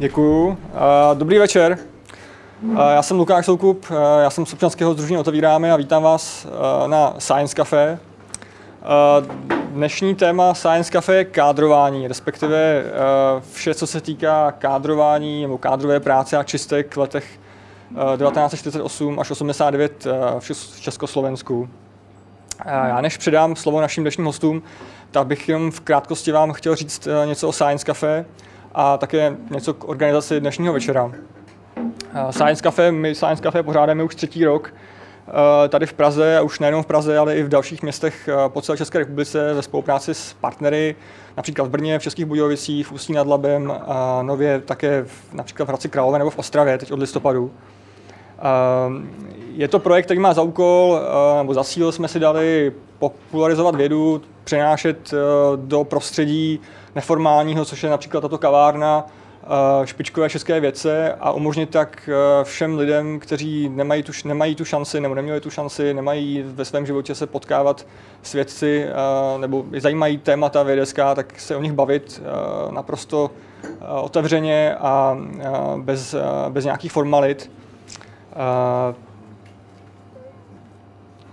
Děkuju. Dobrý večer. Já jsem Lukáš Soukup, já jsem z občanského združení Otevíráme a vítám vás na Science Café. Dnešní téma Science Cafe je kádrování, respektive vše, co se týká kádrování nebo kádrové práce a čistek v letech 1948 až 89 v Československu. Já než předám slovo našim dnešním hostům, tak bych jenom v krátkosti vám chtěl říct něco o Science Cafe a také něco k organizaci dnešního večera. Science Cafe, my Science Cafe pořádáme už třetí rok tady v Praze, a už nejenom v Praze, ale i v dalších městech po celé České republice ve spolupráci s partnery, například v Brně, v Českých Budějovicích, v Ústí nad Labem a nově také v, například v Hradci Králové nebo v Ostravě, teď od listopadu. Je to projekt, který má za úkol, nebo za cíl jsme si dali popularizovat vědu, přenášet do prostředí neformálního, což je například tato kavárna, špičkové české věce a umožnit tak všem lidem, kteří nemají tu, nemají tu šanci nebo neměli tu šanci, nemají ve svém životě se potkávat s vědci nebo zajímají témata vědecká, tak se o nich bavit naprosto otevřeně a bez, bez nějakých formalit.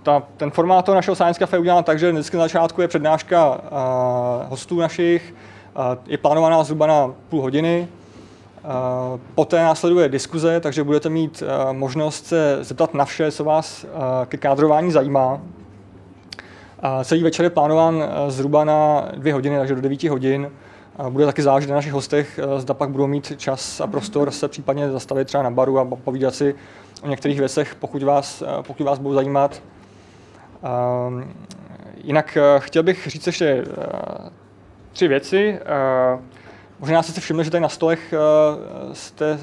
Ta, ten formát toho našeho Science Cafe udělám tak, že vždycky na začátku je přednáška uh, hostů našich, uh, je plánovaná zhruba na půl hodiny. Uh, poté následuje diskuze, takže budete mít uh, možnost se zeptat na vše, co vás uh, ke kádrování zajímá. Uh, celý večer je plánován uh, zhruba na dvě hodiny, takže do 9 hodin. Uh, bude taky záležet na našich hostech, uh, zda pak budou mít čas a prostor se případně zastavit třeba na baru a povídat si o některých věcech, pokud vás, pokud vás budou zajímat. Uh, jinak uh, chtěl bych říct ještě uh, tři věci. Uh, možná jste si všimli, že tady na stolech jste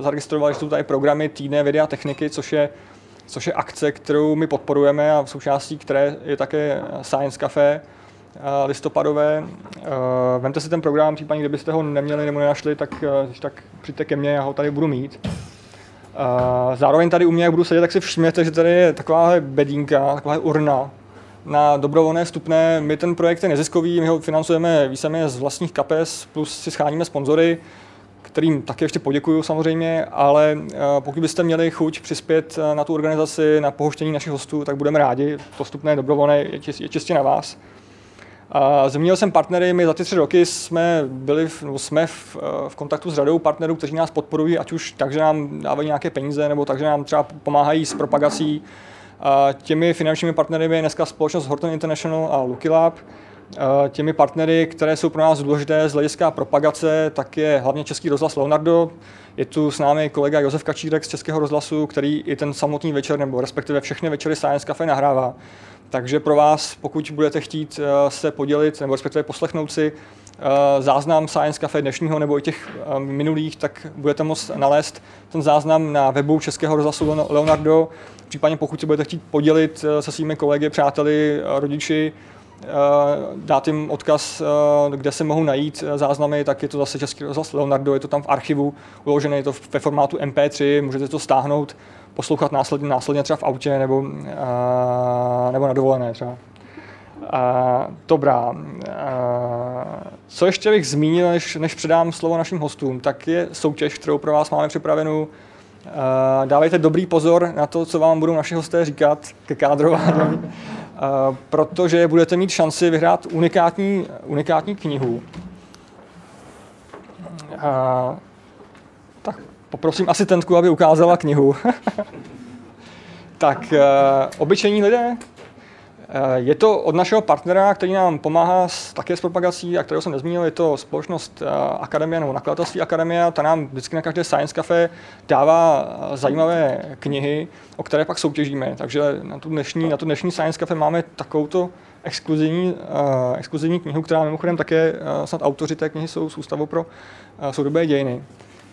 zaregistrovali, že jsou tady programy Týdne vědy a techniky, což je, což je akce, kterou my podporujeme a v součástí které je také Science Café listopadové. Vemte si ten program, případně kdybyste ho neměli nebo nenašli, tak, tak přijďte ke mně, já ho tady budu mít. Zároveň tady u mě, jak budu sedět, tak si všimněte, že tady je taková bedínka, taková urna na dobrovolné vstupné. My ten projekt je neziskový, my ho financujeme víceméně z vlastních kapes, plus si scháníme sponzory, kterým také ještě poděkuju samozřejmě, ale uh, pokud byste měli chuť přispět na tu organizaci, na pohoštění našich hostů, tak budeme rádi. To vstupné dobrovolné je čistě na vás. Zmínil jsem partnery, my za ty tři roky jsme byli v, nebo jsme v, v kontaktu s řadou partnerů, kteří nás podporují, ať už tak, že nám dávají nějaké peníze, nebo tak, že nám třeba pomáhají s propagací. A těmi finančními partnery je dneska společnost Horton International a Lucky Lab. A těmi partnery, které jsou pro nás důležité z hlediska propagace, tak je hlavně Český rozhlas Leonardo. Je tu s námi kolega Josef Kačírek z Českého rozhlasu, který i ten samotný večer, nebo respektive všechny večery Science Cafe nahrává. Takže pro vás, pokud budete chtít uh, se podělit nebo respektive poslechnout si uh, záznam Science Cafe dnešního nebo i těch uh, minulých, tak budete moct nalézt ten záznam na webu Českého rozhlasu Leonardo. Případně pokud se budete chtít podělit se svými kolegy, přáteli, rodiči, dát jim odkaz, kde se mohou najít záznamy, tak je to zase Český rozhlas Leonardo, je to tam v archivu uložené, je to ve formátu MP3, můžete to stáhnout poslouchat následně, následně třeba v autě nebo, a, nebo na dovolené třeba. A, dobrá. A, co ještě bych zmínil, než, než předám slovo našim hostům, tak je soutěž, kterou pro vás máme připravenou. A, dávejte dobrý pozor na to, co vám budou naši hosté říkat ke kádrování, a, protože budete mít šanci vyhrát unikátní, unikátní knihu. A, poprosím asistentku, aby ukázala knihu. tak, uh, obyčejní lidé. Uh, je to od našeho partnera, který nám pomáhá s, také s propagací a kterého jsem nezmínil, je to společnost uh, Akademie nebo nakladatelství Akademie. Ta nám vždycky na každé Science Cafe dává zajímavé knihy, o které pak soutěžíme. Takže na tu dnešní, na tu dnešní Science Cafe máme takovouto exkluzivní, uh, exkluzivní knihu, která mimochodem také uh, snad autoři té knihy jsou z Ústavu pro uh, soudobé dějiny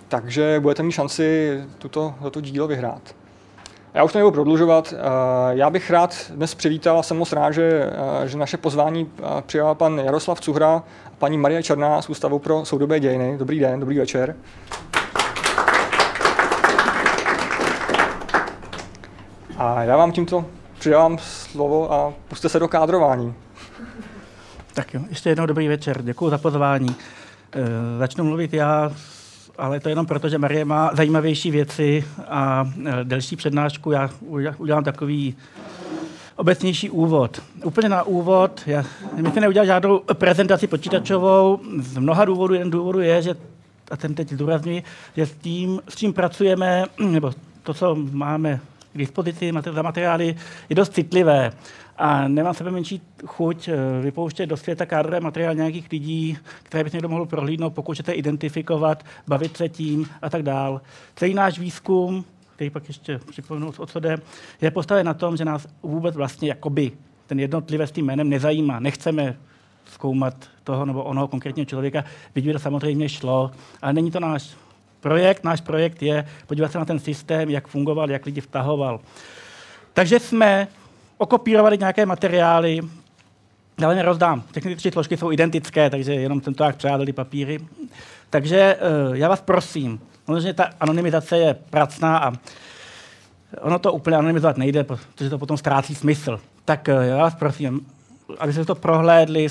takže budete mít šanci tuto, toto dílo vyhrát. Já už to nebudu prodlužovat. Eh, já bych rád dnes přivítal a jsem moc rád, že, eh, že naše pozvání eh, přijal pan Jaroslav Cuhra a paní Marie Černá z Ústavu pro soudobé dějiny. Dobrý den, dobrý večer. A já vám tímto přidávám slovo a puste se do kádrování. Tak jo, ještě jednou dobrý večer. Děkuji za pozvání. E, začnu mluvit já ale to jenom proto, že Marie má zajímavější věci a delší přednášku. Já udělám takový obecnější úvod. Úplně na úvod, já, my jsme neudělali žádnou prezentaci počítačovou. Z mnoha důvodů, jeden důvodu je, že, a ten teď zdůrazňuji, že s tím, s čím pracujeme, nebo to, co máme k dispozici za materiály, je dost citlivé. A nemám sebe menší chuť eh, vypouštět do světa kádrové materiál nějakých lidí, které by se někdo mohl prohlídnout, pokud identifikovat, bavit se tím a tak dál. Celý náš výzkum který pak ještě připomenu, o co jde, je postaven na tom, že nás vůbec vlastně jakoby ten jednotlivec s tím jménem nezajímá. Nechceme zkoumat toho nebo onoho konkrétního člověka, by to samozřejmě šlo, ale není to náš projekt. Náš projekt je podívat se na ten systém, jak fungoval, jak lidi vtahoval. Takže jsme okopírovali nějaké materiály, ale nerozdám. Všechny ty tři složky jsou identické, takže jenom jsem to jak přijádali papíry. Takže eh, já vás prosím, Samozřejmě ta anonymizace je pracná a ono to úplně anonymizovat nejde, protože to potom ztrácí smysl. Tak eh, já vás prosím, abyste to prohlédli,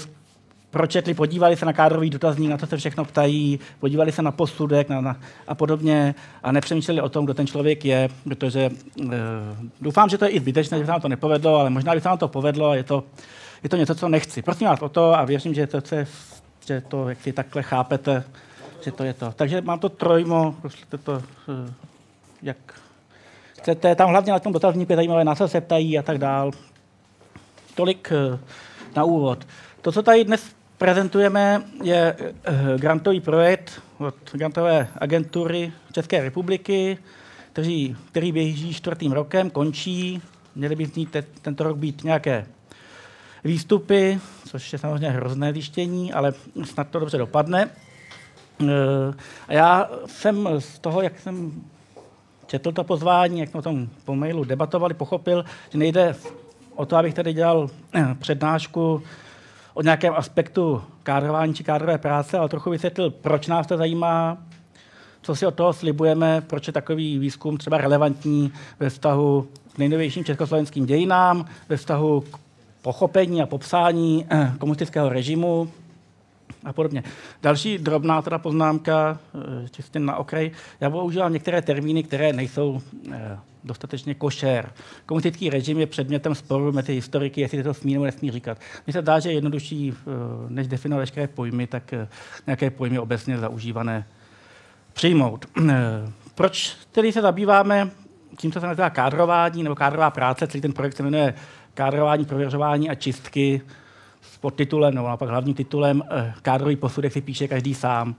pročetli, podívali se na kádrový dotazník, na to se všechno ptají, podívali se na posudek na, na, a podobně a nepřemýšleli o tom, kdo ten člověk je, protože e, doufám, že to je i zbytečné, že se nám to nepovedlo, ale možná by se nám to povedlo a je to, je to něco, co nechci. Prosím vás o to a věřím, že to, že to jak si takhle chápete, že to je to. Takže mám to trojmo, pošlete to, eh, jak chcete. Tam hlavně na tom dotazníku je zajímavé, na co se ptají a tak dál. Tolik eh, na úvod. To, co tady dnes prezentujeme, je eh, grantový projekt od grantové agentury České republiky, který, který běží čtvrtým rokem, končí. Měly by te, tento rok být nějaké výstupy, což je samozřejmě hrozné zjištění, ale snad to dobře dopadne. Eh, a já jsem z toho, jak jsem četl to pozvání, jak jsme o tom po mailu debatovali, pochopil, že nejde o to, abych tady dělal eh, přednášku o nějakém aspektu kádrování či kádrové práce, ale trochu vysvětlil, proč nás to zajímá, co si od toho slibujeme, proč je takový výzkum třeba relevantní ve vztahu k nejnovějším československým dějinám, ve vztahu k pochopení a popsání eh, komunistického režimu, a podobně. Další drobná teda poznámka, eh, čistě na okraj. Já používám některé termíny, které nejsou eh, dostatečně košer. Komunistický režim je předmětem sporu mezi historiky, jestli to smí nebo nesmí říkat. Mně se dá, že je jednodušší, eh, než definovat veškeré pojmy, tak nějaké pojmy obecně zaužívané přijmout. Proč tedy se zabýváme tím, co se nazývá kádrování nebo kádrová práce, celý ten projekt se jmenuje kádrování, prověřování a čistky s podtitulem, nebo naopak hlavním titulem eh, Kádrový posudek si píše každý sám.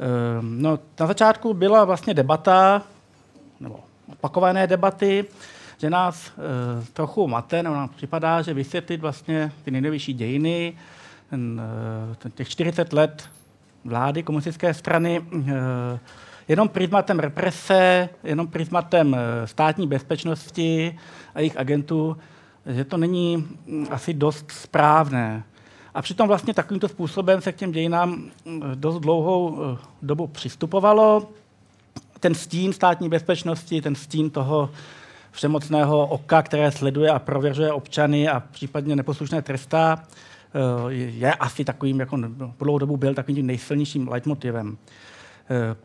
Ehm, no, na začátku byla vlastně debata, nebo opakované debaty, že nás e, trochu mate, nebo nám připadá, že vysvětlit vlastně ty nejnovější dějiny, e, ten, těch 40 let vlády komunistické strany, jenom prismatem represe, jenom prismatem státní bezpečnosti a jejich agentů, že to není mm, asi dost správné. A přitom vlastně takovýmto způsobem se k těm dějinám mm, dost dlouhou eh, dobu přistupovalo. Ten stín státní bezpečnosti, ten stín toho všemocného oka, které sleduje a prověřuje občany a případně neposlušné trestá, eh, je asi takovým, jako po dlouhou dobu byl takovým nejsilnějším leitmotivem. Eh,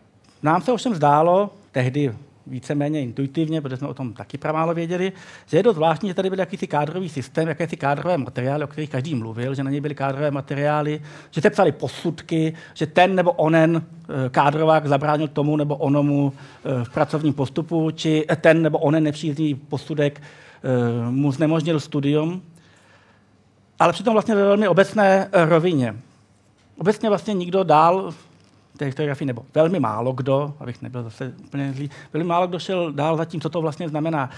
nám se ovšem zdálo, tehdy víceméně intuitivně, protože jsme o tom taky pramálo věděli, že je to zvláštní, že tady byl jakýsi kádrový systém, jakési kádrové materiály, o kterých každý mluvil, že na ně byly kádrové materiály, že se psali posudky, že ten nebo onen eh, kádrovák zabránil tomu nebo onomu eh, v pracovním postupu, či ten nebo onen nepříznivý posudek eh, mu znemožnil studium. Ale přitom vlastně ve velmi obecné rovině. Obecně vlastně nikdo dál té historiografii, nebo velmi málo kdo, abych nebyl zase úplně zlý, velmi málo kdo šel dál za tím, co to vlastně znamená.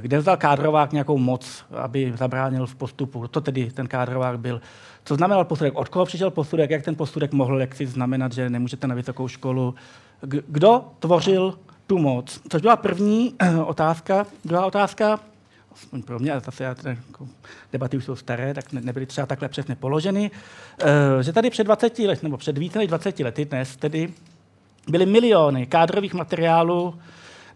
Kde vzal kádrovák nějakou moc, aby zabránil v postupu? To tedy ten kádrovák byl. Co znamenal posudek? Od koho přišel posudek? Jak ten posudek mohl jak si znamenat, že nemůžete na vysokou školu? Kdo tvořil tu moc? Což byla první otázka. Druhá otázka, aspoň pro mě, ale zase já jako, debaty už jsou staré, tak ne, nebyly třeba takhle přesně položeny, uh, že tady před 20 lety, nebo před více než 20 lety dnes tedy byly miliony kádrových materiálů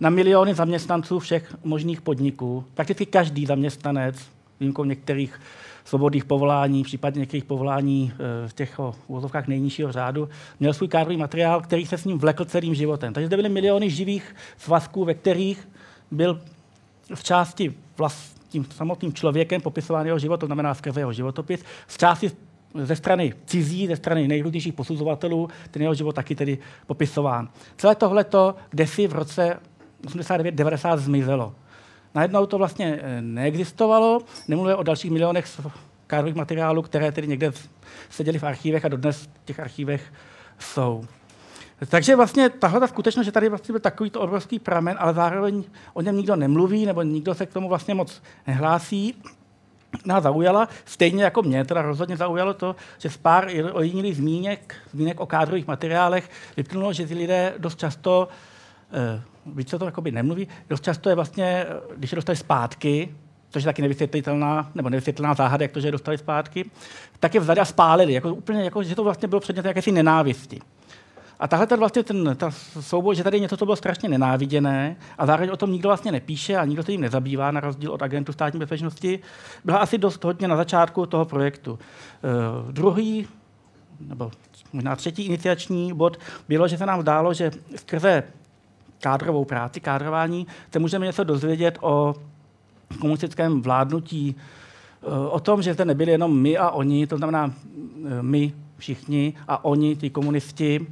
na miliony zaměstnanců všech možných podniků. Prakticky každý zaměstnanec, výjimkou některých svobodných povolání, případně některých povolání v těch úvozovkách nejnižšího řádu, měl svůj kádrový materiál, který se s ním vlekl celým životem. Takže zde byly miliony živých svazků, ve kterých byl v části vlast, tím samotným člověkem popisován jeho život, to znamená skrze jeho životopis, z části ze strany cizí, ze strany nejrůznějších posuzovatelů, ten jeho život taky tedy popisován. Celé tohleto kde si v roce 89-90 zmizelo. Najednou to vlastně eh, neexistovalo, nemluvě o dalších milionech kádrových materiálů, které tedy někde seděly v archívech a dodnes v těch archívech jsou. Takže vlastně tahle ta skutečnost, že tady vlastně byl takovýto obrovský pramen, ale zároveň o něm nikdo nemluví, nebo nikdo se k tomu vlastně moc nehlásí, nás zaujala, stejně jako mě teda rozhodně zaujalo to, že z pár ojedinělých zmínek, zmínek o kádrových materiálech vyplynulo, že ty lidé dost často, eh, víc se to jakoby nemluví, dost často je vlastně, když je dostali zpátky, což je taky nevysvětlitelná, nebo nevysvětlitelná záhada, jak to, že je dostali zpátky, tak je vzali a spálili, jako úplně, jako, že to vlastně bylo předmět jakési nenávisti. A tahle ten vlastně ten ta souboj, že tady něco, co bylo strašně nenáviděné a zároveň o tom nikdo vlastně nepíše a nikdo se jim nezabývá, na rozdíl od agentů státní bezpečnosti, byla asi dost hodně na začátku toho projektu. Uh, druhý, nebo možná třetí iniciační bod bylo, že se nám zdálo, že skrze kádrovou práci, kádrování, se můžeme něco dozvědět o komunistickém vládnutí, eh, o tom, že zde nebyli jenom my a oni, to znamená eh, my všichni a oni, ty komunisti,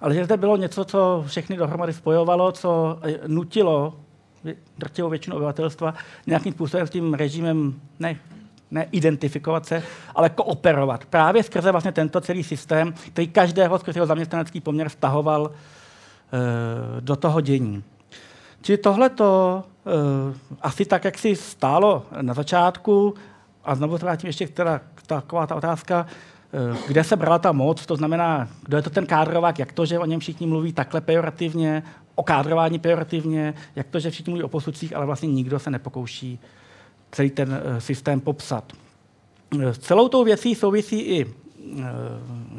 ale že zde bylo něco, co všechny dohromady spojovalo, co eh, nutilo drtivou většinu obyvatelstva nějakým způsobem s tím režimem ne, ne identifikovat se, ale kooperovat. Právě skrze vlastně tento celý systém, který každého skrze jeho zaměstnanecký poměr vztahoval e, do toho dění. Čili tohle to e, asi tak, jak si stálo na začátku, a znovu se vrátím ještě k taková ta otázka, Eh, kde se brala ta moc, to znamená, kdo je to ten kádrovák, jak to, že o něm všichni mluví takhle pejorativně, o kádrování pejorativně, jak to, že všichni mluví o posudcích, ale vlastně nikdo se nepokouší celý ten eh, systém popsat. Eh, s celou tou věcí souvisí i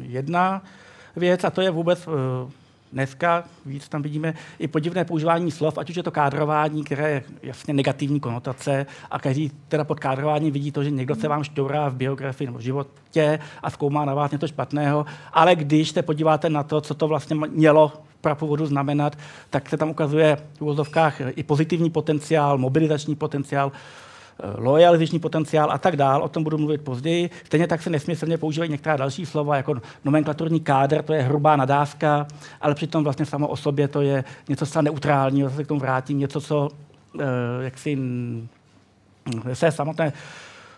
jedna věc, a to je vůbec Dneska víc tam vidíme i podivné používání slov, ať už je to kádrování, které je jasně negativní konotace a každý teda pod kádrování vidí to, že někdo se vám šťourá v biografii nebo v životě a zkoumá na vás něco špatného, ale když se podíváte na to, co to vlastně mělo prapůvodu znamenat, tak se tam ukazuje v úvozovkách i pozitivní potenciál, mobilizační potenciál, lojalizační potenciál a tak dál, o tom budu mluvit později. Stejně tak se nesmyslně používají některá další slova, jako nomenklaturní kádr, to je hrubá nadávka, ale přitom vlastně samo o sobě to je něco zcela neutrálního, zase k tomu vrátím, něco, co eh, jak si se samotné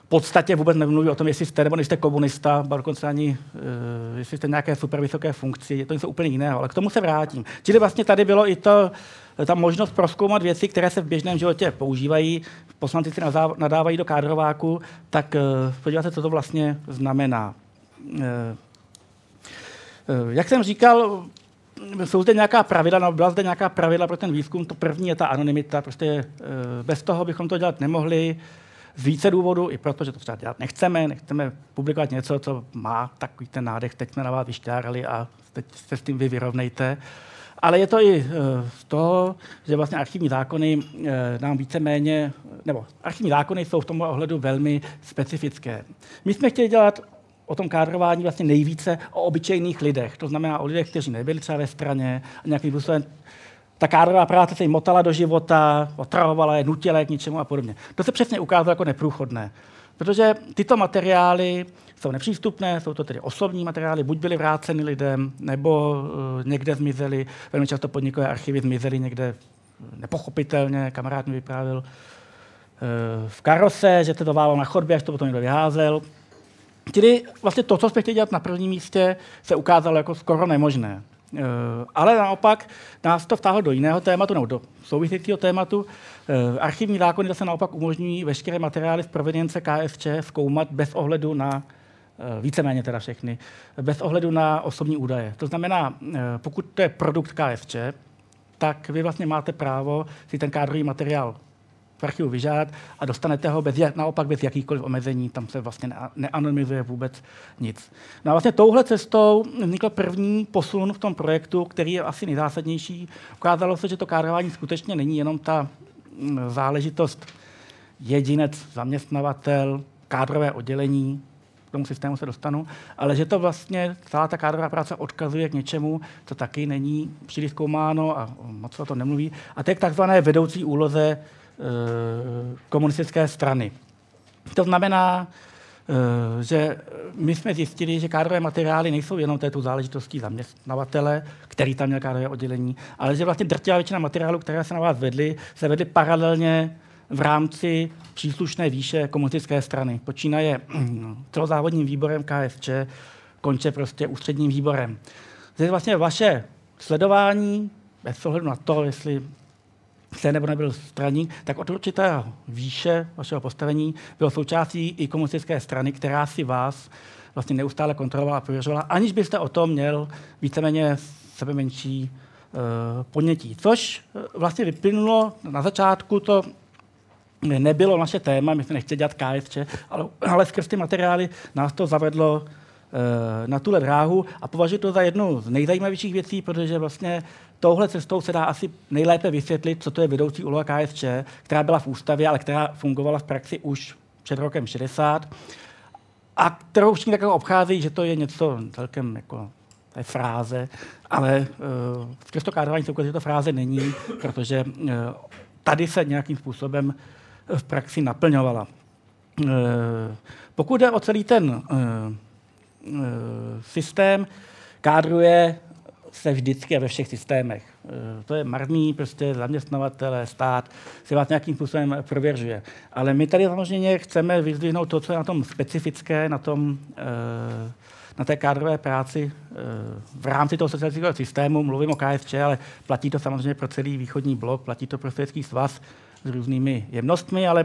podstatě vůbec nemluví o tom, jestli jste nebo nejste komunista, dokonce ani uh, jestli jste nějaké super vysoké funkci, je to něco úplně jiného, ale k tomu se vrátím. Čili vlastně tady bylo i to, ta možnost proskoumat věci, které se v běžném životě používají, poslanci si nadávají do kádrováku, tak uh, podívat se, co to vlastně znamená. Uh, jak jsem říkal, jsou zde nějaká pravidla, no byla zde nějaká pravidla pro ten výzkum. To první je ta anonymita, prostě bez toho bychom to dělat nemohli z více důvodů, i proto, že to třeba dělat nechceme, nechceme publikovat něco, co má takový ten nádech, teď jsme na vás vyšťárali a teď se s tím vy vyrovnejte. Ale je to i eh, z toho, že vlastně archivní zákony eh, nám víceméně, nebo archivní zákony jsou v tom ohledu velmi specifické. My jsme chtěli dělat o tom kádrování vlastně nejvíce o obyčejných lidech. To znamená o lidech, kteří nebyli třeba ve straně a nějakým způsobem ta kádrová práce se jim motala do života, otravovala je, nutila je k ničemu a podobně. To se přesně ukázalo jako neprůchodné. Protože tyto materiály jsou nepřístupné, jsou to tedy osobní materiály, buď byly vráceny lidem, nebo uh, někde zmizely. Velmi často podnikové archivy zmizely někde nepochopitelně. Kamarád mi vyprávěl uh, v karose, že se to válo na chodbě, až to potom někdo vyházel. Čili vlastně to, co jsme chtěli dělat na prvním místě, se ukázalo jako skoro nemožné. Eh, ale naopak nás to vtáhlo do jiného tématu, nebo do souvisejícího tématu. Eh, archivní zákony zase naopak umožňují veškeré materiály z provenience KSČ zkoumat bez ohledu na eh, víceméně teda všechny, bez ohledu na osobní údaje. To znamená, pokud to je produkt KSČ, tak vy vlastně máte právo si ten kádrový materiál v archivu vyžádat a dostanete ho bez, naopak bez jakýchkoliv omezení, tam se vlastně neanonymizuje vůbec nic. No a vlastně touhle cestou vznikl první posun v tom projektu, který je asi nejzásadnější. Ukázalo se, že to kádrování skutečně není jenom ta záležitost jedinec, zaměstnavatel, kádrové oddělení, k tomu systému se dostanu, ale že to vlastně celá ta kádrová práce odkazuje k něčemu, co taky není příliš zkoumáno a moc se to nemluví. A to je k takzvané vedoucí úloze e, komunistické strany. To znamená, že my jsme zjistili, že kádrové materiály nejsou jenom této záležitostí zaměstnavatele, který tam měl kádrové oddělení, ale že vlastně drtivá většina materiálů, které se na vás vedly, se vedly paralelně v rámci příslušné výše komunistické strany. Počínaje celozávodním výborem KSČ, konče prostě ústředním výborem. Zde vlastně vaše sledování, bez ohledu na to, jestli jste nebo nebyl straník, tak od určité výše vašeho postavení bylo součástí i komunistické strany, která si vás vlastně neustále kontrolovala a prověřovala, aniž byste o tom měl víceméně sebe menší uh, ponětí. Což eh, vlastně vyplynulo na začátku, to nebylo naše téma, my jsme nechtěli dělat KSČ, ale, ale skrz ty materiály nás to zavedlo e, na tuhle dráhu a považuji to za jednu z nejzajímavějších věcí, protože vlastně touhle cestou se dá asi nejlépe vysvětlit, co to je vedoucí úloha KSČ, která byla v ústavě, ale která fungovala v praxi už před rokem 60 a kterou všichni takhle obchází, že to je něco celkem jako to je fráze, ale uh, v to kádrování se ukazuje, že to fráze není, protože uh, tady se nějakým způsobem v praxi naplňovala. Eh, pokud jde o celý ten eh, eh, systém, kádruje se vždycky a ve všech systémech. To je marný, prostě zaměstnavatele, stát si vás nějakým způsobem prověřuje. Ale my tady samozřejmě chceme vyzdvihnout to, co je na tom specifické, na, tom, na té kádrové práci v rámci toho socialistického systému. Mluvím o KSČ, ale platí to samozřejmě pro celý východní blok, platí to pro Sovětský svaz, s různými jemnostmi, ale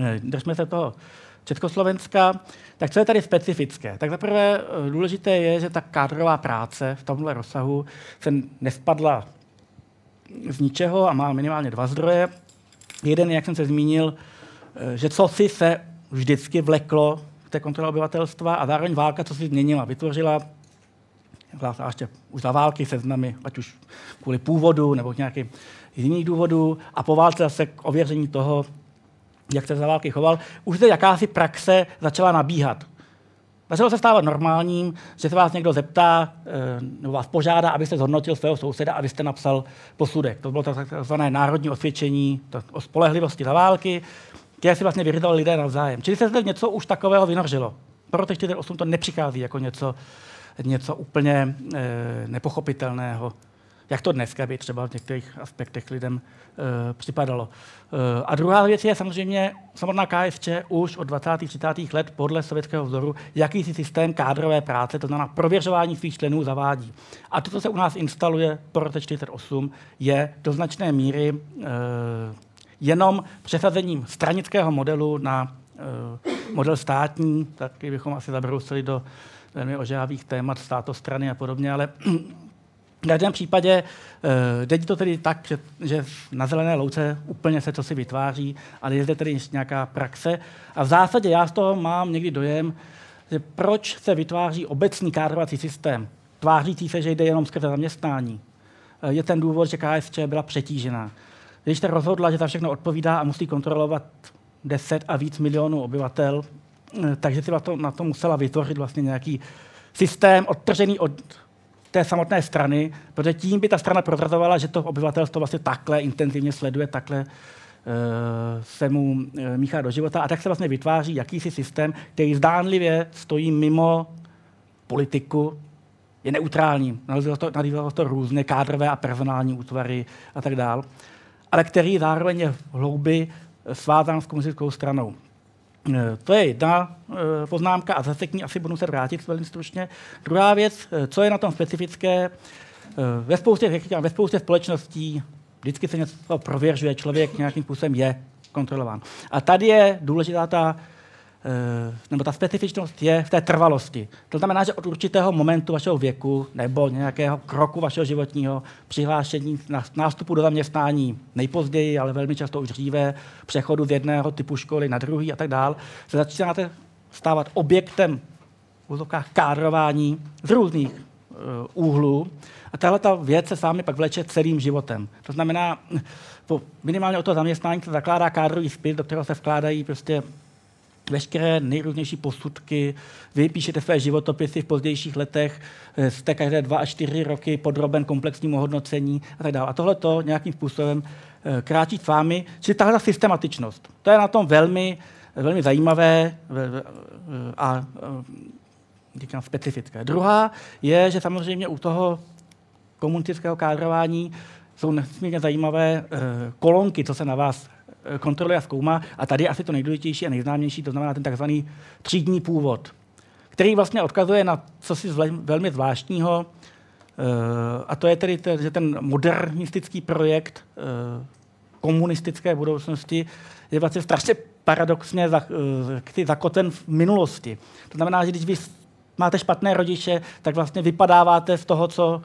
eh, držme se toho Československa. Tak co je tady specifické? Tak zaprvé eh, důležité je, že ta kádrová práce v tomhle rozsahu se nespadla z ničeho a má minimálně dva zdroje. Jeden, jak jsem se zmínil, eh, že co si se vždycky vleklo v té kontrole obyvatelstva a zároveň válka, co si změnila, vytvořila a ještě už za války seznamy, ať už kvůli původu nebo nějakým jiných důvodů a po válce zase k ověření toho, jak se za války choval, už zde jakási praxe začala nabíhat. Začalo se stávat normálním, že se vás někdo zeptá, eh, nebo vás požádá, abyste zhodnotil svého souseda, abyste napsal posudek. To bylo takzvané národní osvědčení o spolehlivosti za války, které si vlastně vyřizovali lidé navzájem. Čili se zde něco už takového vynořilo. Pro 48 to nepřichází jako něco, něco úplně e, nepochopitelného jak to dneska by třeba v některých aspektech lidem e, připadalo. E, a druhá věc je samozřejmě samotná KSČ už od 20. 30. let podle sovětského vzoru jakýsi systém kádrové práce, to znamená prověřování svých členů zavádí. A to, co se u nás instaluje po roce 48, je do značné míry e, jenom přesazením stranického modelu na model státní, taky bychom asi zabrousili do velmi ožávých témat státostrany a podobně, ale v každém případě uh, jde to tedy tak, že, že na zelené louce úplně se to si vytváří, ale je zde tedy nějaká praxe. A v zásadě já z toho mám někdy dojem, že proč se vytváří obecný kádrovací systém, tvářící se, že jde jenom skrze zaměstnání, uh, je ten důvod, že KSČ byla přetížená. Když se rozhodla, že za všechno odpovídá a musí kontrolovat 10 a víc milionů obyvatel, uh, takže si na to, na to musela vytvořit vlastně nějaký systém odtržený od té samotné strany, protože tím by ta strana prozrazovala, že to obyvatelstvo vlastně takhle intenzivně sleduje, takhle uh, se mu uh, míchá do života a tak se vlastně vytváří jakýsi systém, který zdánlivě stojí mimo politiku, je neutrální, nazývalo to, to různé kádrové a personální útvary a tak dále, ale který zároveň je v hloubi svázán s komunistickou stranou. Eh, to je jedna eh, poznámka a zase k ní asi budu se vrátit velmi stručně. Druhá věc, eh, co je na tom specifické, ve spoustě, říkám, ve spoustě společností vždycky se něco prověřuje, člověk nějakým způsobem je kontrolován. A tady je důležitá ta nebo ta specifičnost je v té trvalosti. To znamená, že od určitého momentu vašeho věku nebo nějakého kroku vašeho životního přihlášení na nástupu do zaměstnání nejpozději, ale velmi často už dříve, přechodu z jedného typu školy na druhý a tak dál, se začínáte stávat objektem v úzovkách kádrování z různých uh, úhlů. A tahle ta věc se s vámi pak vleče celým životem. To znamená, minimálně o to zaměstnání se zakládá kádrový spis, do kterého se vkládají prostě veškeré nejrůznější posudky, vy píšete své životopisy v pozdějších letech, eh, jste každé dva až čtyři roky podroben komplexnímu hodnocení a tak dále. A tohle to nějakým způsobem eh, kráčí s vámi, čili tahle systematičnost. To je na tom velmi, velmi zajímavé a říkám specifické. Druhá je, že samozřejmě u toho komunistického kádrování jsou nesmírně zajímavé kolonky, co se na vás kontroluje a zkoumá. A tady asi to nejdůležitější a nejznámější, to znamená ten takzvaný třídní původ, který vlastně odkazuje na co si velmi zvláštního, eh, a to je tedy, že ten modernistický projekt eh, komunistické budoucnosti je vlastně strašně paradoxně eh, zakoten v minulosti. To znamená, že když vy máte špatné rodiče, tak vlastně vypadáváte z toho, co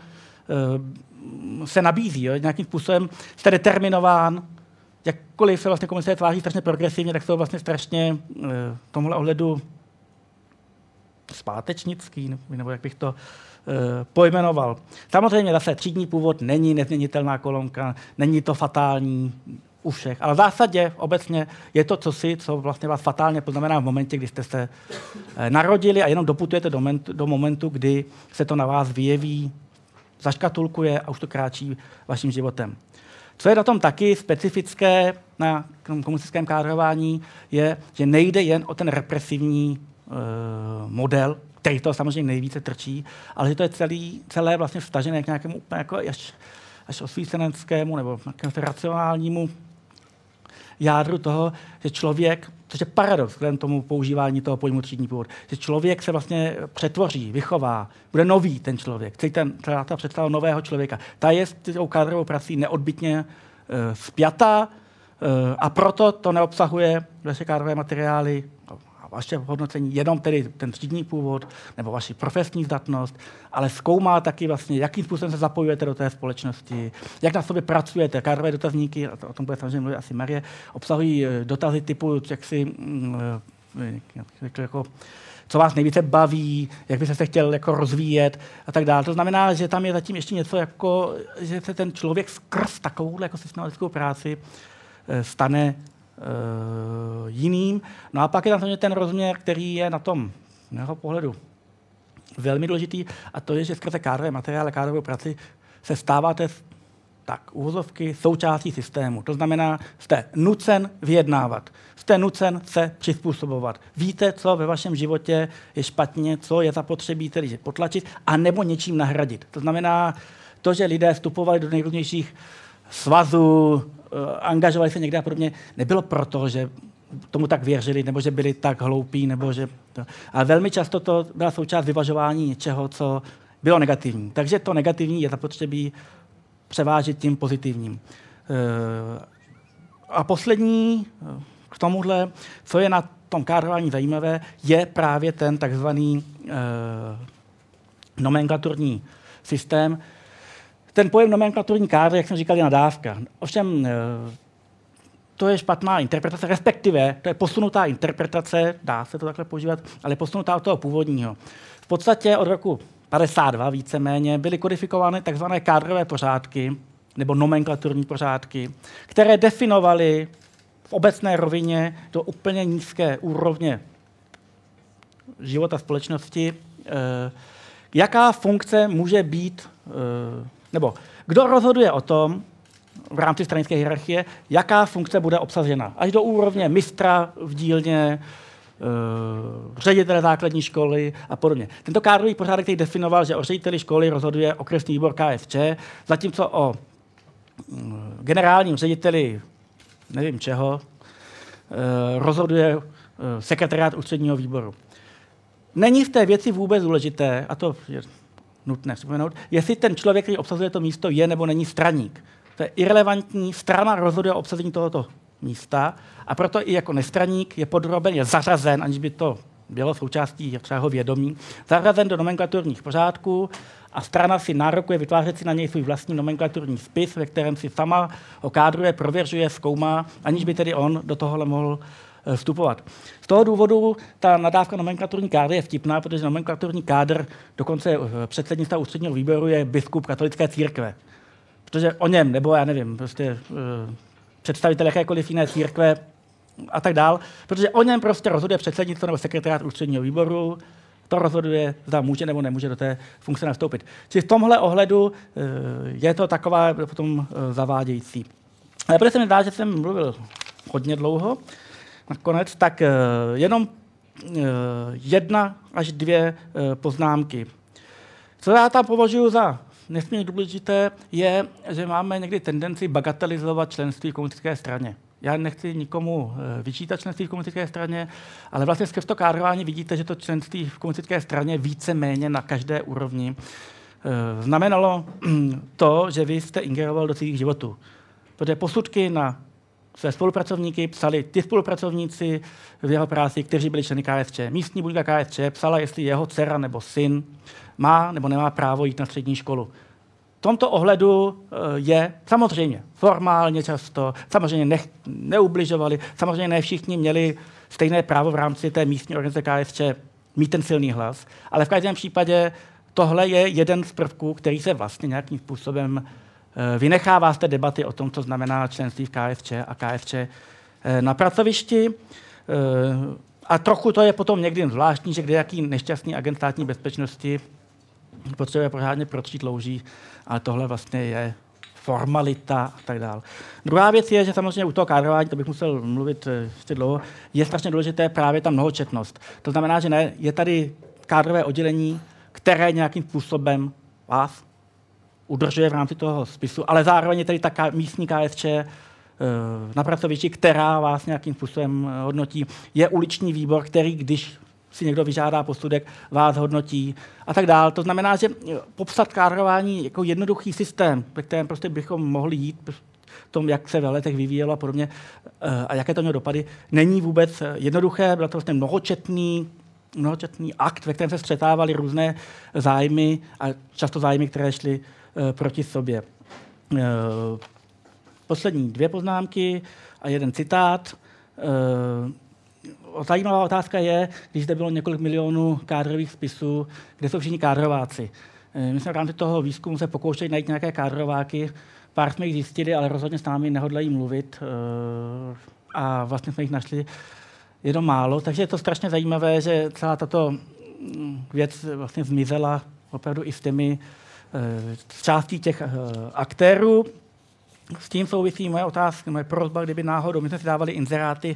se nabízí. Jo? Nějakým způsobem jste determinován jakkoliv se vlastně komunisté tváří strašně progresivně, tak jsou vlastně strašně eh, v tomhle ohledu zpátečnický, nebo jak bych to uh, pojmenoval. Samozřejmě zase třídní původ není nezměnitelná kolonka, není to fatální u všech, ale v zásadě obecně je to cosi, co vlastně vás fatálně poznamená v momentě, kdy jste se uh, narodili a jenom doputujete do momentu, do momentu, kdy se to na vás vyjeví, zaškatulkuje a už to kráčí vaším životem. Co je na tom taky specifické na komunistickém kádrování, je, že nejde jen o ten represivní uh, model, který to samozřejmě nejvíce trčí, ale že to je celý, celé vlastně vstažené k nějakému úplně jako až, až osvíceneckému nebo racionálnímu jádru toho, že člověk, což je paradox k tomu používání toho pojmu třídní původ, že člověk se vlastně přetvoří, vychová, bude nový ten člověk, celý ten, celá ta představa nového člověka. Ta je s tou kádrovou prací neodbitně uh, spjatá uh, a proto to neobsahuje vaše kádrové materiály vaše hodnocení jenom tedy ten třídní původ nebo vaši profesní zdatnost, ale zkoumá taky vlastně, jakým způsobem se zapojujete do té společnosti, jak na sobě pracujete. Kádrové dotazníky, o tom bude samozřejmě mluvit asi Marie, obsahují eh, dotazy typu, jak si, mm, jak, jako, co vás nejvíce baví, jak byste se chtěl jako rozvíjet a tak dále. To znamená, že tam je zatím ještě něco, jako, že se ten člověk skrz takovou jako systematickou práci eh, stane jiným. No a pak je tam ten rozměr, který je na tom mého pohledu velmi důležitý, a to je, že skrze kádrové materiály, kádrovou práci se stáváte tak, uvozovky součástí systému. To znamená, jste nucen vyjednávat, jste nucen se přizpůsobovat. Víte, co ve vašem životě je špatně, co je zapotřebí tedy potlačit, a nebo něčím nahradit. To znamená, to, že lidé vstupovali do nejrůznějších svazů, Eh, angažovali se někde a podobně, nebylo proto, že tomu tak věřili, nebo že byli tak hloupí, nebo že... Ale velmi často to byla součást vyvažování něčeho, co bylo negativní. Takže to negativní je zapotřebí převážit tím pozitivním. Eh, a poslední eh, k tomuhle, co je na tom kádrování zajímavé, je právě ten takzvaný nomenklaturní systém, ten pojem nomenklaturní kádr, jak jsem říkal, je nadávka. Ovšem, eh, to je špatná interpretace, respektive to je posunutá interpretace, dá se to takhle používat, ale posunutá od toho původního. V podstatě od roku 52 víceméně byly kodifikovány tzv. kádrové pořádky, nebo nomenklaturní pořádky, které definovaly v obecné rovině do úplně nízké úrovně života společnosti, eh, jaká funkce může být eh, nebo kdo rozhoduje o tom, v rámci stranické hierarchie, jaká funkce bude obsažena. Až do úrovně mistra v dílně, uh, ředitele základní školy a podobně. Tento kádrový pořádek, který definoval, že o řediteli školy rozhoduje okresní výbor KFČ, zatímco o uh, generálním řediteli nevím čeho uh, rozhoduje uh, sekretariát ústředního výboru. Není v té věci vůbec důležité, a to je nutné připomenout, jestli ten člověk, který obsazuje to místo, je nebo není straník. To je irrelevantní, strana rozhoduje o obsazení tohoto místa a proto i jako nestraník je podroben, je zařazen, aniž by to bylo součástí svého vědomí, zařazen do nomenklaturních pořádků a strana si nárokuje vytvářet si na něj svůj vlastní nomenklaturní spis, ve kterém si sama ho kádruje, prověřuje, zkoumá, aniž by tedy on do tohohle mohl vstupovat. Z toho důvodu ta nadávka nomenklaturní kádry je vtipná, protože nomenklaturní kádr dokonce eh, předsednictva ústředního výboru je biskup katolické církve. Protože o něm, nebo já nevím, prostě eh, představitel jakékoliv jiné církve a tak dál, protože o něm prostě rozhoduje předsednictvo nebo sekretariát ústředního výboru, to rozhoduje, zda může nebo nemůže do té funkce nastoupit. Čili v tomhle ohledu eh, je to taková potom eh, zavádějící. Ale protože se mi zdá, že jsem mluvil hodně dlouho, nakonec, tak eh, jenom jedna až dvě poznámky. Co já tam považuji za nesmírně důležité, je, že máme někdy tendenci bagatelizovat členství v komunistické straně. Já nechci nikomu eh, vyčítat členství v komunistické straně, ale vlastně skrz to kádrování vidíte, že to členství v komunistické straně více méně na každé úrovni eh, znamenalo to, že vy jste ingeroval do svých životů. Protože posudky na své spolupracovníky psali ty spolupracovníci v jeho práci, kteří byli členy KSČ. Místní buňka KSČ psala, jestli jeho dcera nebo syn má nebo nemá právo jít na střední školu tomto ohledu eh, je samozřejmě formálně často, samozřejmě ne, neubližovali, samozřejmě ne všichni měli stejné právo v rámci té místní organizace KSČ mít ten silný hlas, ale v každém případě tohle je jeden z prvků, který se vlastně nějakým způsobem vynechává z té debaty o tom, co znamená členství v KSČ a KSČ eh, na pracovišti. A trochu to je potom někdy zvláštní, že kde jaký nešťastný agent státní bezpečnosti potřebuje pořádně pročít louží, ale tohle vlastně je formalita a tak dále. Druhá věc je, že samozřejmě u toho kádrování, to bych musel mluvit eh, ještě dlouho, je strašně důležité právě ta mnohočetnost. To znamená, že ne, je tady kádrové oddělení, které nějakým způsobem vás udržuje v rámci toho spisu, ale zároveň je tady ta místní KSČ eh, na pracovišti, která vás nějakým způsobem eh, hodnotí. Je uliční výbor, který, když si někdo vyžádá posudek, vás hodnotí a tak dále. To znamená, že popsat kádrování jako jednoduchý systém, ve kterém prostě bychom mohli jít tom, jak se ve letech vyvíjelo a podobně eh, a jaké to mělo dopady, není vůbec jednoduché. Byl to vlastně mnohočetný, mnohočetný akt, ve kterém se střetávaly různé zájmy a často zájmy, které šly eh, proti sobě. Eh, poslední dvě poznámky a jeden citát zajímavá otázka je, když zde bylo několik milionů kádrových spisů, kde jsou všichni kádrováci. Eh, my jsme v rámci toho výzkumu se pokoušeli najít nějaké kádrováky, pár jsme jich zjistili, ale rozhodně s námi nehodlají mluvit eh, a vlastně jsme jich našli jenom málo. Takže je to strašně zajímavé, že celá tato mm, věc vlastně zmizela opravdu i s těmi eh, částí těch aktérů. S tím souvisí moje otázka, moje prozba, kdyby náhodou, my jsme si dávali inzeráty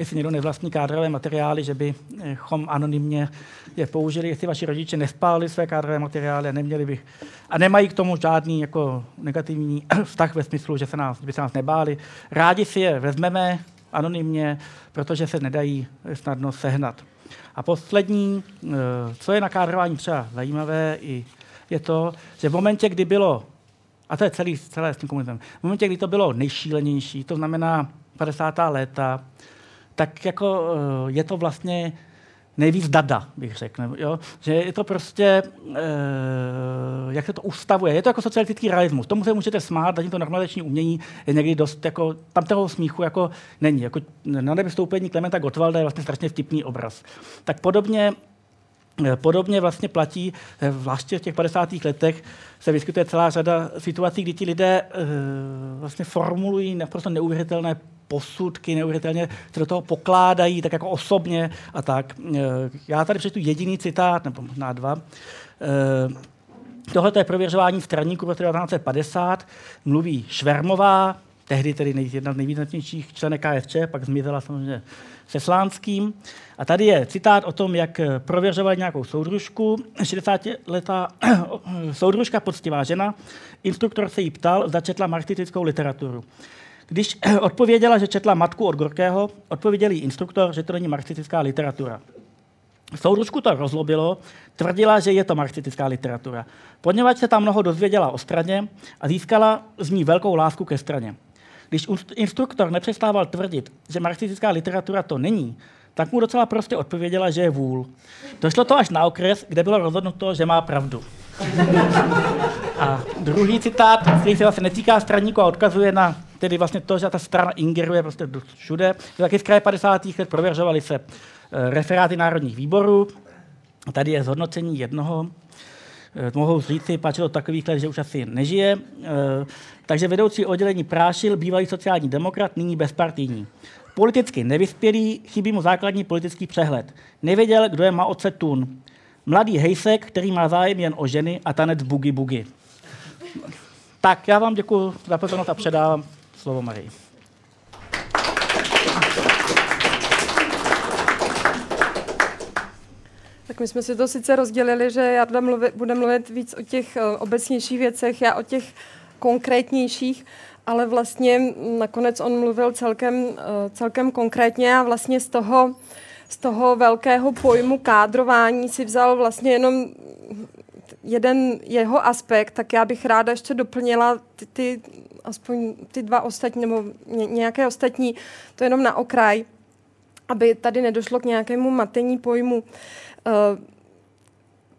jestli někdo nevlastní kádrové materiály, že bychom anonymně je použili, jestli vaši rodiče nespálili své kádrové materiály a neměli bych a nemají k tomu žádný jako negativní vztah ve smyslu, že se nás, by se nás nebáli. Rádi si je vezmeme anonymně, protože se nedají snadno sehnat. A poslední, eh, co je na kádrování třeba zajímavé, je to, že v momentě, kdy bylo, a to je celý, celé s tím komunismem, v momentě, kdy to bylo nejšílenější, to znamená 50. léta, tak jako eh, je to vlastně nejvíc dada, bych řekl. Jo? Že je to prostě, e, jak se to ustavuje, je to jako socialistický realismus. Tomu se můžete smát, zatím to normalizační umění je někdy dost, jako, tam toho smíchu jako není. Jako na nevystoupení Klementa Gottwalda je vlastně strašně vtipný obraz. Tak podobně Podobně vlastně platí, vlastně v těch 50. letech se vyskytuje celá řada situací, kdy ti lidé e, vlastně formulují naprosto neuvěřitelné posudky neuvěřitelně se do toho pokládají, tak jako osobně a tak. Eh, já tady přečtu jediný citát, nebo možná dva. Eh, tohle je prověřování straníků v roce 1950. Mluví Švermová, tehdy tedy jedna z nejvýznamnějších členek KFČ, pak zmizela samozřejmě se Slánským. A tady je citát o tom, jak prověřovali nějakou soudružku. 60-letá soudružka, poctivá žena, instruktor se jí ptal, zda četla marxistickou literaturu. Když odpověděla, že četla matku od Gorkého, odpověděl jí instruktor, že to není marxistická literatura. Soudružku to rozlobilo, tvrdila, že je to marxistická literatura. Poněvadž se tam mnoho dozvěděla o straně a získala z ní velkou lásku ke straně. Když instruktor nepřestával tvrdit, že marxistická literatura to není, tak mu docela prostě odpověděla, že je vůl. Došlo to až na okres, kde bylo rozhodnuto, že má pravdu. A druhý citát, který se vlastně netýká straníku a odkazuje na tedy vlastně to, že ta strana ingeruje prostě všude. Taky z kraje 50. let prověřovaly se eh, referáty národních výborů. Tady je zhodnocení jednoho. Eh, mohou říct si, páčilo takových let, že už asi nežije. Eh, takže vedoucí oddělení Prášil, bývalý sociální demokrat, nyní bezpartijní. Politicky nevyspělý, chybí mu základní politický přehled. Nevěděl, kdo je Mao Tse Tun. Mladý hejsek, který má zájem jen o ženy a tanec bugi bugi. Tak, já vám děkuji za pozornost a předávám slovo Marii. My jsme si to sice rozdělili, že Jarda mluvit, bude mluvit víc o těch uh, obecnějších věcech, já o těch konkrétnějších, ale vlastně nakonec on mluvil celkem, uh, celkem konkrétně a vlastně z toho, z toho velkého pojmu kádrování si vzal vlastně jenom jeden jeho aspekt, tak já bych ráda ještě doplnila ty, ty aspoň ty dva ostatní, nebo nějaké ostatní, to jenom na okraj, aby tady nedošlo k nějakému matení pojmu. Uh, Eh,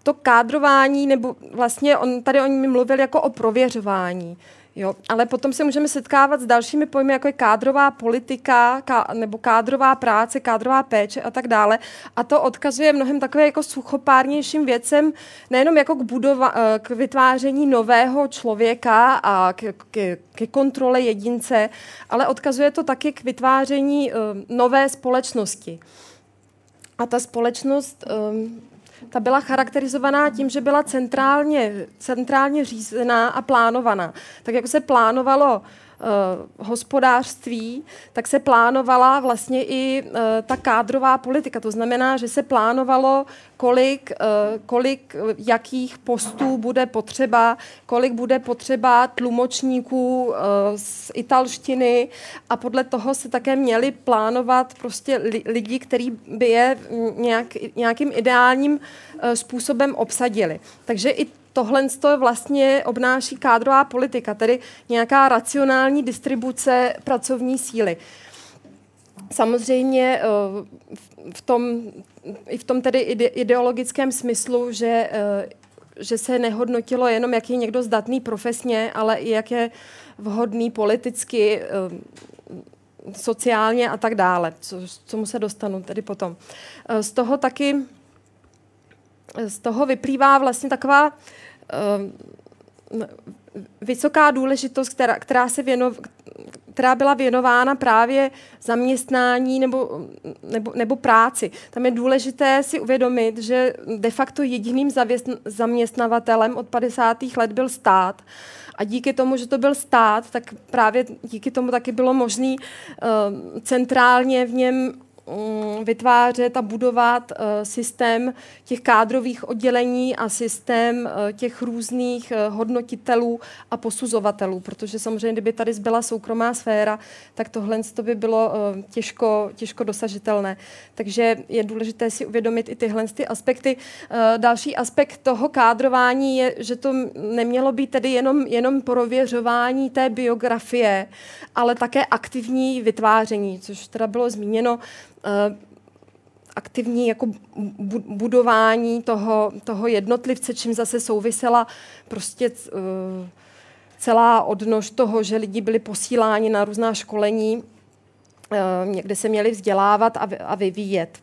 to kádrování, nebo vlastně on, tady oni mi mluvil jako o prověřování. Jo, ale potom se můžeme setkávat s dalšími pojmy, jako je kádrová politika, ká, nebo kádrová práce, kádrová péče a tak dále. A to odkazuje mnohem takové jako suchopárnějším věcem, nejenom jako k, budova, eh, k vytváření nového člověka a k, kontrole jedince, ale odkazuje to taky k vytváření uh, nové společnosti. A ta společnost um, ta byla charakterizovaná tím, že byla centrálně, centrálně řízená a plánovaná. Tak jako se plánovalo uh, hospodářství, tak se plánovala vlastně i uh, ta kádrová politika. To znamená, že se plánovalo, kolik, uh, kolik jakých postů bude potřeba, kolik bude potřeba tlumočníků uh, z italštiny a podle toho se také měli plánovat prostě li, lidi, kteří by je nějak, nějakým ideálním uh, způsobem obsadili. Takže i tohle vlastně obnáší kádrová politika, tedy nějaká racionální distribuce pracovní síly. Samozřejmě eh, v tom, i v tom tedy ideologickém smyslu, že, eh, že se nehodnotilo jenom, jak je někdo zdatný profesně, ale i jak je vhodný politicky, eh, sociálně a tak dále, co, mu se dostanu tedy potom. Z toho taky z toho vyplývá vlastně taková vysoká důležitost, která, která, se věno, která byla věnována právě zaměstnání nebo, nebo, nebo práci. Tam je důležité si uvědomit, že de facto jediným zaměstnavatelem od 50. let byl stát. A díky tomu, že to byl stát, tak právě díky tomu taky bylo možné uh, centrálně v něm vytvářet a budovat eh, systém těch kádrových oddělení a systém eh, těch různých eh, hodnotitelů a posuzovatelů, protože samozřejmě, kdyby tady zbyla soukromá sféra, tak tohle to by bylo těžko, těžko dosažitelné. Takže je důležité si uvědomit i tyhle ty aspekty. Další aspekt toho kádrování je, že to nemělo být tedy jenom, jenom prověřování té biografie, ale také aktivní vytváření, což teda bylo zmíněno aktivní jako budování toho, toho jednotlivce, čím zase souvisela prostě uh, celá odnož toho, že lidi byli posíláni na různá školení, uh, někde se měli vzdělávat a, vyvíjet.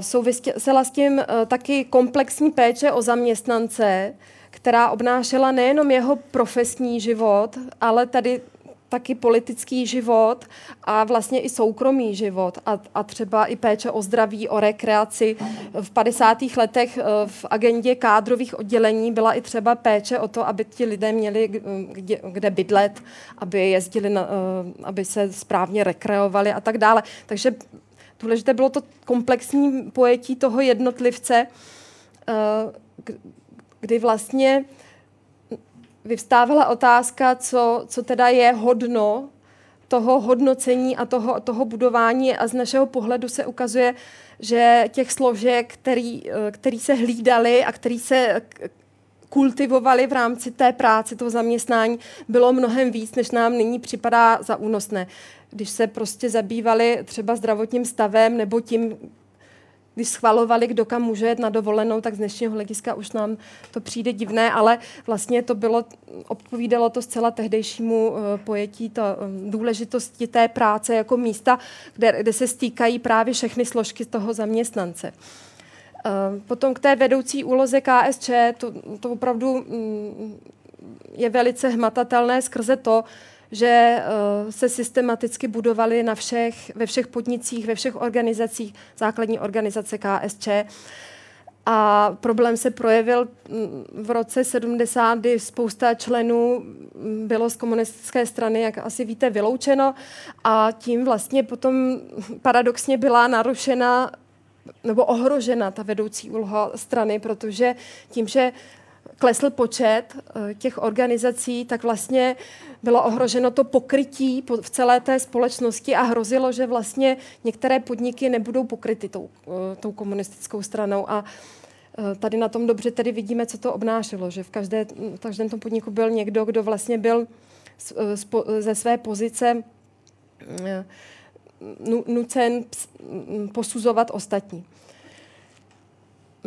Souvisela s tím taky komplexní péče o zaměstnance, která obnášela nejenom jeho profesní život, ale tady taky politický život a vlastně i soukromý život a, a třeba i péče o zdraví, o rekreaci. V 50. letech eh, v agendě kádrových oddělení byla i třeba péče o to, aby ti lidé měli kde, kde bydlet, aby jezdili, na, eh, aby se správně rekreovali a tak dále. Takže důležité bylo to komplexní pojetí toho jednotlivce, eh, kdy vlastně vyvstávala otázka, co, co teda je hodno toho hodnocení a toho, toho budování a z našeho pohledu se ukazuje, že těch složek, který, který se hlídali a který se kultivovali v rámci té práce, toho zaměstnání, bylo mnohem víc, než nám nyní připadá za únosné. Když se prostě zabývali třeba zdravotním stavem nebo tím, když schvalovali, kdo kam může jet na dovolenou, tak z dnešního hlediska už nám to přijde divné, ale vlastně to bylo, odpovídalo to zcela tehdejšímu uh, pojetí to, um, důležitosti té práce jako místa, kde, kde se stýkají právě všechny složky toho zaměstnance. Uh, potom k té vedoucí úloze KSČ, to, to opravdu um, je velice hmatatelné skrze to, že se systematicky budovaly na všech, ve všech podnicích, ve všech organizacích, základní organizace KSČ. A problém se projevil mm, v roce 70, kdy spousta členů mm, bylo z komunistické strany, jak asi víte, vyloučeno a tím vlastně potom paradoxně byla narušena nebo ohrožena ta vedoucí úloha strany, protože tím, že klesl počet eh, těch organizací, tak vlastně bylo ohroženo to pokrytí v celé té společnosti a hrozilo, že vlastně některé podniky nebudou pokryty tou, eh, tou komunistickou stranou. A Eh, tady na tom dobře tedy vidíme, co to obnášelo, že v, každé, v každém tom podniku byl někdo, kdo vlastně byl ze své pozice nucen posuzovat ostatní.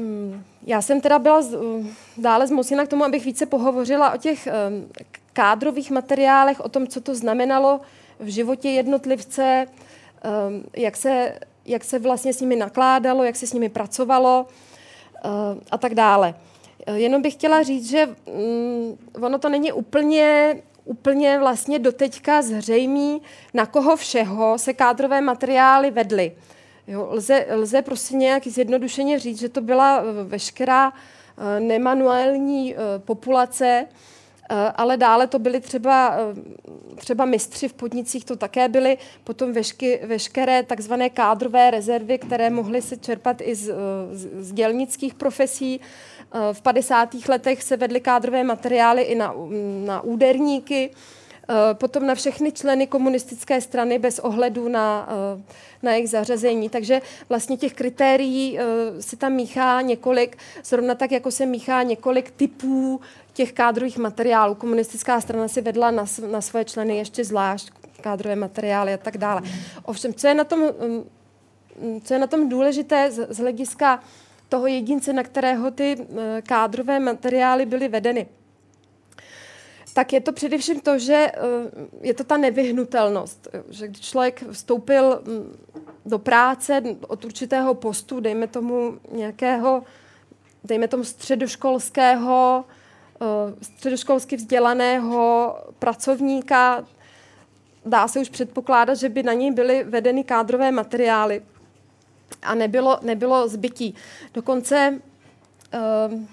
Mm, já jsem teda byla dále zmocněna k tomu, abych více pohovořila o těch kádrových materiálech, o tom, co to znamenalo v životě jednotlivce, jak se, jak se vlastně s nimi nakládalo, jak se s nimi pracovalo, a tak dále. Jenom bych chtěla říct, že mm, ono to není úplně úplně vlastně doteďka zřejmý, na koho všeho se kádrové materiály vedly. Jo, lze, lze prostě nějak zjednodušeně říct, že to byla eh, veškerá eh, nemanuální eh, populace, ale dále to byly třeba, třeba mistři v podnicích, to také byly potom vešky, veškeré takzvané kádrové rezervy, které mohly se čerpat i z, z, z dělnických profesí. V 50. letech se vedly kádrové materiály i na, na úderníky, potom na všechny členy komunistické strany bez ohledu na, na jejich zařazení. Takže vlastně těch kritérií se tam míchá několik, zrovna tak, jako se míchá několik typů těch kádrových materiálů. Komunistická strana si vedla na, na své členy ještě zvlášť kádrové materiály a tak dále. Ovšem, co je na tom, mm, mm, co je na tom důležité z, z hlediska toho jedince, na kterého ty eh, kádrové materiály byly vedeny, tak je to především to, že eh, je to ta nevyhnutelnost, že když člověk vstoupil mm, do práce od určitého postu, dejme tomu nějakého, dejme tomu středoškolského, Eh, středoškolsky vzdělaného pracovníka, dá se už předpokládat, že by na něj byly vedeny kádrové materiály a nebylo, nebylo zbytí. Dokonce um,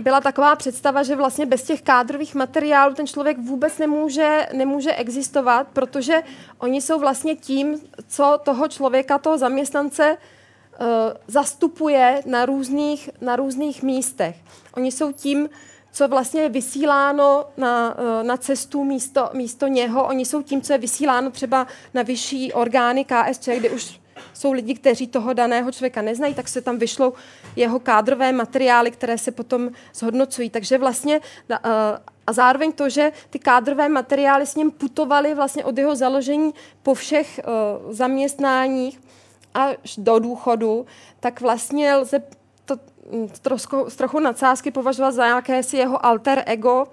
byla taková představa, že vlastně bez těch kádrových materiálů ten člověk vůbec nemůže, nemůže existovat, protože oni jsou vlastně tím, co toho člověka, toho zaměstnance Eh, zastupuje na různých, na různých místech. Oni jsou tím, co vlastně je vysíláno na, eh, na cestu místo, místo něho. Oni jsou tím, co je vysíláno třeba na vyšší orgány KSČ, kde už jsou lidi, kteří toho daného člověka neznají, tak se tam vyšlou jeho kádrové materiály, které se potom zhodnocují. Takže vlastně eh, a zároveň to, že ty kádrové materiály s ním putovaly vlastně od jeho založení po všech zaměstnáních, až do důchodu, tak vlastně lze to trošku, trochu nadsázky považovat za jakési jeho alter ego,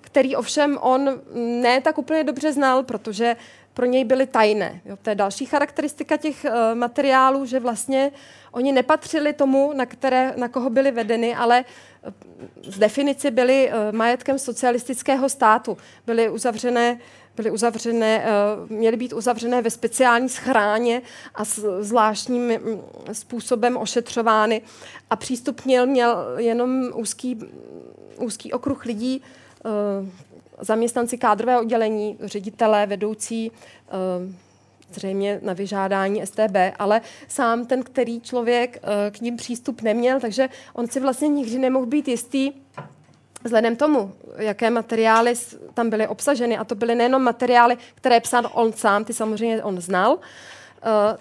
který ovšem on ne tak úplně dobře znal, protože pro něj byly tajné. Jo, to je další charakteristika těch uh, materiálů, že vlastně oni nepatřili tomu, na, které, na koho byly vedeny, ale uh, z definici byly uh, majetkem socialistického státu. Byly uzavřené byly uzavřené, eh, měly být uzavřené ve speciální schráně a s zvláštním mm, způsobem ošetřovány. A přístup měl, jenom úzký, úzký okruh lidí, eh, zaměstnanci kádrového oddělení, ředitelé, vedoucí, eh, zřejmě na vyžádání STB, ale sám ten, který člověk k ním přístup neměl, takže on si vlastně nikdy nemohl být jistý, Vzhledem tomu, jaké materiály tam byly obsaženy, a to byly nejenom materiály, které psal on sám, ty samozřejmě on znal, uh,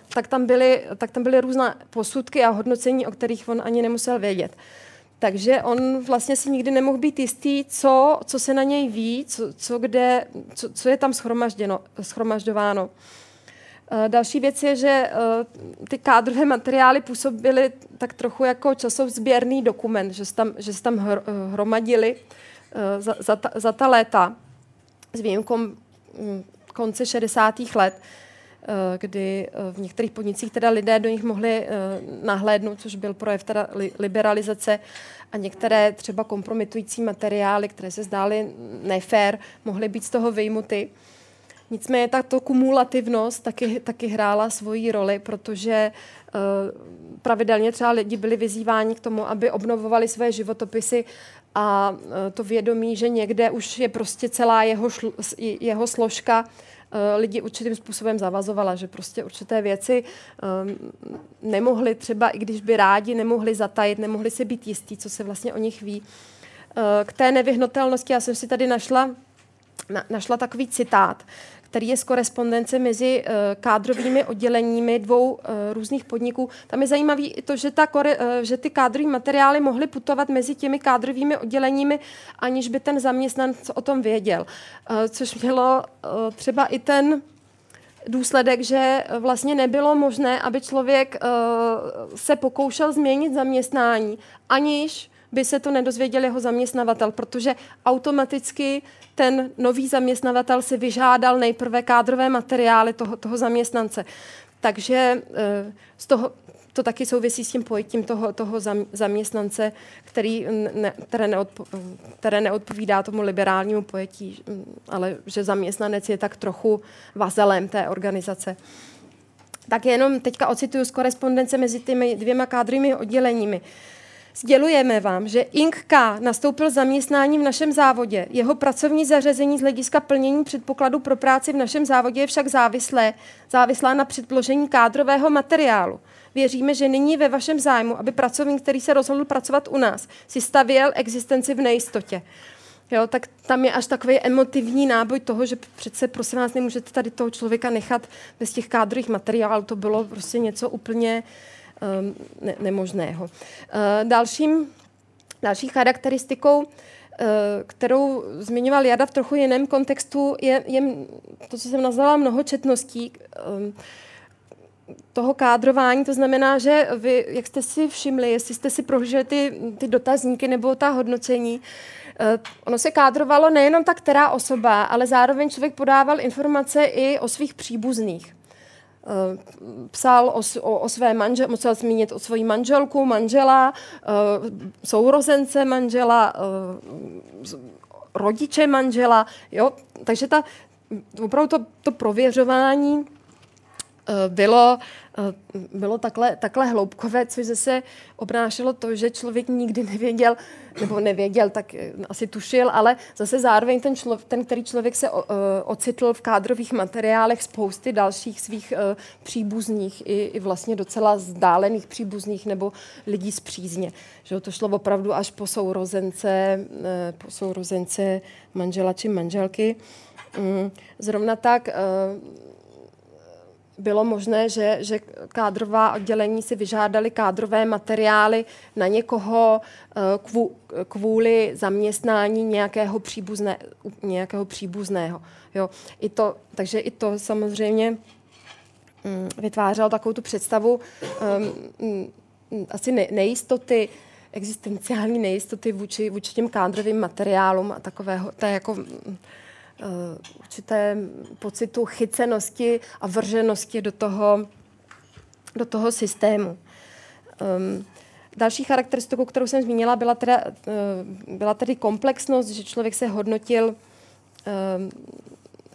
tak, tam byly, tak tam byly různé posudky a hodnocení, o kterých on ani nemusel vědět. Takže on vlastně si nikdy nemohl být jistý, co, co se na něj ví, co, co, kde, co, co je tam schromažďováno. Eh, další věc je, že eh, ty kádrové materiály působily tak trochu jako časovzběrný dokument, že se tam, že se tam eh, hromadili za, za, ta, za ta léta s výjimkou hm, konce 60. let. Kdy v některých podnicích teda lidé do nich mohli nahlédnout, což byl projev teda liberalizace a některé třeba kompromitující materiály, které se zdály nefér, mohly být z toho vyjmuty. Nicméně tato kumulativnost taky, taky hrála svoji roli, protože pravidelně třeba lidi byli vyzýváni k tomu, aby obnovovali své životopisy a to vědomí, že někde už je prostě celá jeho, šl, jeho složka lidi určitým způsobem zavazovala, že prostě určité věci um, třeba, i když by rádi, nemohli zatajit, nemohli si být jistí, co se vlastně o nich ví. Uh, k té nevyhnutelnosti, já jsem si tady našla, na, našla takový citát, který je z korespondence mezi uh, kádrovými odděleními dvou uh, různých podniků. Tam je zajímavý i to, že, ta uh, že ty kádrové materiály mohly putovat mezi těmi kádrovými odděleními, aniž by ten zaměstnanec o tom věděl. Což mělo třeba i ten důsledek, že vlastně nebylo možné, aby člověk se pokoušel změnit zaměstnání, aniž by se to nedozvěděl jeho zaměstnavatel, protože automaticky ten nový zaměstnavatel si vyžádal nejprve kádrové materiály toho, toho zaměstnance. Takže eh, z toho, to taky souvisí s tím pojetím toho, toho zaměstnance, který ne, které, neodpo, které neodpovídá tomu liberálnímu pojetí, ale že zaměstnanec je tak trochu vazalem té organizace. Tak jenom teďka ocituju z korespondence mezi těmi dvěma kádrovými odděleními. Uh, Sdělujeme vám, že Ing K. nastoupil zaměstnání v našem závodě. Jeho pracovní zařazení z hlediska plnění předpokladu pro práci v našem závodě je však závislé, závislá na předložení kádrového materiálu. Věříme, že nyní ve vašem zájmu, aby pracovník, který se rozhodl pracovat u nás, si stavěl existenci v nejistotě. Jo, tak tam je až takový emotivní náboj toho, že přece prosím vás nemůžete tady toho člověka nechat bez těch kádrových materiálů. To bylo prostě něco úplně uh, ne, nemožného. Uh, dalším, další charakteristikou, uh, kterou zmiňoval Jada v trochu jiném kontextu, je, je to, co jsem nazvala mnohočetností toho kádrování. To znamená, že vy, jak jste si všimli, jestli jste si prohlíželi ty, ty dotazníky nebo ta hodnocení, ono se kádrovalo nejenom ta která osoba, ale zároveň člověk podával informace i o svých příbuzných. Eh, psal o, o, o své manžel, musel zmínit o svoji manželku, manžela, uh, sourozence manžela, uh, rodiče manžela, jo, takže ta, opravdu to, to prověřování bylo, bylo takhle, takhle hloubkové, což zase obnášelo to, že člověk nikdy nevěděl, nebo nevěděl, tak asi tušil, ale zase zároveň ten, člo, ten který člověk se ocitl v kádrových materiálech spousty dalších svých příbuzných i, i vlastně docela vzdálených příbuzných nebo lidí z přízně. Že to šlo opravdu až po sourozence, po sourozence manžela či manželky. Um, zrovna tak bylo možné, že, že kádrová oddělení si vyžádali kádrové materiály na někoho eh, kvůli zaměstnání nějakého, příbuzné, nějakého příbuzného. Jo. I to, takže i to samozřejmě mm, vytvářelo takovou tu představu um, asi nejistoty, existenciální nejistoty vůči, vůči těm kádrovým materiálům a takového, to je jako určité pocitu chycenosti a vrženosti do toho, do toho systému. Um, další charakteristiku, kterou jsem zmínila, byla, teda, uh, byla tedy komplexnost, že člověk se hodnotil, uh,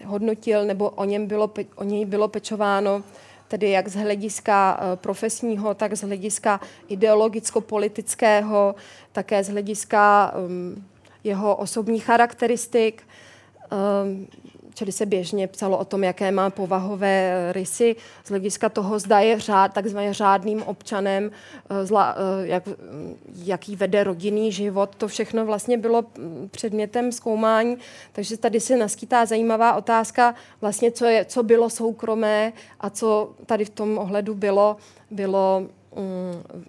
hodnotil nebo o, něm bylo, o něj bylo pečováno tedy jak z hlediska profesního, tak z hlediska ideologicko-politického, také z hlediska um, jeho osobních charakteristik. Ehm, čili se běžně psalo o tom, jaké má povahové rysy z hlediska toho, zda je řád, takzvaně řádným občanem, eh, zla, eh, jak, jaký vede rodinný život. To všechno vlastně bylo mm, předmětem zkoumání, takže tady se naskýtá zajímavá otázka, vlastně co, je, co bylo soukromé a co tady v tom ohledu bylo, bylo um,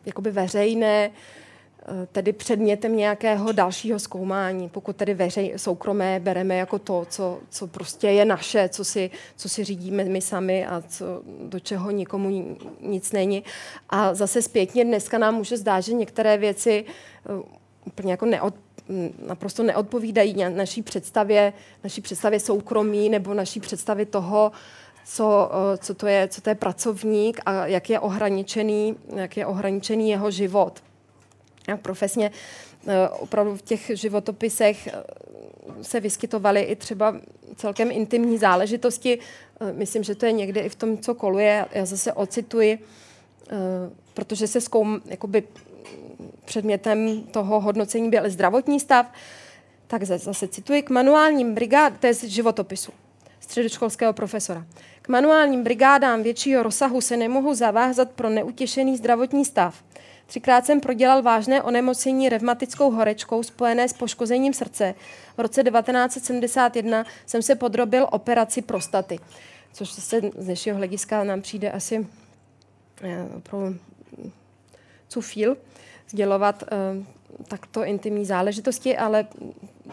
jakoby veřejné. Uh, Eh, tedy předmětem nějakého dalšího zkoumání, pokud tedy veřej, soukromé bereme jako to, co, co prostě je naše, co si, co si řídíme my sami a co, do čeho nikomu nic není. A zase zpětně dneska nám může zdát, že některé věci uh, úplně jako neod, naprosto neodpovídají naší představě, naší představě soukromí nebo naší představě toho, co, co, to je, co to je pracovník a jak je ohraničený, jak je ohraničený jeho život. Profesně opravdu v těch životopisech se vyskytovaly i třeba celkem intimní záležitosti. Myslím, že to je někde i v tom, co koluje. Já zase ocituji, protože se zkoum, jakoby předmětem toho hodnocení byl zdravotní stav, tak zase cituji, k manuálním brigádám, to je z životopisu středoškolského profesora. K manuálním brigádám většího rozsahu se nemohu zavázat pro neutěšený zdravotní stav. Třikrát jsem prodělal vážné onemocnění revmatickou horečkou spojené s poškozením srdce. V roce 1971 jsem se podrobil operaci prostaty, což se z dnešního hlediska nám přijde asi eh, opravdu cufíl sdělovat eh, takto intimní záležitosti, ale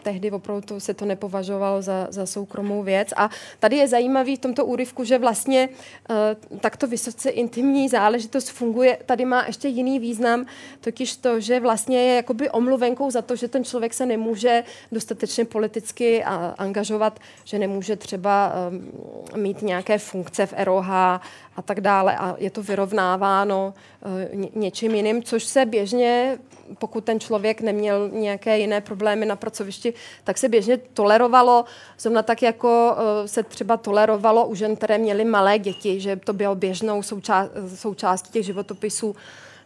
tehdy opravdu se to nepovažovalo za, za soukromou věc. A tady je zajímavý v tomto úryvku, že vlastně uh, takto vysoce intimní záležitost funguje. Tady má ještě jiný význam, totiž to, že vlastně je jakoby omluvenkou za to, že ten člověk se nemůže dostatečně politicky a, angažovat, že nemůže třeba um, mít nějaké funkce v ROH a tak dále. A je to vyrovnáváno uh, něčím jiným, což se běžně, pokud ten člověk neměl nějaké jiné problémy na pracovišti, tak se běžně tolerovalo, zrovna tak jako uh, se třeba tolerovalo u žen, které měly malé děti, že to bylo běžnou součástí těch životopisů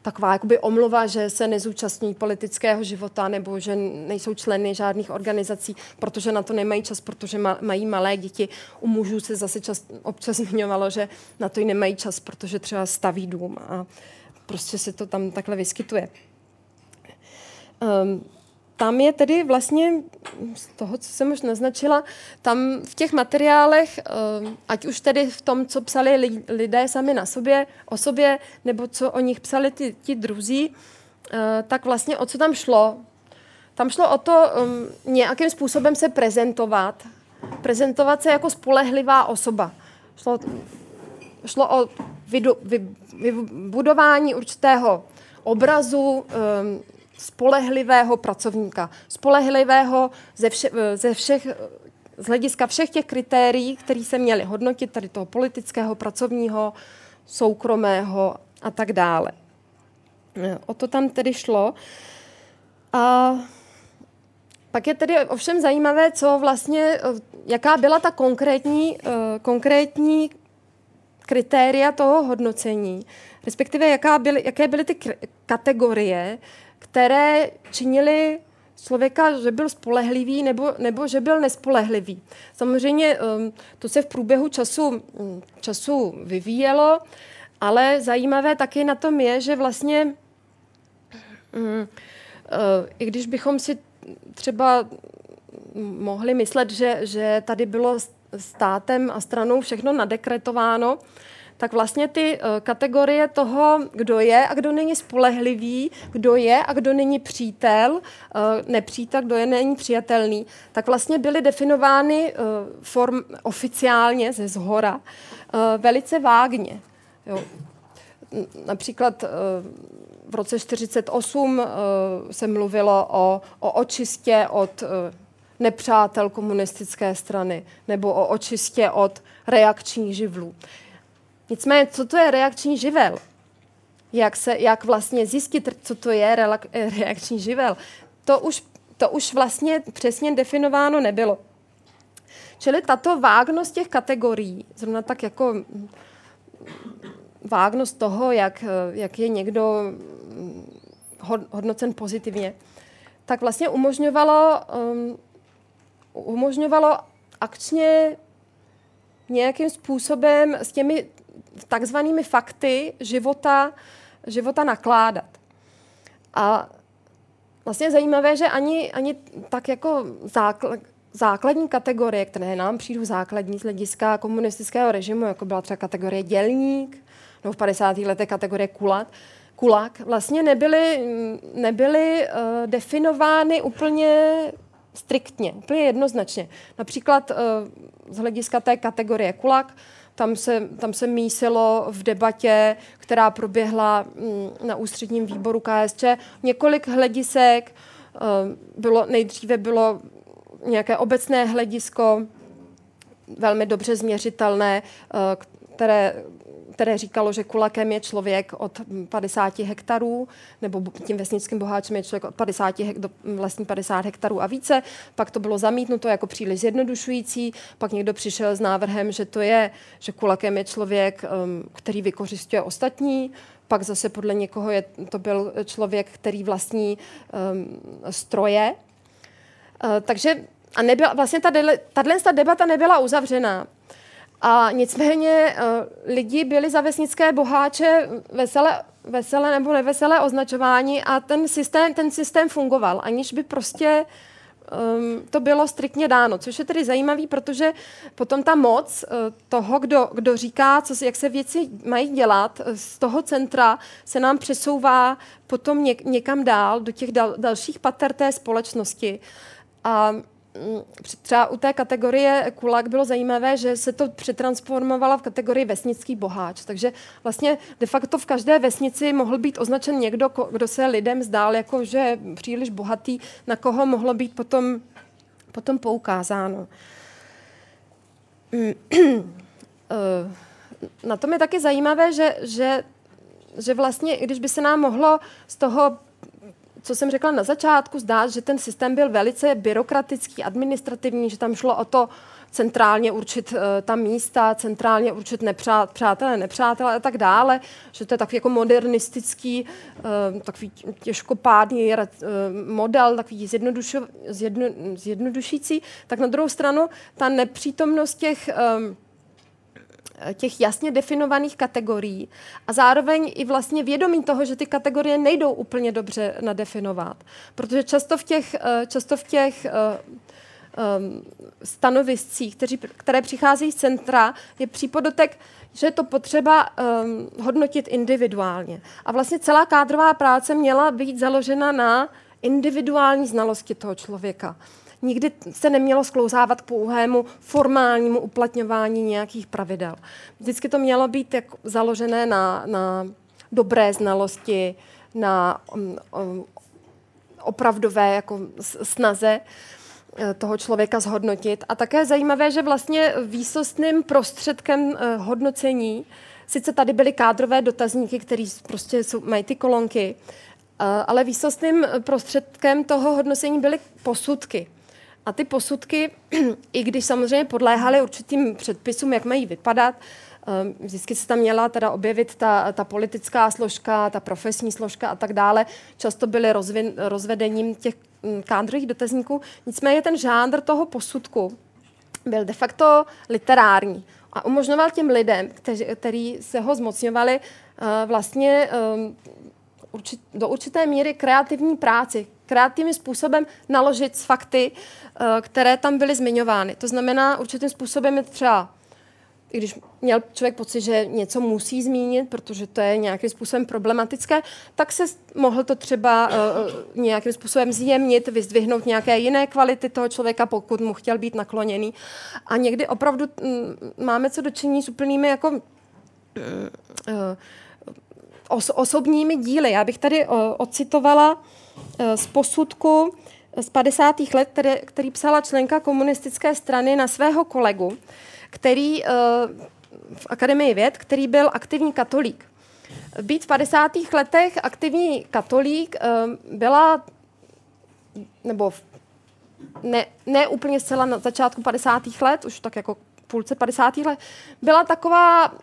taková jakoby omluva, že se nezúčastní politického života nebo že nejsou členy žádných organizací, protože na to nemají čas, protože ma, mají malé děti. U mužů se zase čas, občas zmiňovalo, že na to i nemají čas, protože třeba staví dům a prostě se to tam takhle vyskytuje. Um, tam je tedy vlastně z toho, co jsem už naznačila, tam v těch materiálech, eh, ať už tedy v tom, co psali lidé sami na sobě, o sobě, nebo co o nich psali ty, ti druzí, eh, tak vlastně o co tam šlo? Tam šlo o to um, nějakým způsobem se prezentovat, prezentovat se jako spolehlivá osoba. Šlo, šlo o vybudování určitého obrazu, spolehlivého pracovníka. Spolehlivého ze, vše, ze všech, z hlediska všech těch kritérií, které se měly hodnotit, tady toho politického, pracovního, soukromého a tak dále. O to tam tedy šlo. A pak je tedy ovšem zajímavé, co vlastně, jaká byla ta konkrétní, konkrétní kritéria toho hodnocení, respektive jaká byly, jaké byly ty kategorie, které činili člověka, že byl spolehlivý nebo, nebo že byl nespolehlivý. Samozřejmě um, to se v průběhu času, mm, času vyvíjelo, ale zajímavé taky na tom je, že vlastně um, uh, i když bychom si třeba mohli myslet, že, že tady bylo státem a stranou všechno nadekretováno, tak vlastně ty uh, kategorie toho, kdo je a kdo není spolehlivý, kdo je a kdo není přítel, uh, nepřítel, kdo je není přijatelný, tak vlastně byly definovány uh, form, oficiálně ze zhora velice vágně. Jo. Například v roce 1948 se mluvilo o, o očistě od nepřátel komunistické strany nebo o očistě od reakčních živlů. Nicméně, co to je reakční živel? Jak, se, jak vlastně zjistit, co to je reakční živel? To už, to už vlastně přesně definováno nebylo. Čili tato vágnost těch kategorií, zrovna tak jako vágnost toho, jak, jak je někdo hodnocen pozitivně, tak vlastně umožňovalo, um, umožňovalo akčně nějakým způsobem s těmi takzvanými fakty života, života nakládat. A vlastně je zajímavé, že ani, ani tak jako základ, základní kategorie, které nám přijdou základní z hlediska komunistického režimu, jako byla třeba kategorie dělník, nebo v 50. letech kategorie kulat, kulak, vlastně nebyly, nebyly uh, definovány úplně striktně, úplně jednoznačně. Například uh, z hlediska té kategorie kulak tam se, tam se mísilo v debatě, která proběhla mm, na ústředním výboru KSČ, několik hledisek. Eh, bylo, nejdříve bylo nějaké obecné hledisko, velmi dobře změřitelné, které které říkalo, že kulakem je člověk od 50 hektarů, nebo tím vesnickým boháčem je člověk od 50 hek, do vlastní 50 hektarů a více. Pak to bylo zamítnuto jako příliš zjednodušující. Pak někdo přišel s návrhem, že to je, že kulakem je člověk, um, který vykořistuje ostatní. Pak zase podle někoho je, to byl člověk, který vlastní um, stroje. Uh, takže a nebyla, vlastně ta, tato ta debata nebyla uzavřená. A nicméně uh, lidi byli za vesnické boháče veselé, veselé nebo neveselé označování a ten systém, ten systém fungoval, aniž by prostě um, to bylo striktně dáno, což je tedy zajímavý, protože potom ta moc uh, toho, kdo, kdo říká, co, jak se věci mají dělat, z toho centra se nám přesouvá potom něk, někam dál, do těch dal, dalších pater té společnosti. A třeba u té kategorie kulak bylo zajímavé, že se to přetransformovalo v kategorii vesnický boháč. Takže vlastně de facto v každé vesnici mohl být označen někdo, kdo se lidem zdál jako, že příliš bohatý, na koho mohlo být potom, potom poukázáno. Eh, na tom je taky zajímavé, že, že, že vlastně, když by se nám mohlo z toho co jsem řekla na začátku, zdá, že ten systém byl velice byrokratický, administrativní, že tam šlo o to centrálně určit uh, ta místa, centrálně určit nepřát, přátelé, nepřátelé a tak dále, že to je takový jako modernistický, uh, takový těžkopádný uh, model, takový zjednodušu, zjedno, zjednodušící, tak na druhou stranu ta nepřítomnost těch um, těch jasně definovaných kategorií a zároveň i vlastně vědomí toho, že ty kategorie nejdou úplně dobře nadefinovat. Protože často v těch, eh, často v těch um, stanoviscích, kteří, které přicházejí z centra, je přípodotek, že je to potřeba um, hodnotit individuálně. A vlastně celá kádrová práce měla být založena na individuální znalosti toho člověka nikdy se nemělo sklouzávat k pouhému formálnímu uplatňování nějakých pravidel. Vždycky to mělo být jako založené na, na dobré znalosti, na um, um, opravdové jako snaze eh, toho člověka zhodnotit. A také zajímavé, že vlastně výsostným prostředkem uh, hodnocení, sice tady byly kádrové dotazníky, které prostě jsou, mají ty kolonky, uh, ale výsostným prostředkem toho hodnocení byly posudky. A ty posudky, i když samozřejmě podléhaly určitým předpisům, jak mají vypadat, ehm, vždycky se tam měla teda objevit ta, ta politická složka, ta profesní složka a tak dále. Často byly rozvin, rozvedením těch mm, kádrových dotazníků. Nicméně ten žánr toho posudku byl de facto literární a umožňoval těm lidem, kteří, kteří se ho zmocňovali, eh, vlastně ehm, do určité míry kreativní práci, kreativním způsobem naložit s fakty, eh, které tam byly zmiňovány. To znamená, určitým způsobem je třeba i když měl člověk pocit, že něco musí zmínit, protože to je nějakým způsobem problematické, tak se mohl to třeba uh, nějakým způsobem zjemnit, vyzdvihnout nějaké jiné kvality toho člověka, pokud mu chtěl být nakloněný. A někdy opravdu um, máme co dočinit s úplnými jako os- osobními díly. Já bych tady ocitovala z posudku z 50. let, který, který psala členka komunistické strany na svého kolegu, který uh, v Akademii věd, který byl aktivní katolík. Být v 50. letech aktivní katolík uh, byla, nebo ne, ne úplně zcela na začátku 50. let, už tak jako půlce 50. let, byla taková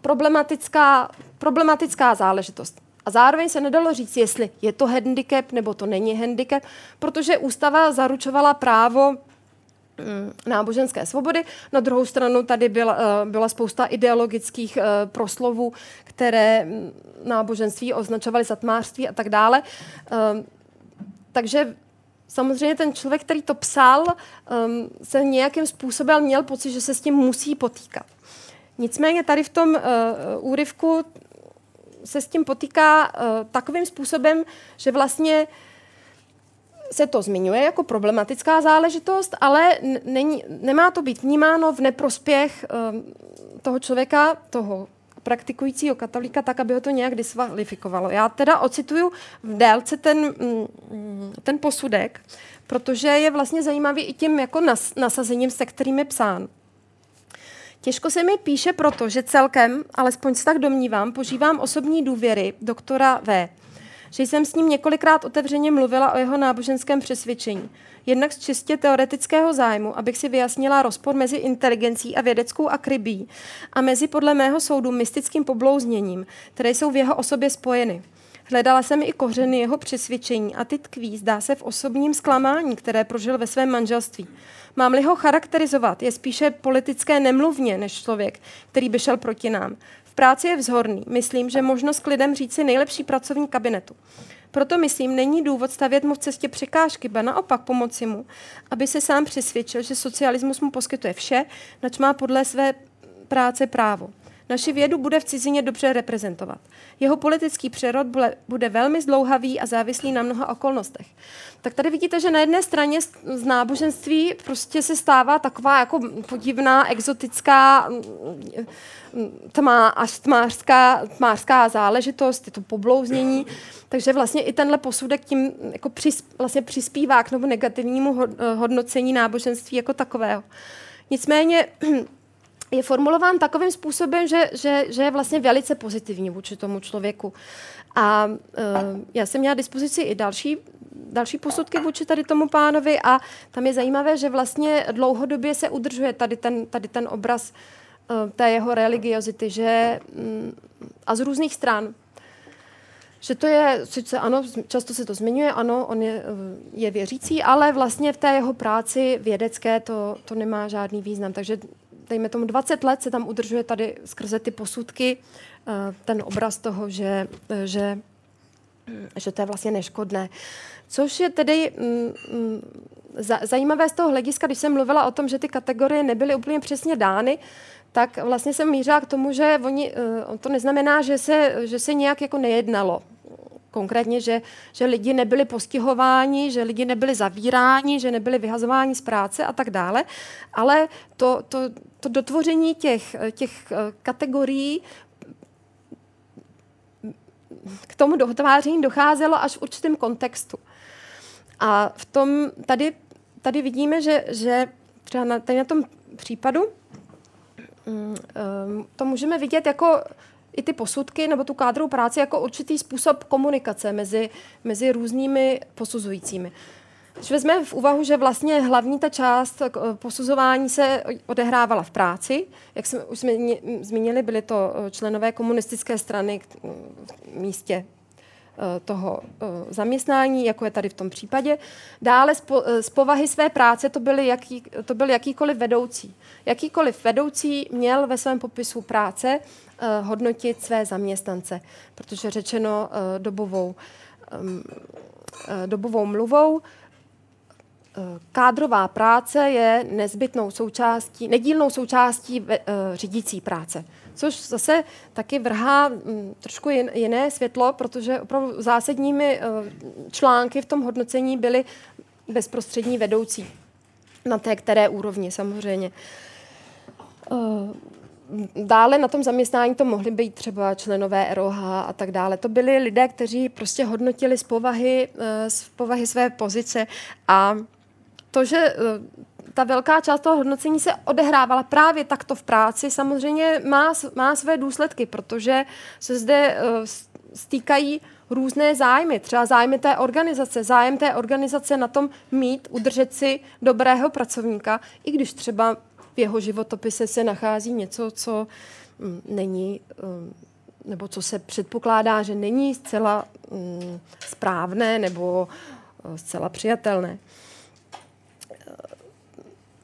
problematická, problematická záležitost. Zároveň se nedalo říct, jestli je to handicap nebo to není handicap, protože ústava zaručovala právo mm, náboženské svobody. Na druhou stranu tady byla, eh, byla spousta ideologických eh, proslovů, které mm, náboženství označovaly za tmářství a tak dále. Eh, takže samozřejmě ten člověk, který to psal, se nějakým způsobem měl pocit, že se s tím musí potýkat. Nicméně tady v tom úryvku se s tím potýká uh, takovým způsobem, že vlastně se to zmiňuje jako problematická záležitost, ale není, nemá to být vnímáno v neprospěch uh, toho člověka, toho praktikujícího katolíka, tak, aby ho to nějak diskvalifikovalo. Já teda ocituju v délce ten, mm, ten posudek, protože je vlastně zajímavý i tím jako nas, nasazením, se kterým je psán. Těžko se mi píše proto, že celkem, alespoň se tak domnívám, požívám osobní důvěry doktora V. Že jsem s ním několikrát otevřeně mluvila o jeho náboženském přesvědčení. Jednak z čistě teoretického zájmu, abych si vyjasnila rozpor mezi inteligencí a vědeckou akribí a mezi podle mého soudu mystickým poblouzněním, které jsou v jeho osobě spojeny. Hledala jsem i kořeny jeho přesvědčení a ty tkví, zdá se, v osobním zklamání, které prožil ve svém manželství. Mám-li ho charakterizovat, je spíše politické nemluvně než člověk, který by šel proti nám. V práci je vzhorný. Myslím, že možnost k lidem říci nejlepší pracovní kabinetu. Proto myslím, není důvod stavět mu v cestě překážky, ba naopak pomoci mu, aby se sám přesvědčil, že socialismus mu poskytuje vše, nač má podle své práce právo. Naši vědu bude v cizině dobře reprezentovat. Jeho politický přerod bude, velmi zdlouhavý a závislý na mnoha okolnostech. Tak tady vidíte, že na jedné straně z náboženství prostě se stává taková jako podivná, exotická, mm, mm, tmá, až tmářská, tmářská záležitost, je to poblouznění. Takže vlastně i tenhle posudek tím jako přis, vlastně přispívá k tomu negativnímu hodnocení náboženství jako takového. Nicméně je formulován takovým způsobem, že, že, že je vlastně velice pozitivní vůči tomu člověku. A uh, já jsem měla dispozici i další, další posudky vůči tady tomu pánovi a tam je zajímavé, že vlastně dlouhodobě se udržuje tady ten, tady ten obraz uh, té jeho religiozity, že um, a z různých stran. Že to je, sice ano, často se to zmiňuje, ano, on je, je věřící, ale vlastně v té jeho práci vědecké to, to nemá žádný význam. Takže dejme tomu 20 let se tam udržuje tady skrze ty posudky eh, ten obraz toho, že, eh, že, že to je vlastně neškodné. Což je tedy mm, mm, zajímavé z toho hlediska, když jsem mluvila o tom, že ty kategorie nebyly úplně přesně dány, tak vlastně jsem mířila k tomu, že oni, eh, to neznamená, že se, že se nějak jako nejednalo Konkrétně, že, že lidi nebyli postihováni, že lidi nebyli zavíráni, že nebyli vyhazováni z práce a tak dále, ale to, to, to dotvoření těch, těch eh, kategorií k tomu dotváření docházelo až v určitém kontextu. A v tom tady, tady vidíme, že, že třeba na, tady na tom případu mm, eh, to můžeme vidět jako i ty posudky nebo tu kádrovou práci jako určitý způsob komunikace mezi, mezi různými posuzujícími. Když vezmeme v úvahu, že vlastně hlavní ta část eh, posuzování se odehrávala v práci, jak jsme už zmínili, byly to eh, členové komunistické strany v místě toho zaměstnání, jako je tady v tom případě. Dále z povahy své práce to byly, jaký, to byl jakýkoliv vedoucí. Jakýkoliv vedoucí měl ve svém popisu práce hodnotit své zaměstnance, protože řečeno dobovou, uh, dobovou mluvou, Kádrová práce je nezbytnou součástí, nedílnou součástí řídící práce. Což zase taky vrhá um, trošku jin, jiné světlo, protože opravdu zásadními uh, články v tom hodnocení byly bezprostřední vedoucí na té které úrovni samozřejmě. Uh, dále na tom zaměstnání to mohly být třeba členové ROH a tak dále. To byli lidé, kteří prostě hodnotili z povahy, eh, z povahy své pozice a to, že eh, ta velká část toho hodnocení se odehrávala právě takto v práci, samozřejmě má, má své důsledky, protože se zde eh, stýkají různé zájmy, třeba zájmy té organizace, zájem té organizace na tom mít, udržet si dobrého pracovníka, i když třeba v jeho životopise se nachází něco, co mm, není, mm, nebo co se předpokládá, že není zcela mm, správné nebo eh, zcela přijatelné.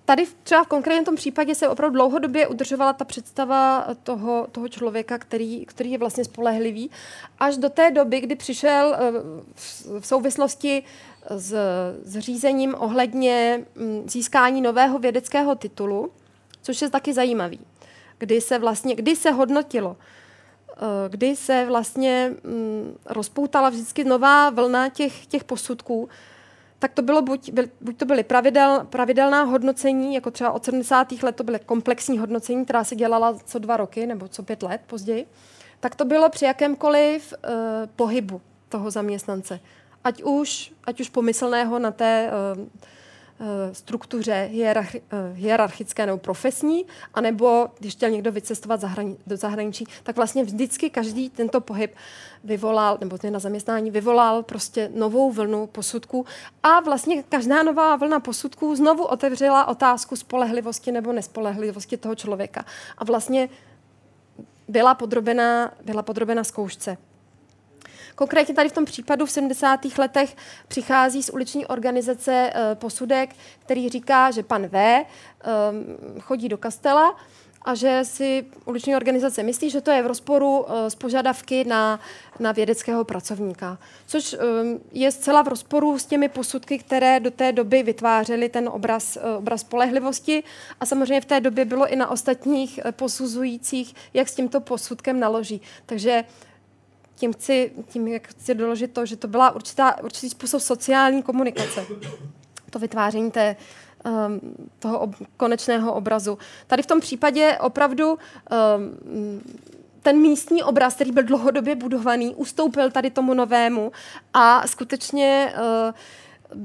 Tady třeba v konkrétním tom případě se opravdu dlouhodobě udržovala ta představa toho, toho člověka, který, který je vlastně spolehlivý, až do té doby, kdy přišel eh, v souvislosti s, s řízením ohledně získání nového vědeckého titulu, což je taky zajímavý. Kdy se vlastně, kdy se hodnotilo, eh, kdy se vlastně mm, rozpoutala vždycky nová vlna těch, těch posudků, tak to bylo buď, byl, buď to byly pravidel, pravidelná hodnocení, jako třeba od 70. let to byly komplexní hodnocení, která se dělala co dva roky nebo co pět let později, tak to bylo při jakémkoliv uh, pohybu toho zaměstnance. Ať už, ať už pomyslného na té uh, struktuře hierarchi, hierarchické nebo profesní, anebo když chtěl někdo vycestovat do zahraničí, tak vlastně vždycky každý tento pohyb vyvolal, nebo na zaměstnání vyvolal prostě novou vlnu posudků a vlastně každá nová vlna posudků znovu otevřela otázku spolehlivosti nebo nespolehlivosti toho člověka. A vlastně byla podrobena, byla podrobena zkoušce. Konkrétně tady v tom případu v 70. letech přichází z uliční organizace uh, posudek, který říká, že pan V um, chodí do kastela a že si uliční organizace myslí, že to je v rozporu uh, s požadavky na, na vědeckého pracovníka. Což je zcela v rozporu s těmi posudky, které do té doby vytvářely ten obraz, obraz spolehlivosti. A samozřejmě v té době bylo i na ostatních posuzujících, jak s tímto posudkem naloží. Takže tím chci, tím jak chci doložit to, že to byla určitá, určitý způsob sociální komunikace. To vytváření té, um, toho ob, konečného obrazu. Tady v tom případě opravdu um, ten místní obraz, který byl dlouhodobě budovaný, ustoupil tady tomu novému a skutečně uh,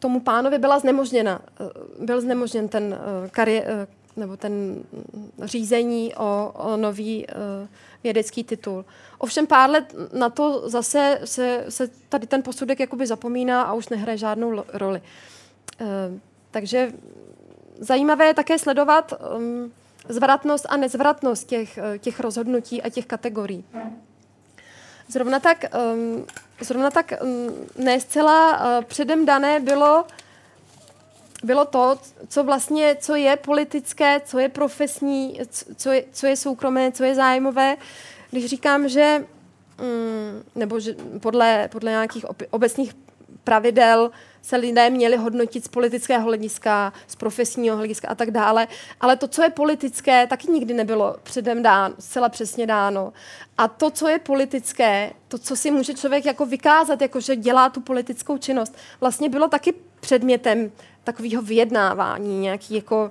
tomu pánovi byla znemožněna, uh, byl znemožněn ten uh, kari- nebo ten řízení o, o nový uh, vědecký titul. Ovšem pár let na to zase se, se tady ten posudek jakoby zapomíná a už nehraje žádnou roli. Uh, takže zajímavé je také sledovat um, zvratnost a nezvratnost těch, uh, těch rozhodnutí a těch kategorií. Zrovna tak, um, zrovna tak um, ne zcela uh, předem dané bylo, bylo to, co vlastně, co je politické, co je profesní, co je, co je soukromé, co je zájmové. Když říkám, že mm, nebo že podle, podle nějakých obecných pravidel se lidé měli hodnotit z politického hlediska, z profesního hlediska a tak dále. Ale to, co je politické, taky nikdy nebylo předem dáno, zcela přesně dáno. A to, co je politické, to, co si může člověk jako vykázat, jako že dělá tu politickou činnost, vlastně bylo taky předmětem takového vyjednávání, nějaký jako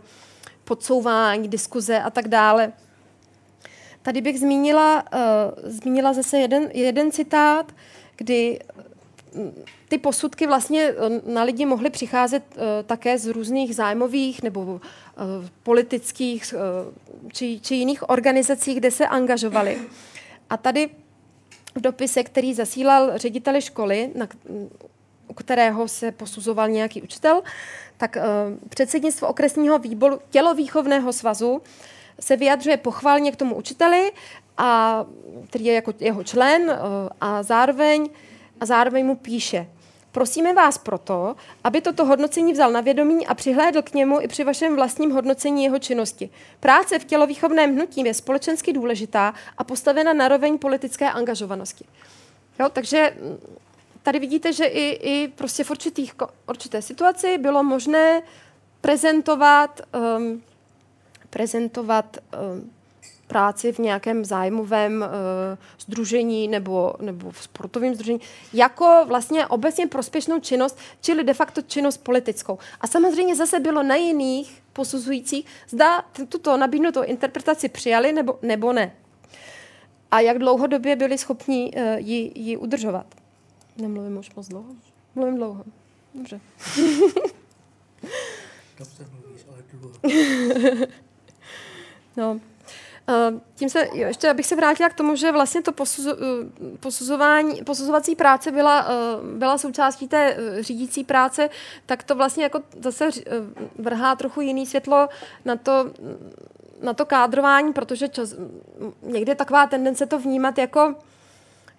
podsouvání, diskuze a tak dále. Tady bych zmínila, uh, zmínila zase jeden, jeden citát, kdy ty posudky vlastně eh, na lidi mohly přicházet uh, také z různých zájmových nebo uh, politických či, či jiných organizací, kde se angažovali. A tady v dopise, který zasílal řediteli školy, na, u kterého se posuzoval nějaký učitel, tak předsednictvo okresního výboru tělovýchovného svazu se vyjadřuje pochválně k tomu učiteli, a, který je jako jeho člen a zároveň a zároveň mu píše, Prosíme vás proto, aby toto hodnocení vzal na vědomí a přihlédl k němu i při vašem vlastním hodnocení jeho činnosti. Práce v tělovýchovném hnutí je společensky důležitá a postavena na roveň politické angažovanosti. Jo, takže mm, tady vidíte, že i, i prostě v určitých, určité situaci bylo možné prezentovat, um, prezentovat um, práci v nějakém zájmovém uh, združení nebo, nebo v sportovním združení jako vlastně obecně prospěšnou činnost, čili de facto činnost politickou. A samozřejmě zase bylo na jiných posuzujících, zda tuto nabídnutou interpretaci přijali nebo, nebo ne. A jak dlouhodobě byli schopni uh, ji, ji udržovat. Nemluvím už moc dlouho. Mluvím dlouho. Dobře. Dobře mluvíš, ale dlouho. no, tím se, jo, ještě abych se vrátila k tomu, že vlastně to posuzo, uh, posuzování, posuzovací práce byla, uh, byla součástí té řídící práce, tak to vlastně jako zase vrhá trochu jiný světlo na to, na to kádrování, protože čas, někdy je taková tendence to vnímat jako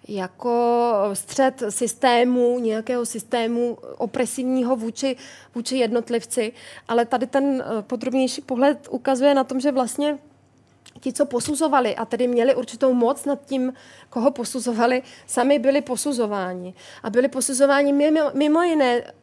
jako střed systému, nějakého systému opresivního vůči, vůči jednotlivci. Ale tady ten podrobnější pohled ukazuje na tom, že vlastně ti, co posuzovali a tedy měli určitou moc nad tím, koho posuzovali, sami byli posuzováni. A byli posuzováni mimo, mimo jiné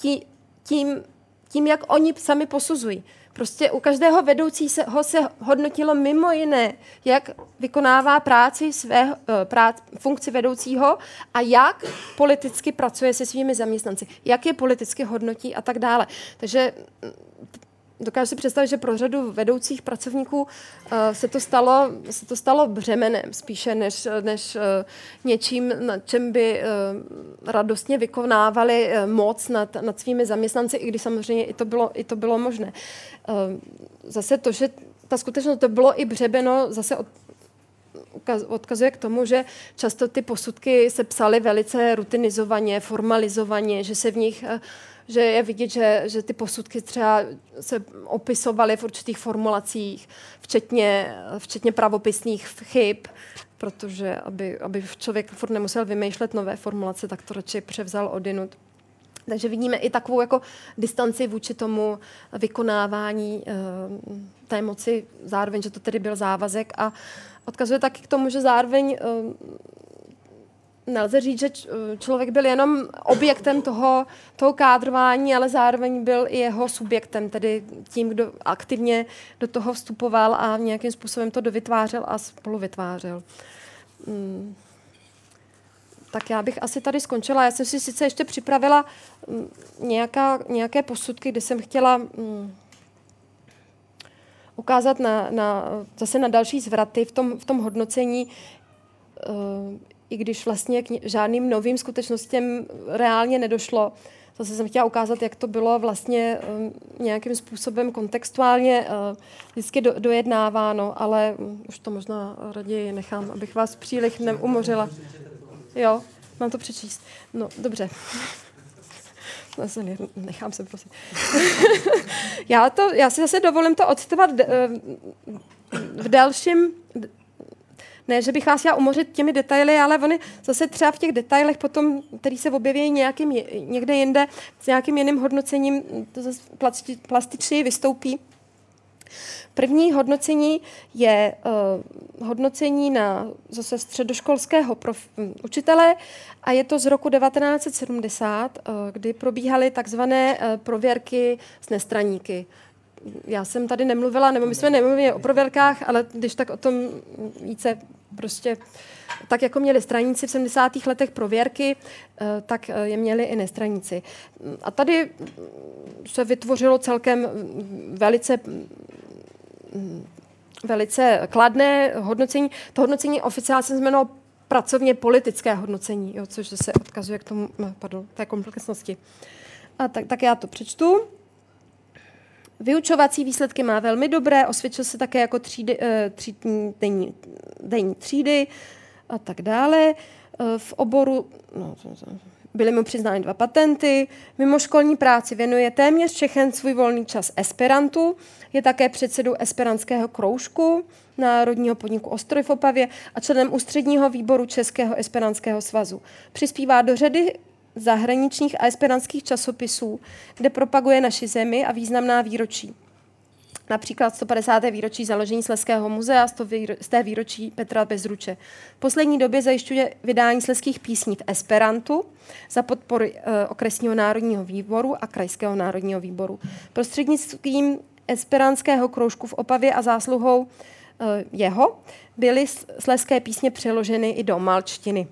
tí, tím, tím, jak oni sami posuzují. Prostě u každého vedoucího se hodnotilo mimo jiné, jak vykonává práci své, eh, prác, funkci vedoucího a jak politicky pracuje se svými zaměstnanci, jak je politicky hodnotí a tak dále. Takže dokážu si představit, že pro řadu vedoucích pracovníků uh, se, to stalo, se to stalo břemenem spíše než, než uh, něčím, na čem by uh, radostně vykonávali moc nad, nad svými zaměstnanci, i když samozřejmě i to bylo, i to bylo možné. Zase to, že ta skutečnost to bylo i břebeno, zase od, odkazuje k tomu, že často ty posudky se psaly velice rutinizovaně, formalizovaně, že se v nich že je vidět, že, že ty posudky třeba se opisovaly v určitých formulacích, včetně, včetně pravopisných chyb, protože aby, aby člověk furt nemusel vymýšlet nové formulace, tak to radši převzal odinut. Takže vidíme i takovou jako distanci vůči tomu vykonávání e, té moci, zároveň, že to tedy byl závazek a odkazuje taky k tomu, že zároveň e, nelze říct, že člověk byl jenom objektem toho, toho kádrování, ale zároveň byl i jeho subjektem, tedy tím, kdo aktivně do toho vstupoval a nějakým způsobem to dovytvářel a spolu vytvářel. Hmm. Tak já bych asi tady skončila. Já jsem si sice ještě připravila mm, nějaká, nějaké posudky, kde jsem chtěla hmm, ukázat na, na, zase na další zvraty v tom, v tom hodnocení, uh, i když vlastně k žádným novým skutečnostem reálně nedošlo. Zase jsem chtěla ukázat, jak to bylo vlastně um, nějakým způsobem kontextuálně uh, vždycky do, dojednáváno, ale um, už to možná raději nechám, abych vás příliš neumořila. Jo, mám to přečíst. No, dobře. Nechám se, prosím. já, to, já si zase dovolím to odstovat v dalším ne, že bych vás chtěla umořit těmi detaily, ale oni zase třeba v těch detailech potom, který se objeví nějakým, někde jinde, s nějakým jiným hodnocením, to zase plastičněji vystoupí. První hodnocení je uh, hodnocení na zase středoškolského prof, um, učitele a je to z roku 1970, uh, eh, kdy probíhaly takzvané uh, prověrky s nestraníky já jsem tady nemluvila, nebo my jsme nemluvili o prověrkách, ale když tak o tom více prostě, tak jako měli straníci v 70. letech prověrky, eh, tak eh, je měli i nestraníci. A tady se vytvořilo celkem velice velice kladné hodnocení. To hodnocení oficiálně se jmenovalo pracovně politické hodnocení, jo, což se odkazuje k tomu, no, pardon, té komplexnosti. A tak, tak já to přečtu. Vyučovací výsledky má velmi dobré, osvědčil se také jako třídy, eh, třídní, denní, denní třídy a tak dále. Eh, v oboru no, byly mu přiznány dva patenty. Mimo školní práci věnuje téměř všechen svůj volný čas Esperantu. Je také předsedou esperantského kroužku Národního podniku Ostroj v Opavě a členem ústředního výboru Českého esperantského svazu. Přispívá do řady zahraničních a esperantských časopisů, kde propaguje naši zemi a významná výročí. Například 150. výročí založení Sleského muzea, 100. té výročí Petra Bezruče. V poslední době zajišťuje vydání sleských písní v Esperantu za podpory e, okresního národního výboru a krajského národního výboru. Prostřednictvím esperantského kroužku v Opavě a zásluhou e, jeho byly sleské písně přeloženy i do malčtiny.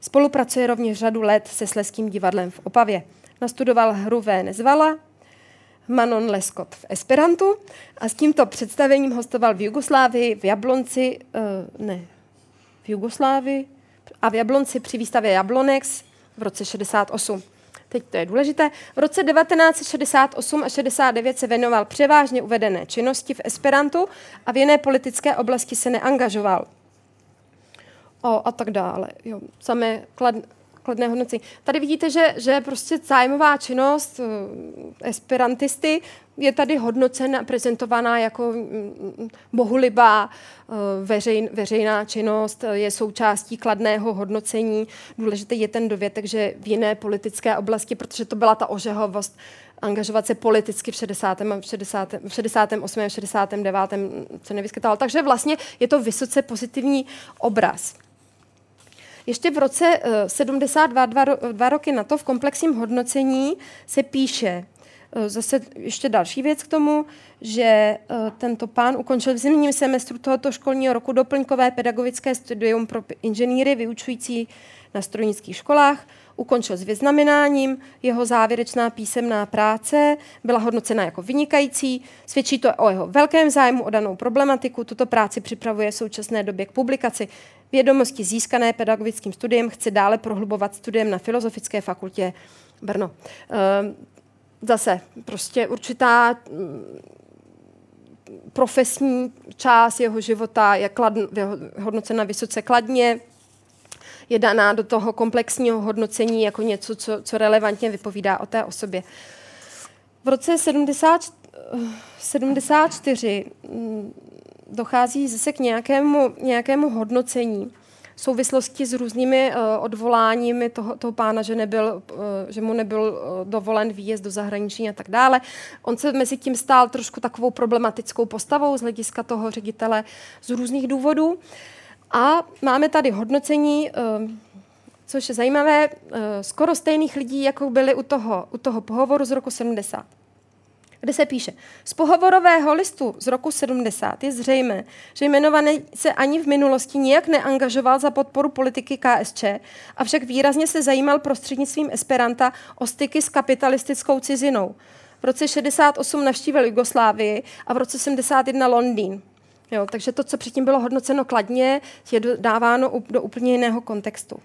Spolupracuje rovněž řadu let se Sleským divadlem v Opavě. Nastudoval hru V. Nezvala, Manon Lescott v Esperantu a s tímto představením hostoval v Jugoslávii, v Jablonci, uh, ne, v Jugoslávii a v Jablonci při výstavě Jablonex v roce 68. Teď to je důležité. V roce 1968 a 69 se věnoval převážně uvedené činnosti v Esperantu a v jiné politické oblasti se neangažoval o, a tak dále. Jo, samé klad, kladné hodnocení. Tady vidíte, že, že prostě zájmová činnost esperantisty je tady hodnocena, prezentovaná jako um, bohulibá uh, veřejn, veřejná činnost, je součástí kladného hodnocení. Důležitý je ten dovětek, že v jiné politické oblasti, protože to byla ta ožehovost, angažovat se politicky v 60. A 60. v 68. a 69. se nevyskytoval. Takže vlastně je to vysoce pozitivní obraz. Ještě v roce 72, eh, dva, dva roky na to, v komplexním hodnocení se píše, Eh, zase ještě další věc k tomu, že eh, tento pán ukončil v zimním semestru tohoto školního roku doplňkové pedagogické studium pro inženýry vyučující na strojnických školách, ukončil s vyznamenáním, jeho závěrečná písemná práce byla hodnocena jako vynikající, svědčí to o jeho velkém zájmu o danou problematiku, tuto práci připravuje v současné době k publikaci. Vědomosti získané pedagogickým studiem chce dále prohlubovat studiem na Filozofické fakultě Brno. Ehm, zase prostě určitá mm, profesní část jeho života je kladn, hodnocena vysoce kladně, je daná do toho komplexního hodnocení jako něco, co, co relevantně vypovídá o té osobě. V roce 70, 74 mm, dochází zase k nějakému, nějakému hodnocení v souvislosti s různými uh, odvoláními toho, toho pána, že, nebyl, uh, že mu nebyl uh, dovolen výjezd do zahraničí a tak dále. On se mezi tím stál trošku takovou problematickou postavou z hlediska toho ředitele z různých důvodů. A máme tady hodnocení, uh, což je zajímavé, uh, skoro stejných lidí, jako byli u toho, u toho pohovoru z roku 70 kde se píše, z pohovorového listu z roku 70 je zřejmé, že jmenovaný se ani v minulosti nijak neangažoval za podporu politiky KSČ, avšak výrazně se zajímal prostřednictvím Esperanta o styky s kapitalistickou cizinou. V roce 68 navštívil Jugoslávii a v roce 71 Londýn. Jo, takže to, co předtím bylo hodnoceno kladně, je dáváno do úplně jiného kontextu.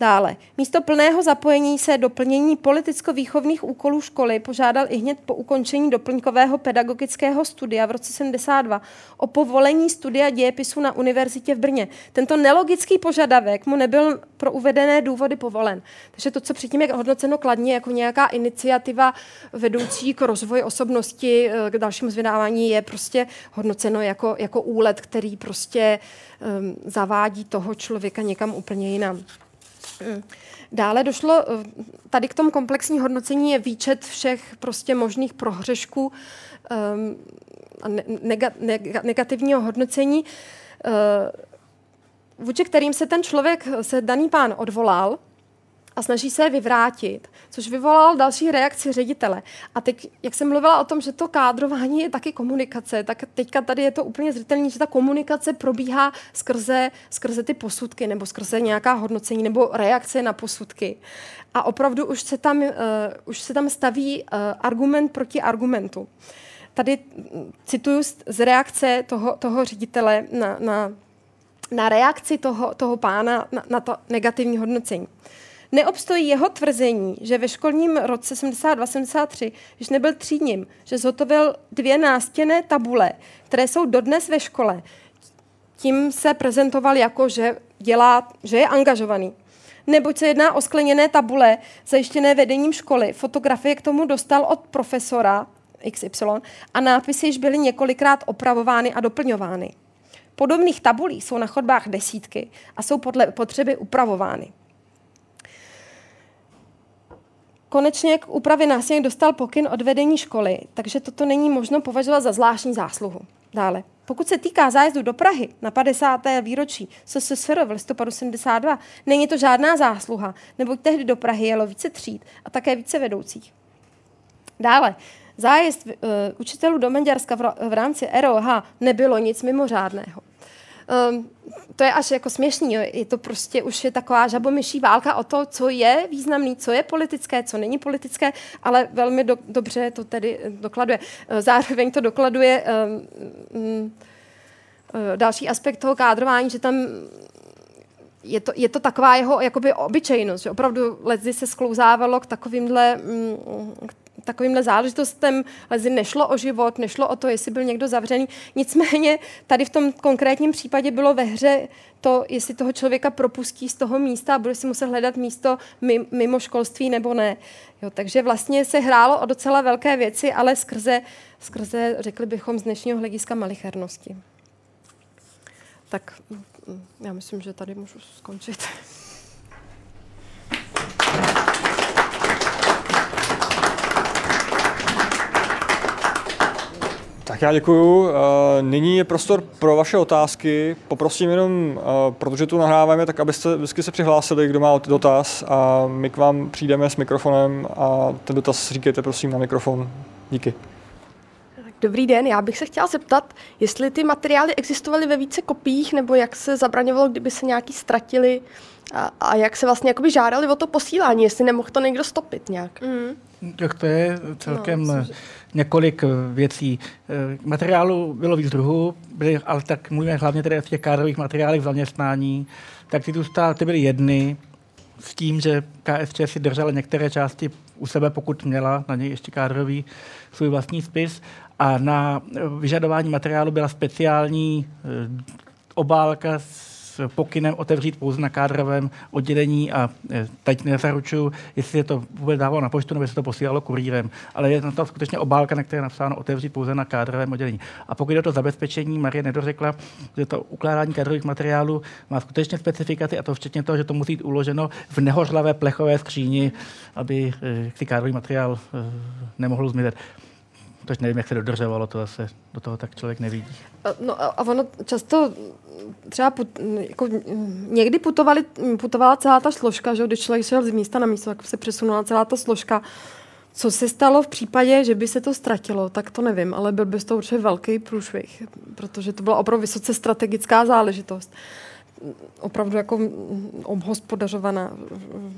Dále, místo plného zapojení se do plnění politicko-výchovných úkolů školy požádal i hned po ukončení doplňkového pedagogického studia v roce 72 o povolení studia dějepisu na univerzitě v Brně. Tento nelogický požadavek mu nebyl pro uvedené důvody povolen. Takže to, co předtím je hodnoceno kladně jako nějaká iniciativa vedoucí k rozvoji osobnosti, eh, k dalšímu zvydávání, je prostě hodnoceno jako, jako úlet, který prostě um, zavádí toho člověka někam úplně jinam. Dále došlo eh, tady k tomu komplexní hodnocení je výčet všech prostě možných prohřešků um, a nega, nega, negativního hodnocení, uh, vůči kterým se ten člověk, se daný pán odvolal, a snaží se je vyvrátit, což vyvolalo další reakci ředitele. A teď, jak jsem mluvila o tom, že to kádrování je taky komunikace, tak teďka tady je to úplně zřetelné, že ta komunikace probíhá skrze, skrze ty posudky nebo skrze nějaká hodnocení nebo reakce na posudky. A opravdu už se tam, uh, už se tam staví uh, argument proti argumentu. Tady cituju z reakce toho, toho ředitele na, na, na reakci toho, toho pána na, na to negativní hodnocení. Neobstojí jeho tvrzení, že ve školním roce 72-73, když nebyl třídním, že zhotovil dvě nástěné tabule, které jsou dodnes ve škole. Tím se prezentoval jako, že, dělá, že je angažovaný. Neboť se jedná o skleněné tabule zajištěné vedením školy. Fotografie k tomu dostal od profesora XY a nápisy již byly několikrát opravovány a doplňovány. Podobných tabulí jsou na chodbách desítky a jsou podle potřeby upravovány. Konečně k úpravě násilí dostal pokyn od vedení školy, takže toto není možno považovat za zvláštní zásluhu. Dále. Pokud se týká zájezdu do Prahy na 50. výročí SSSR v listopadu 72, není to žádná zásluha, neboť tehdy do Prahy jelo více tříd a také více vedoucích. Dále, zájezd uh, učitelů do Maďarska v, v rámci ROH nebylo nic mimořádného um, to je až jako směšný. Jo. Je to prostě už je taková žabomyší válka o to, co je významný, co je politické, co není politické, ale velmi do, dobře to tedy dokladuje. Eh, zároveň to dokladuje um, um, další aspekt toho kádrování, že tam je to, je to taková jeho jakoby obyčejnost, že opravdu ledy se sklouzávalo k takovýmhle, mm, takovýmhle záležitostem lezi nešlo o život, nešlo o to, jestli byl někdo zavřený. Nicméně tady v tom konkrétním případě bylo ve hře to, jestli toho člověka propustí z toho místa a bude si muset hledat místo mimo školství nebo ne. Jo, takže vlastně se hrálo o docela velké věci, ale skrze, skrze řekli bychom, z dnešního hlediska malichernosti. Tak já myslím, že tady můžu skončit. Tak já děkuju. Eh, nyní je prostor pro vaše otázky. Poprosím jenom, eh, protože tu nahráváme, tak abyste vždycky se přihlásili, kdo má dotaz a my k vám přijdeme s mikrofonem a ten dotaz říkejte prosím na mikrofon. Díky. Dobrý den, já bych se chtěla zeptat, jestli ty materiály existovaly ve více kopiích, nebo jak se zabraňovalo, kdyby se nějaký ztratili a, a jak se vlastně jakoby žádali o to posílání, jestli nemohl to někdo stopit nějak. Mm. Tak to je celkem no, několik věcí. Eh, materiálu bylo víc druhů, byly, ale tak mluvíme hlavně tedy o těch kádrových materiálech zaměstnání, tak ty tu ty byly jedny, s tím, že KSČ si držela některé části u sebe, pokud měla na něj ještě kádrový svůj vlastní spis. A na vyžadování materiálu byla speciální eh, obálka s pokynem otevřít pouze na kádrovém oddělení a e, teď nezaručuju, jestli je to vůbec dávalo na poštu nebo jestli to posílalo kurýrem, ale je to skutečně obálka, na které je napsáno otevřít pouze na kádrovém oddělení. A pokud je to zabezpečení, Marie nedořekla, že to ukládání kádrových materiálů má skutečně specifikaci a to včetně toho, že to musí být uloženo v nehořlavé plechové skříni, aby e, ty kádrový materiál e, nemohl zmizet. Tož nevím, jak se dodržovalo, to zase do toho tak člověk nevidí. No a ono často třeba put, jako, někdy putovali, putovala celá ta složka, že když člověk šel z místa na místo, tak se přesunula celá ta složka. Co se stalo v případě, že by se to ztratilo, tak to nevím, ale byl by to určitě velký průšvih, protože to byla opravdu vysoce strategická záležitost opravdu jako obhospodařovaná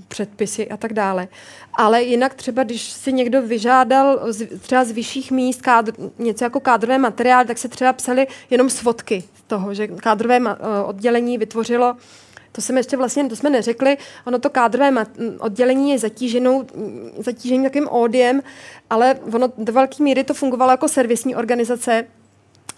předpisy a tak dále. Ale jinak třeba, když si někdo vyžádal třeba z vyšších míst kádr, něco jako kádrové materiál, tak se třeba psali jenom svodky z toho, že kádrové oddělení vytvořilo to jsme ještě vlastně, to jsme neřekli, ono to kádrové oddělení je zatíženou, zatíženým takovým ódiem, ale ono do velké míry to fungovalo jako servisní organizace,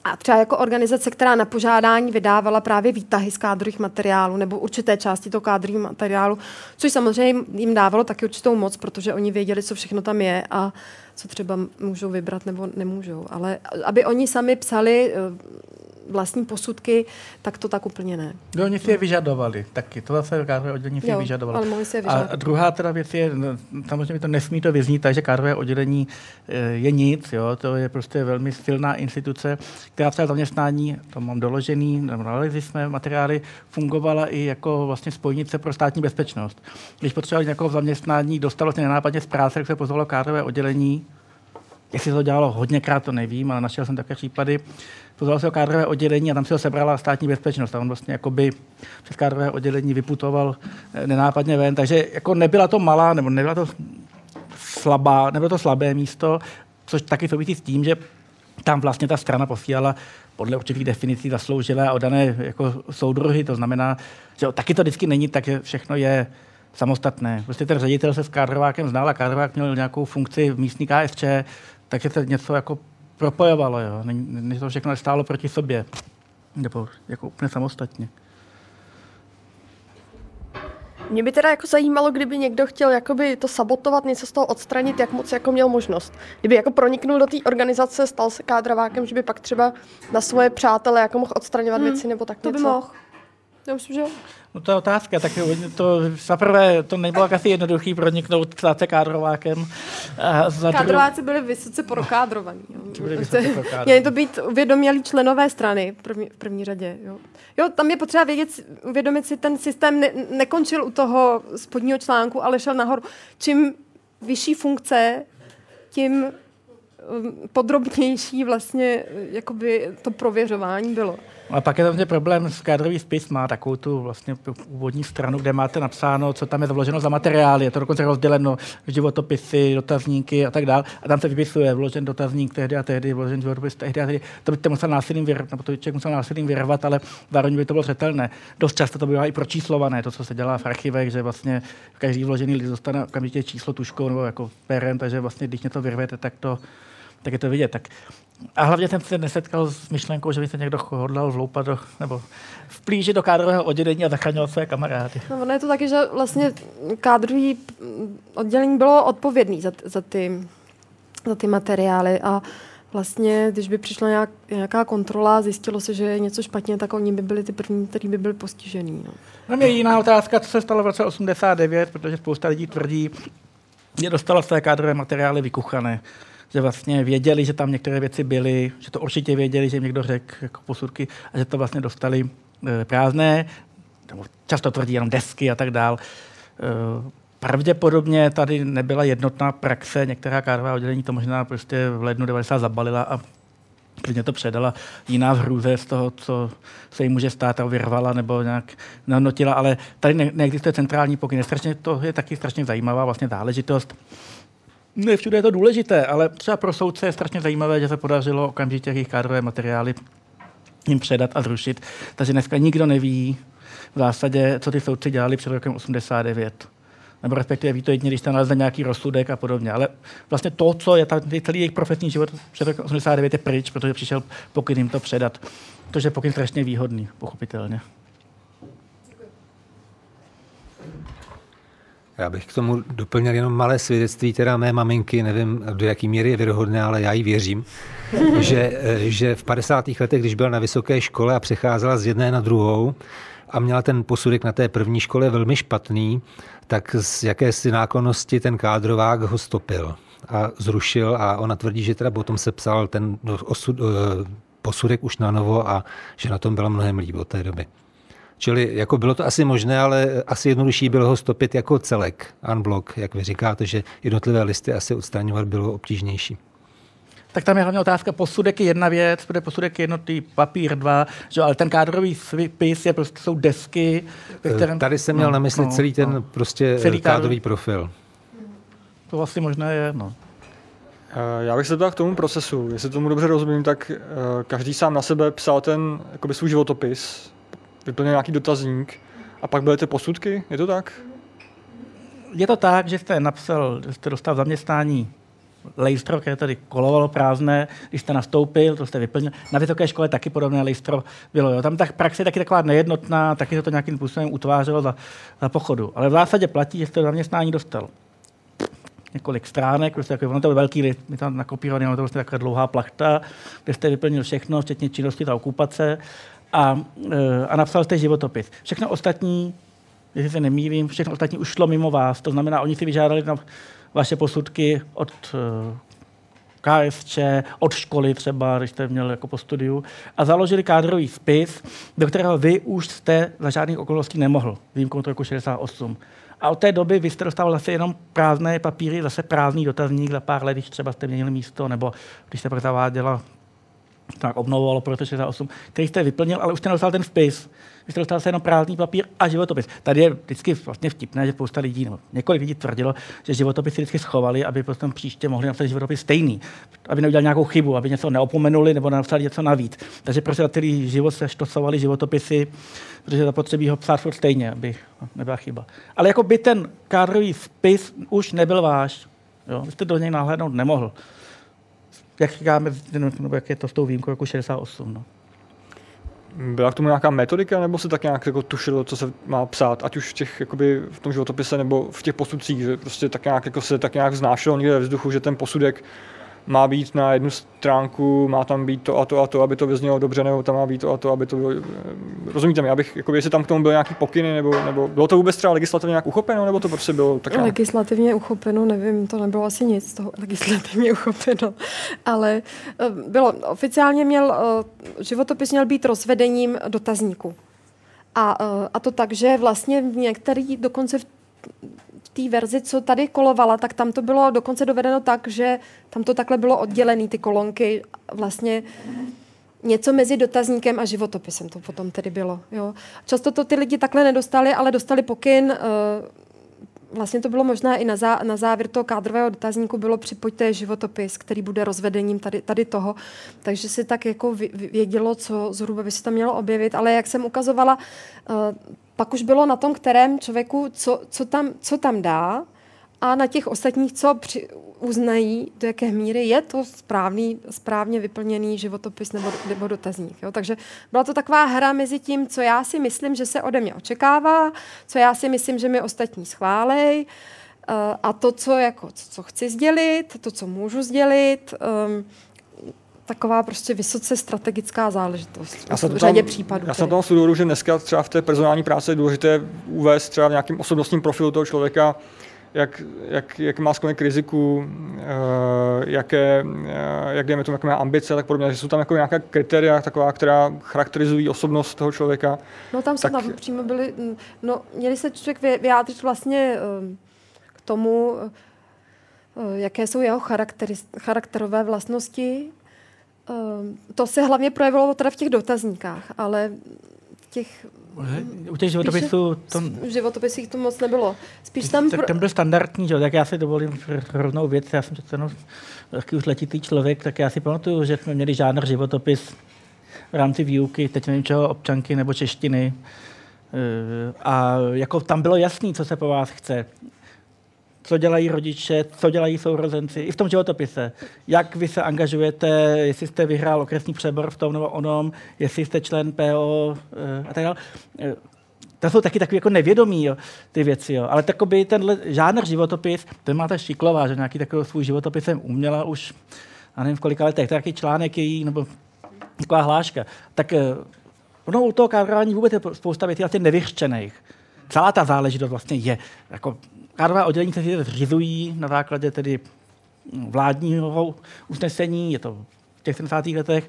a třeba jako organizace, která na požádání vydávala právě výtahy z kádrových materiálů nebo určité části toho kádrového materiálu, což samozřejmě jim dávalo taky určitou moc, protože oni věděli, co všechno tam je a co třeba můžou vybrat nebo nemůžou. Ale aby oni sami psali eh, vlastní posudky, tak to tak úplně ne. No, oni si je vyžadovali taky, to zase kádrové oddělení si jo, je vyžadovalo. Ale mohli si je A druhá teda věc je, no, samozřejmě to nesmí to vyznít, takže kádrové oddělení eh, je nic, jo, to je prostě velmi silná instituce, která třeba zaměstnání, to mám doložený, nalezli jsme materiály, fungovala i jako vlastně spojnice pro státní bezpečnost. Když potřebovali nějakého zaměstnání, dostalo se nenápadně z práce, tak se pozvalo kádrové oddělení, Jestli to dělalo hodněkrát, to nevím, ale našel jsem také případy, pozval se o kádrové oddělení a tam si ho sebrala státní bezpečnost. A on vlastně jakoby přes kádrové oddělení vyputoval eh, nenápadně ven. Takže jako nebyla to malá, nebo nebyla to slabá, nebylo to slabé místo, což taky souvisí s tím, že tam vlastně ta strana posílala podle určitých definicí zasloužilé a odané jako soudruhy. To znamená, že taky to vždycky není tak, že všechno je samostatné. Prostě ten ředitel se s Kádrovákem znal a Kádrovák měl nějakou funkci v místní KSČ, takže to něco jako propojovalo, jo. Není to všechno stálo proti sobě. Nebo jako úplně samostatně. Mě by teda jako zajímalo, kdyby někdo chtěl jakoby to sabotovat, něco z toho odstranit, jak moc jako měl možnost. Kdyby jako proniknul do té organizace, stal se kádrovákem, že by pak třeba na svoje přátele jako mohl odstraňovat hmm, věci nebo tak to něco. by mohl. Já myslím, že No to je otázka, tak to zaprvé to nebylo asi jednoduchý proniknout stát se kádrovákem. A za Kádrováci byli vysoce prokádrovaní. Měli to být uvědomělí členové strany v první, v první řadě. Jo. jo, tam je potřeba vědět, uvědomit si, ten systém ne, nekončil u toho spodního článku, ale šel nahoru. Čím vyšší funkce, tím um, podrobnější vlastně jakoby to prověřování bylo. A pak je tam problém, s kádrový spis má takovou tu vlastně úvodní stranu, kde máte napsáno, co tam je vloženo za materiály. Je to dokonce rozděleno životopisy, dotazníky a tak dále. A tam se vypisuje vložen dotazník tehdy a tehdy, vložen životopis tehdy a tehdy. To by musel násilím vyrvat, nebo to člověk musel násilím vyrvat, ale zároveň by to bylo řetelné. Dost často to bývá i pročíslované, to, co se dělá v archivech, že vlastně každý vložený list dostane okamžitě číslo tuškou nebo jako perem, takže vlastně když něco vyrvete, tak to tak je to vidět. Tak a hlavně jsem se nesetkal s myšlenkou, že by se někdo hodlal vloupat do, nebo vplížit do kádrového oddělení a zachraňovat své kamarády. No, ono je to taky, že vlastně kádrový oddělení bylo odpovědný za, za, ty, za ty materiály a vlastně, když by přišla nějak, nějaká kontrola, zjistilo se, že je něco špatně, tak oni by byli ty první, kteří by byli postižený. No. No mě jiná otázka, co se stalo v roce 89, protože spousta lidí tvrdí, že dostalo své kádrové materiály vykuchané že vlastně věděli, že tam některé věci byly, že to určitě věděli, že jim někdo řekl jako posudky a že to vlastně dostali e, prázdné, často tvrdí jenom desky a tak dál. E, pravděpodobně tady nebyla jednotná praxe, některá kádrová oddělení to možná prostě v lednu 90 zabalila a klidně to předala jiná hrůze z toho, co se jí může stát a vyrvala nebo nějak nanotila, ale tady ne- neexistuje centrální pokyn. Strašně, to je taky strašně zajímavá vlastně záležitost. Ne všude je to důležité, ale třeba pro soudce je strašně zajímavé, že se podařilo okamžitě jejich kádrové materiály jim předat a zrušit. Takže dneska nikdo neví v zásadě, co ty soudci dělali před rokem 89 nebo respektive ví to jedině, když tam nalezne nějaký rozsudek a podobně. Ale vlastně to, co je tam, celý jejich profesní život před rokem 89 je pryč, protože přišel pokyn jim to předat. To je pokyn strašně výhodný, pochopitelně. Já bych k tomu doplnil jenom malé svědectví, teda mé maminky, nevím, do jaký míry je věrohodné, ale já jí věřím, že, že v 50. letech, když byla na vysoké škole a přecházela z jedné na druhou a měla ten posudek na té první škole velmi špatný, tak z jakési náklonosti ten kádrovák ho stopil a zrušil a ona tvrdí, že teda potom se psal ten osud, eh, posudek už na novo a že na tom byla mnohem líp od té doby. Čili jako bylo to asi možné, ale asi jednodušší bylo ho stopit jako celek, unblock, jak vy říkáte, že jednotlivé listy asi odstraňovat bylo obtížnější. Tak tam je hlavně otázka, posudek je jedna věc, bude posudek jednotný, papír dva, že, ale ten kádrový spis je prostě, jsou desky. Ve kterém, Tady jsem měl no, na mysli no, celý ten no, prostě celý kádrový profil. To vlastně možné je, no. Eh, já bych se ptal k tomu procesu. Jestli tomu dobře rozumím, tak eh, každý sám na sebe psal ten jakoby svůj životopis, vyplnil nějaký dotazník a pak byly ty posudky, je to tak? Je to tak, že jste napsal, že jste dostal zaměstnání lejstro, které tady kolovalo prázdné, když jste nastoupil, to jste vyplnil. Na vysoké škole taky podobné lejstro bylo. Jo. Tam tak praxe je taky taková nejednotná, taky se to nějakým způsobem utvářelo za, za pochodu. Ale v zásadě platí, že jste zaměstnání dostal několik stránek, prostě takový, ono to byl velký list, my tam nakopírovaný, ono to prostě taková dlouhá plachta, kde jste vyplnil všechno, včetně činnosti ta okupace a, e, a napsal jste životopis. Všechno ostatní, jestli se nemýlím, všechno ostatní už šlo mimo vás. To znamená, oni si vyžádali na vaše posudky od e, KSČ, od školy třeba, když jste měl jako po studiu, a založili kádrový spis, do kterého vy už jste za žádných okolností nemohl, výjimkou roku 68. A od té doby vy jste dostal zase jenom prázdné papíry, zase prázdný dotazník za pár let, když třeba jste měnili místo, nebo když jste zaváděla tak obnovovalo pro 68, který jste vyplnil, ale už jste nedostal ten vpis. Vy jste dostal se jenom prázdný papír a životopis. Tady je vždycky vlastně vtipné, že spousta lidí, nebo několik lidí tvrdilo, že životopisy vždycky schovali, aby potom příště mohli napsat životopis stejný, aby neudělali nějakou chybu, aby něco neopomenuli nebo napsali něco navíc. Takže prostě na celý život se štosovali životopisy, protože zapotřebí ho psát furt stejně, aby nebyla chyba. Ale jako by ten kádrový spis už nebyl váš. Jo? Vy jste do něj nahlédnout nemohl jak říkáme, nebo jak je to s tou výjimkou jako 68. No. Byla k tomu nějaká metodika, nebo se tak nějak jako tušilo, co se má psát, ať už v, těch, jakoby, v tom životopise nebo v těch posudcích, že prostě tak nějak, jako se tak nějak vznášelo někde ve vzduchu, že ten posudek má být na jednu stránku, má tam být to a to a to, aby to vyznělo dobře, nebo tam má být to a to, aby to bylo... Rozumíte mi, abych, jako jestli tam k tomu byly nějaký pokyny, nebo, nebo bylo to vůbec třeba legislativně nějak uchopeno, nebo to prostě bylo tak. Legislativně uchopeno, nevím, to nebylo asi nic toho legislativně uchopeno, ale eh, bylo, oficiálně měl, eh, životopis měl být rozvedením dotazníku. A, eh, a to tak, že vlastně některý dokonce v té verzi, co tady kolovala, tak tam to bylo dokonce dovedeno tak, že tam to takhle bylo oddělené, ty kolonky, vlastně něco mezi dotazníkem a životopisem to potom tedy bylo. Jo. Často to ty lidi takhle nedostali, ale dostali pokyn, uh, vlastně to bylo možná i na, zá, na závěr toho kádrového dotazníku bylo připojte životopis, který bude rozvedením tady, tady toho. Takže si tak jako vědělo, co zhruba by se tam mělo objevit. Ale jak jsem ukazovala, uh, pak už bylo na tom, kterém člověku, co, co, tam, co tam dá a na těch ostatních, co při, uznají, do jaké míry je to správný, správně vyplněný životopis nebo, nebo dotazník. Jo? Takže byla to taková hra mezi tím, co já si myslím, že se ode mě očekává, co já si myslím, že mi ostatní schválej, uh, a to, co, jako, co chci sdělit, to, co můžu sdělit, um, taková prostě vysoce strategická záležitost já v řadě tam, případů. Já jsem tam studoval, že dneska třeba v té personální práci je důležité uvést třeba v nějakým osobnostním profilu toho člověka jak, jak, jak má sklony k riziku, jaké, jak dejme tomu, jaké má ambice, tak podobně. Že jsou tam jako nějaká kritéria taková, která charakterizují osobnost toho člověka. No tam tak... tam přímo byly, no měli se člověk vyjádřit vlastně k tomu, jaké jsou jeho charakterové vlastnosti, Ehm, to se hlavně projevilo teda v těch dotazníkách, ale v těch u těch životopisů to... V životopisích to moc nebylo. Spíš tam... Tak ten byl standardní, že? tak já si dovolím rovnou věc, já jsem přece jenom taky už letitý člověk, tak já si pamatuju, že jsme měli žádný životopis v rámci výuky, teď nevím čeho, občanky nebo češtiny. Ehm, a jako tam bylo jasný, co se po vás chce co dělají rodiče, co dělají sourozenci, i v tom životopise. Jak vy se angažujete, jestli jste vyhrál okresní přebor v tom nebo onom, jestli jste člen PO eh, a tak dále. Eh, to jsou taky takové jako nevědomí, jo, ty věci. Jo. Ale takový tenhle žádný životopis, to má ta Šiklová, že nějaký takový svůj životopis jsem uměla už, a nevím v kolika letech, to je článek její, nebo taková hláška. Tak ono u toho kádrování vůbec je spousta věcí vlastně nevyřčených. Celá ta záležitost vlastně je jako Kádrová oddělení se zřizují na základě tedy vládního usnesení, je to v těch 70. letech,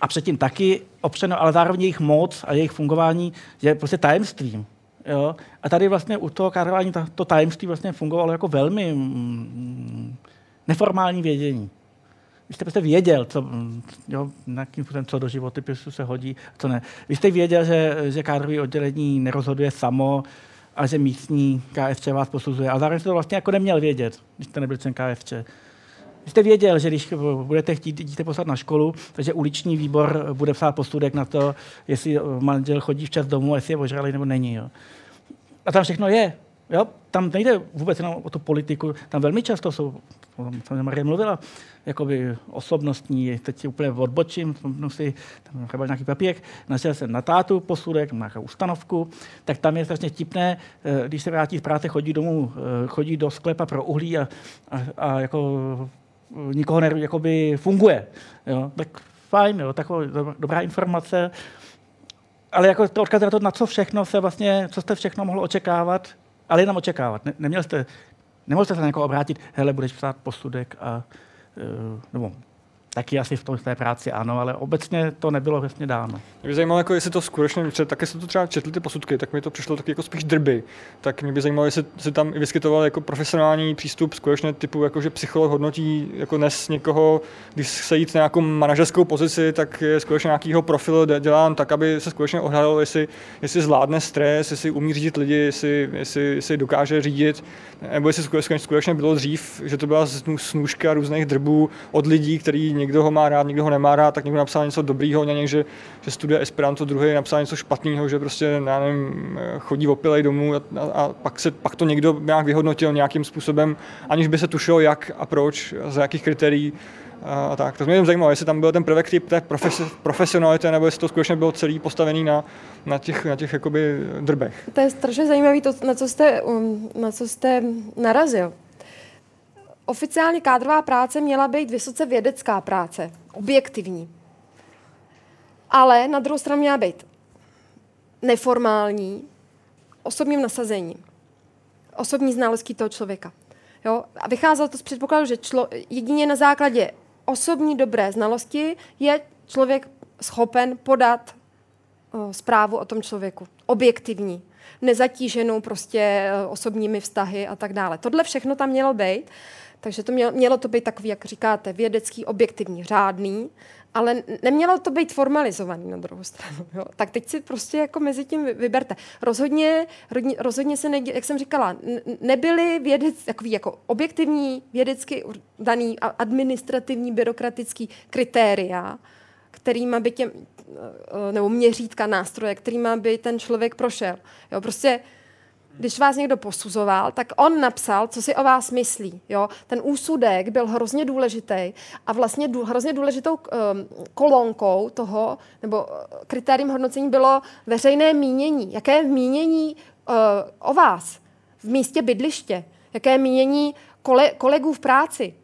a předtím taky opřeno, ale zároveň jejich moc a jejich fungování je prostě tajemstvím. Jo? A tady vlastně u toho kádrování to tajemství vlastně fungovalo jako velmi mm, neformální vědění. Vy jste prostě věděl, co, jo, na kým co do životopisu se hodí, co ne. Vy jste věděl, že, že kádrové oddělení nerozhoduje samo, a že místní KFČ vás posuzuje. A zároveň to vlastně jako neměl vědět, když jste nebyl člen KFČ. Vy jste věděl, že když budete chtít dítě poslat na školu, takže uliční výbor bude psát posudek na to, jestli manžel chodí včas domů, jestli je ožralý nebo není. Jo. A tam všechno je. Jo? Tam nejde vůbec jenom o tu politiku, tam velmi často jsou, tam Marie mluvila, jakoby osobnostní, teď úplně odbočím, no si tam třeba nějaký papír, našel jsem na tátu posudek, nějakou ustanovku, tak tam je strašně tipné, eh, když se vrátí z práce, chodí domů, eh, chodí do sklepa pro uhlí a, a, a jako eh, nikoho ne, jakoby funguje. Jo? Tak fajn, jo, taková dobrá informace, ale jako to odkazuje na to, na co všechno se vlastně, co jste všechno mohl očekávat, ale jenom očekávat. Ne, neměl jste, nemohl jste se na někoho obrátit, hele, budeš psát posudek a Eh, nebo taky asi v tom té práci ano, ale obecně to nebylo vlastně dáno. Mě by zajímalo, jako jestli to skutečně, taky se to třeba četli ty posudky, tak mi to přišlo taky jako spíš drby. Tak mě by zajímalo, jestli se tam vyskytoval jako profesionální přístup skutečně typu, jako že psycholog hodnotí jako dnes někoho, když se jít na nějakou manažerskou pozici, tak je skutečně nějakýho profil dělán tak, aby se skutečně odhadalo, jestli, jestli zvládne stres, jestli umí řídit lidi, jestli, jestli, jestli dokáže řídit, nebo jestli skutečně, skutečně bylo dřív, že to byla snůžka různých drbů od lidí, který někdo ho má rád, někdo ho nemá rád, tak někdo napsal něco dobrýho, někdo, že, že studuje Esperanto, druhý napsal něco špatného, že prostě, já nevím, chodí opilej domů a, a, a, pak, se, pak to někdo nějak vyhodnotil nějakým způsobem, aniž by se tušilo jak a proč, a za jakých kritérií a, a tak. To mě zajímalo, jestli tam byl ten prvek té profes, profesionality, nebo jestli to skutečně bylo celý postavený na, na těch, na těch jakoby drbech. To je strašně zajímavé, to, na co jste, um, na co jste narazil oficiálně kádrová práce měla být vysoce vědecká práce, objektivní. Ale na druhou stranu měla být neformální, osobním nasazením, osobní znalostí toho člověka. Jo? A vycházelo to z předpokladu, že člo, jedině na základě osobní dobré znalosti je člověk schopen podat o, zprávu o tom člověku. Objektivní, nezatíženou prostě osobními vztahy a tak dále. Tohle všechno tam mělo být. Takže to mělo, mělo to být takový, jak říkáte, vědecký, objektivní, řádný, ale nemělo to být formalizovaný na druhou stranu. Jo? Tak teď si prostě jako mezi tím vyberte. Rozhodně, rozhodně se, ne, jak jsem říkala, nebyly vědec, takový jako objektivní, vědecky daný administrativní, byrokratický kritéria, kterýma by těm, eh, nebo měřítka nástroje, kterýma by ten člověk prošel. Jo? Prostě když vás někdo posuzoval, tak on napsal, co si o vás myslí. Jo? Ten úsudek byl hrozně důležitý a vlastně dů, hrozně důležitou um, kolonkou toho, nebo uh, kritériem hodnocení bylo veřejné mínění. Jaké je mínění uh, o vás v místě bydliště? Jaké je mínění kole, kolegů v práci?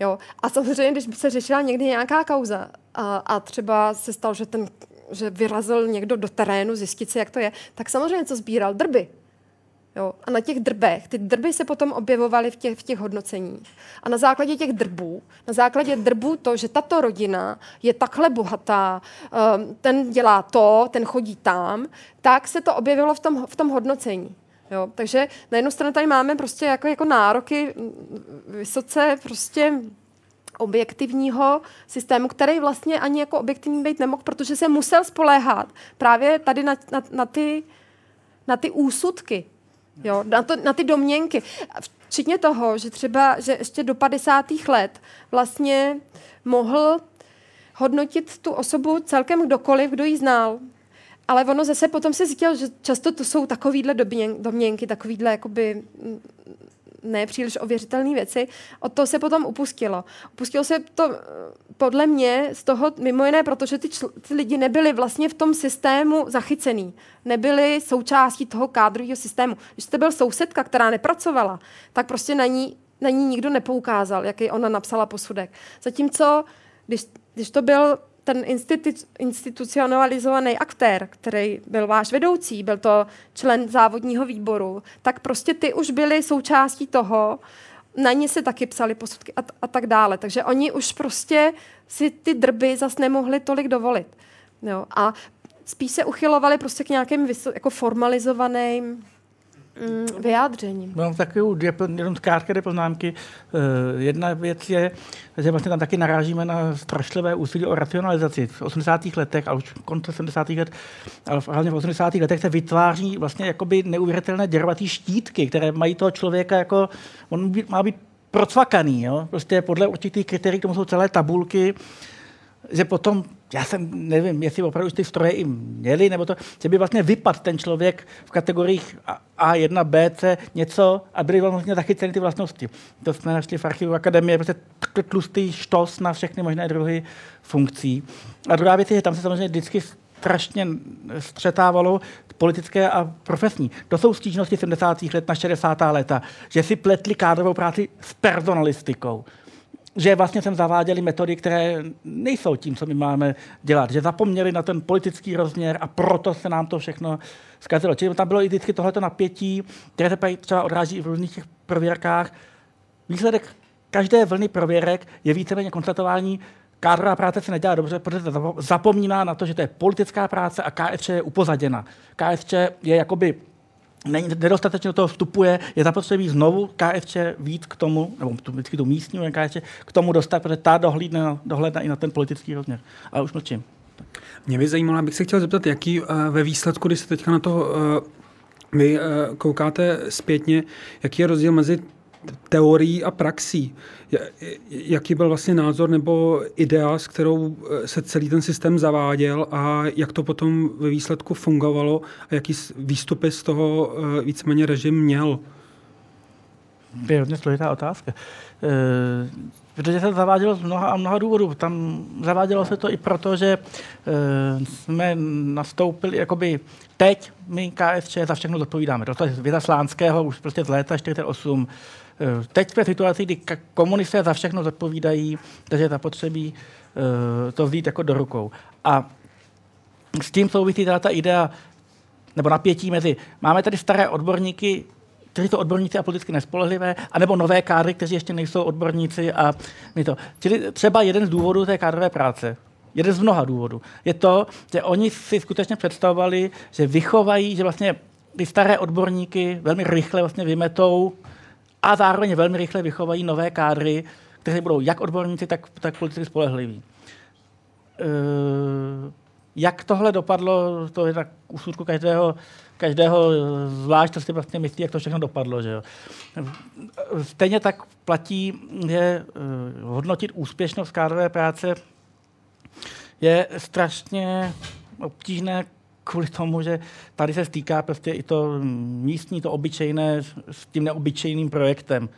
Jo? A samozřejmě, když se řešila někdy nějaká kauza a, a třeba se stalo, že ten že vyrazil někdo do terénu zjistit si, jak to je, tak samozřejmě co sbíral drby Jo? A na těch drbech, ty drby se potom objevovaly v těch, v těch hodnoceních. A na základě těch drbů, na základě drbů to, že tato rodina je takhle bohatá, um, ten dělá to, ten chodí tam, tak se to objevilo v tom, v tom hodnocení. Jo? Takže na jednu stranu tady máme prostě jako, jako nároky vysoce prostě objektivního systému, který vlastně ani jako objektivní být nemohl, protože se musel spoléhat právě tady na, na, na, ty, na ty úsudky, jo, na, to, na ty domněnky. Včetně toho, že třeba, že ještě do 50. let vlastně mohl hodnotit tu osobu celkem kdokoliv, kdo ji znal. Ale ono zase potom se zjistil, že často to jsou takovýhle domněnky, takovýhle jakoby ne příliš ověřitelné věci. Od toho se potom upustilo. Upustilo se to eh, podle mě z toho mimo jiné, protože ty, čl- ty lidi nebyli vlastně v tom systému zachycený. Nebyli součástí toho kádrového systému. Když jste byl sousedka, která nepracovala, tak prostě na ní, na ní nikdo nepoukázal, jaký ona napsala posudek. Zatímco, když, když to byl ten institu- institucionalizovaný aktér, který byl váš vedoucí, byl to člen závodního výboru, tak prostě ty už byly součástí toho, na ně se taky psali posudky a, a tak dále. Takže oni už prostě si ty drby zas nemohli tolik dovolit. Jo. A spíš se uchylovali prostě k nějakým vyso- jako formalizovaným mm, vyjádřením. Mám takovou dvě, jenom krátké dvě poznámky. Uh, jedna věc je, že vlastně tam taky narážíme na strašlivé úsilí o racionalizaci. V 80. letech, a už konce 70. let, ale hlavně v 80. letech se vytváří vlastně jakoby neuvěřitelné děrovatý štítky, které mají toho člověka jako, on má být procvakaný, jo? prostě podle určitých kritérií, k tomu jsou celé tabulky, že potom já jsem, nevím, jestli opravdu ty stroje i měli, nebo to, že by vlastně vypadl ten člověk v kategoriích A1, B, C, něco a byly vlastně zachyceny ty vlastnosti. To jsme našli v archivu akademie, prostě tlustý štos na všechny možné druhy funkcí. A druhá věc je, že tam se samozřejmě vždycky strašně střetávalo politické a profesní. To jsou stížnosti 70. let na 60. léta, že si pletli kádrovou práci s personalistikou že vlastně sem zaváděli metody, které nejsou tím, co my máme dělat. Že zapomněli na ten politický rozměr a proto se nám to všechno zkazilo. Čili tam bylo i vždycky tohleto napětí, které se třeba odráží v různých těch prověrkách. Výsledek každé vlny prověrek je víceméně konstatování, kádrová práce se nedělá dobře, protože se zapomíná na to, že to je politická práce a KSČ je upozaděna. KSČ je jakoby není, nedostatečně do toho vstupuje, je zapotřebí znovu KFČ víc k tomu, nebo tu, vždycky tu místní KFČ, k tomu dostat, protože ta dohlídne, dohledne i na ten politický rozměr. Ale už mlčím. Mě by zajímalo, abych se chtěl zeptat, jaký uh, ve výsledku, když se teďka na to uh, vy uh, koukáte zpětně, jaký je rozdíl mezi teorií a praxí. Jaký byl vlastně názor nebo idea, s kterou eh, se celý ten systém zaváděl a jak to potom ve výsledku fungovalo a jaký výstupy z toho eh, víceméně režim měl? To je hodně složitá otázka. E, protože se zavádělo z mnoha a mnoha důvodů. Tam zavádělo se to i proto, že e, jsme nastoupili, jakoby teď my KSČ za všechno zodpovídáme. To je věda Slánského už prostě z léta 48 Eh, teď jsme v situaci, kdy komunisté za všechno zodpovídají, takže je zapotřebí eh, to vzít jako do rukou. A s tím souvisí teda ta idea, nebo napětí mezi, máme tady staré odborníky, kteří jsou odborníci a politicky nespolehlivé, anebo nové kádry, kteří ještě nejsou odborníci a my to. Čili třeba jeden z důvodů té kádrové práce, jeden z mnoha důvodů, je to, že oni si skutečně představovali, že vychovají, že vlastně ty staré odborníky velmi rychle vlastně vymetou a zároveň velmi rychle vychovají nové kádry, kteří budou jak odborníci, tak, tak politicky spolehliví. E, jak tohle dopadlo, to je tak úsudku každého, každého zvlášť, co si vlastně myslí, jak to všechno dopadlo. Že jo. Stejně tak platí, že uh, hodnotit úspěšnost kádrové práce je strašně obtížné kvůli tomu, že tady se stýká prostě i to místní, to obyčejné s tím neobyčejným projektem.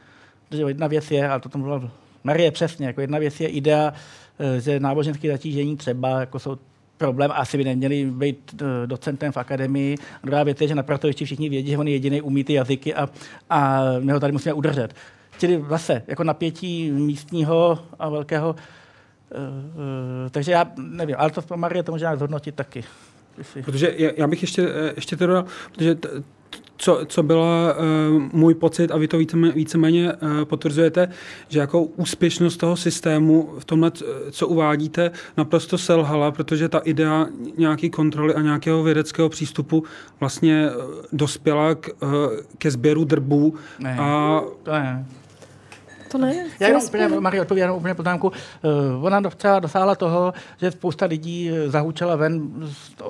Protože jedna věc je, a to tam byla Marie přesně, jako jedna věc je idea, eh, že náboženské zatížení třeba jako jsou problém, asi by neměli být eh, docentem v akademii. Druhá věc je, že na ještě všichni vědí, že on je jediný umí ty jazyky a, a my ho tady musíme udržet. Čili zase, jako napětí místního a velkého. Uh, uh, takže já nevím, ale to Marie to může zhodnotit taky. Protože já bych ještě, ještě to dodal, protože co, co byl uh, můj pocit, a vy to více, víceméně uh, potvrzujete, že jako úspěšnost toho systému v tomhle, co uvádíte, naprosto selhala, protože ta idea nějaké kontroly a nějakého vědeckého přístupu vlastně dospěla k, uh, ke sběru drbů. Ne, a to ne. To ne. Já jenom úplně, Marie, odpovědám úplně poznámku. Uh, ona třeba dosáhla toho, že spousta lidí zahučela ven z,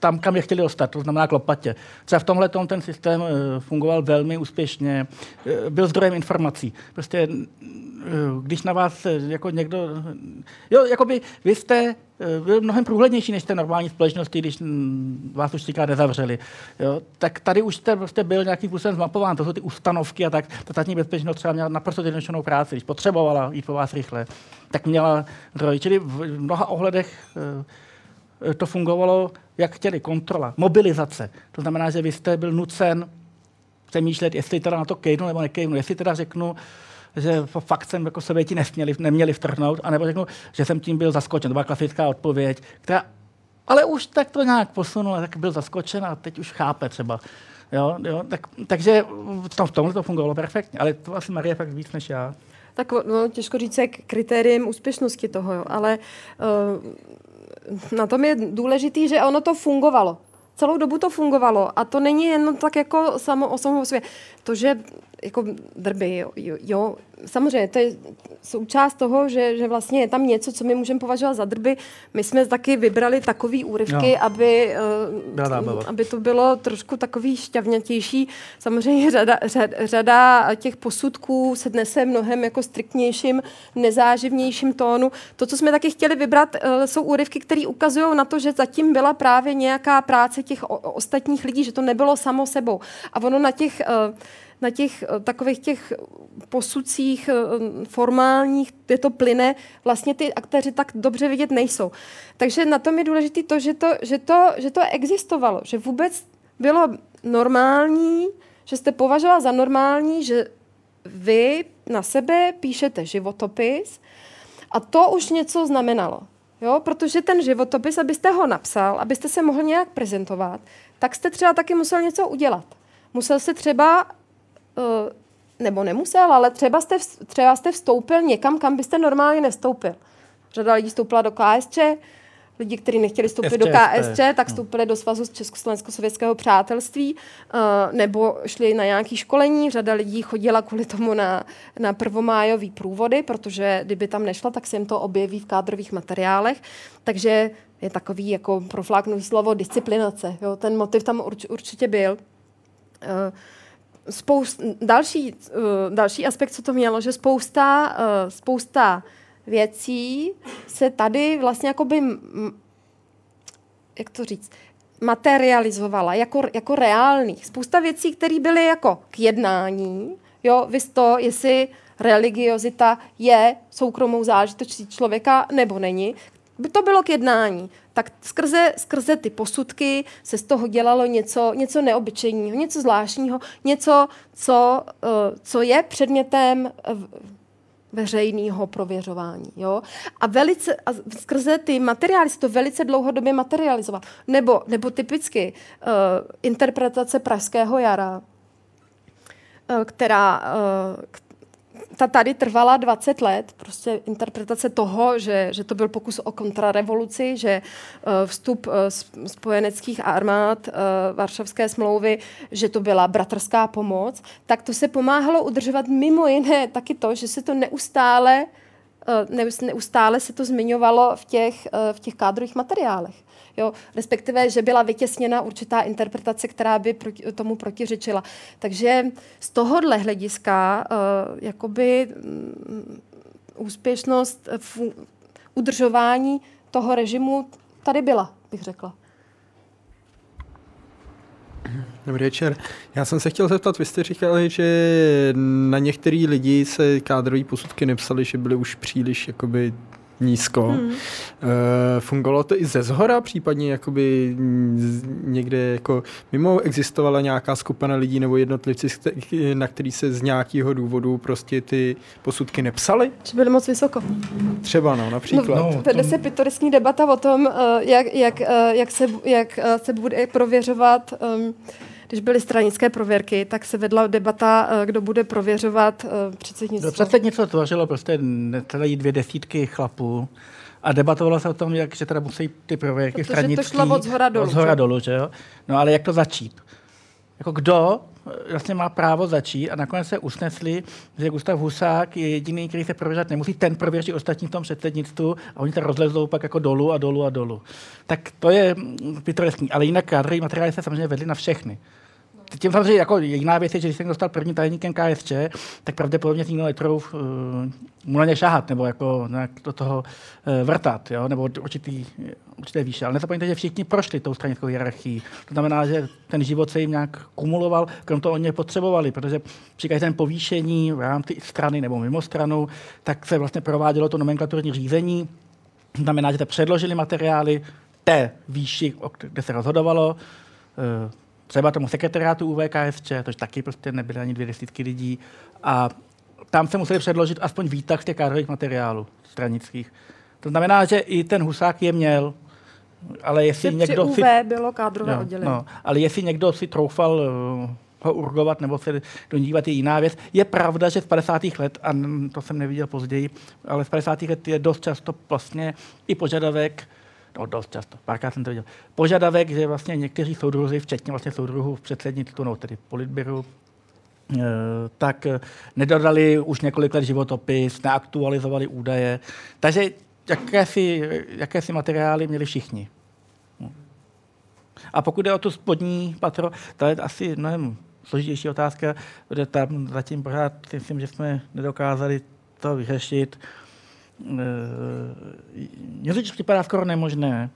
tam, kam je chtěli dostat, to znamená k lopatě. Třeba v tomhle ten systém eh, fungoval velmi úspěšně, eh, byl zdrojem informací. Prostě eh, když na vás jako někdo... Jo, jakoby vy jste byl mnohem průhlednější než té normální společnosti, když mm, vás už týká nezavřeli. Jo, tak tady už jste prostě byl nějakým způsobem zmapován. To jsou ty ustanovky a tak. Ta státní bezpečnost třeba měla naprosto jednodušenou práci. Když potřebovala jít po vás rychle, tak měla zdroj. Čili v mnoha ohledech to fungovalo, jak chtěli, kontrola, mobilizace. To znamená, že vy jste byl nucen přemýšlet, jestli teda na to kejnu nebo nekejnu, jestli teda řeknu, že fakt jsem jako sebe ti nesměli, neměli vtrhnout, anebo řeknu, že jsem tím byl zaskočen. To byla klasická odpověď, která ale už tak to nějak posunul, tak byl zaskočen a teď už chápe třeba. Jo, jo, tak, takže to, v tomhle to fungovalo perfektně, ale to asi Marie fakt víc než já. Tak no, těžko říct, jak kritériem úspěšnosti toho, jo, ale uh, na tom je důležitý, že ono to fungovalo. Celou dobu to fungovalo a to není jenom tak jako samo o samou sobě. To, že jako drby, jo, jo, jo, samozřejmě, to je součást toho, že, že vlastně je tam něco, co my můžeme považovat za drby. My jsme taky vybrali takový úryvky, no. aby, uh, aby to bylo trošku takový šťavnatější. Samozřejmě řada, řada, řada těch posudků se dnese mnohem jako striktnějším, nezáživnějším tónu. To, co jsme taky chtěli vybrat, uh, jsou úryvky, které ukazují na to, že zatím byla právě nějaká práce těch o, ostatních lidí, že to nebylo samo sebou. A ono na těch uh, na těch takových těch posudcích eh, formálních, kde to plyne, vlastně ty aktéři tak dobře vidět nejsou. Takže na tom je důležité to, že to, že to, že to existovalo, že vůbec bylo normální, že jste považoval za normální, že vy na sebe píšete životopis a to už něco znamenalo. Jo? Protože ten životopis, abyste ho napsal, abyste se mohl nějak prezentovat, tak jste třeba taky musel něco udělat. Musel se třeba nebo nemusel, ale třeba jste, třeba jste vstoupil někam, kam byste normálně nevstoupil. Řada lidí vstoupila do KSČ, lidi, kteří nechtěli vstoupit FČSP. do KSČ, tak hm. vstoupili do Svazu Československo-sovětského přátelství, uh, nebo šli na nějaké školení. Řada lidí chodila kvůli tomu na, na prvomájový průvody, protože kdyby tam nešla, tak se jim to objeví v kádrových materiálech. Takže je takový jako profláknutý slovo disciplinace. Jo? Ten motiv tam urč, určitě byl. Uh, spoust, další, uh, další aspekt, co to mělo, že spousta, uh, spousta věcí se tady vlastně jakoby, jak to říct, materializovala jako, jako reálných. Spousta věcí, které byly jako k jednání, jo, vy to, jestli religiozita je soukromou záležitostí člověka nebo není, by to bylo k jednání tak skrze, skrze ty posudky se z toho dělalo něco, něco neobyčejného, něco zvláštního, něco, co, uh, co je předmětem veřejného prověřování. Jo? A, velice, a skrze ty materiály se to velice dlouhodobě materializovat. Nebo, nebo typicky uh, interpretace Pražského jara, uh, která, uh, ta tady trvala 20 let, prostě interpretace toho, že, že to byl pokus o kontrarevoluci, že eh, vstup eh, spojeneckých armád eh, Varšavské smlouvy, že to byla bratrská pomoc, tak to se pomáhalo udržovat mimo jiné taky to, že se to neustále neustále se to zmiňovalo v těch, v těch kádrových materiálech. Jo, respektive, že byla vytěsněna určitá interpretace, která by proti, tomu protiřečila. Takže z tohohle hlediska uh, jakoby um, úspěšnost uh, udržování toho režimu tady byla, bych řekla. Dobrý večer. Já jsem se chtěl zeptat, vy jste říkali, že na některý lidi se kádrový posudky nepsali, že byly už příliš jakoby nízko. Hmm. E, fungovalo to i ze zhora, případně jakoby někde jako mimo existovala nějaká skupina lidí nebo jednotlivci, na který se z nějakého důvodu prostě ty posudky nepsaly? Či byly moc vysoko. Třeba no, například. No, no, Vede se pitoristní debata o tom, eh, jak, jak, eh, jak, se, jak se bude prověřovat um, když byly stranické prověrky, tak se vedla debata, eh, kdo bude prověřovat eh, předsednictvo. No, předsednictvo tvořilo prostě celé dvě desítky chlapů a debatovalo se o tom, jak, že teda musí ty prověrky Protože stranický... to šlo od zhora dolů. Od zhora dolů, že jo? No ale jak to začít? Jako kdo eh, vlastně má právo začít a nakonec se usnesli, že Gustav Husák je jediný, který se prověřovat nemusí, ten prověří ostatní v tom předsednictvu a oni to rozlezou pak jako dolů a dolů a dolů. Tak to je mm, pitoreskní, ale jinak kádrový materiály se samozřejmě vedly na všechny. Tím samozřejmě jako jiná věc je, že když jsem dostal první tajemníkem KSČ, tak pravděpodobně nikdo netrouf uh, mu na ně šahat, nebo jako nějak do toho uh, vrtat, jo? nebo určitý, určité výše. Ale nezapomeňte, že všichni prošli tou stranickou hierarchií. To znamená, že ten život se jim nějak kumuloval, krom toho oni potřebovali, protože při každém povýšení v rámci strany nebo mimo stranu, tak se vlastně provádělo to nomenklaturní řízení. To znamená, že te předložili materiály té výši, kde se rozhodovalo, uh, třeba tomu sekretariátu UVKSČ, tož taky prostě nebyly ani dvě desítky lidí. A tam se museli předložit aspoň výtah z těch kádrových materiálů stranických. To znamená, že i ten Husák je měl, ale jestli někdo UV si... bylo kádrové No, oddělení. no, ale jestli někdo si troufal uh, ho urgovat nebo se do ní dívat je jiná věc. Je pravda, že z 50. let, a to jsem neviděl později, ale z 50. let je dost často vlastně i požadavek, dost často, párkrát jsem to viděl, požadavek, že vlastně někteří soudruzi, včetně vlastně soudruhů v předsednictvu, no tedy politbyru, eh, tak nedodali už několik let životopis, neaktualizovali údaje. Takže jakési, jakési materiály měli všichni. A pokud jde o tu spodní patro, to je asi mnohem složitější otázka, protože tam zatím pořád myslím, že jsme nedokázali to vyřešit. Eh, Mně to připadá skoro nemožné,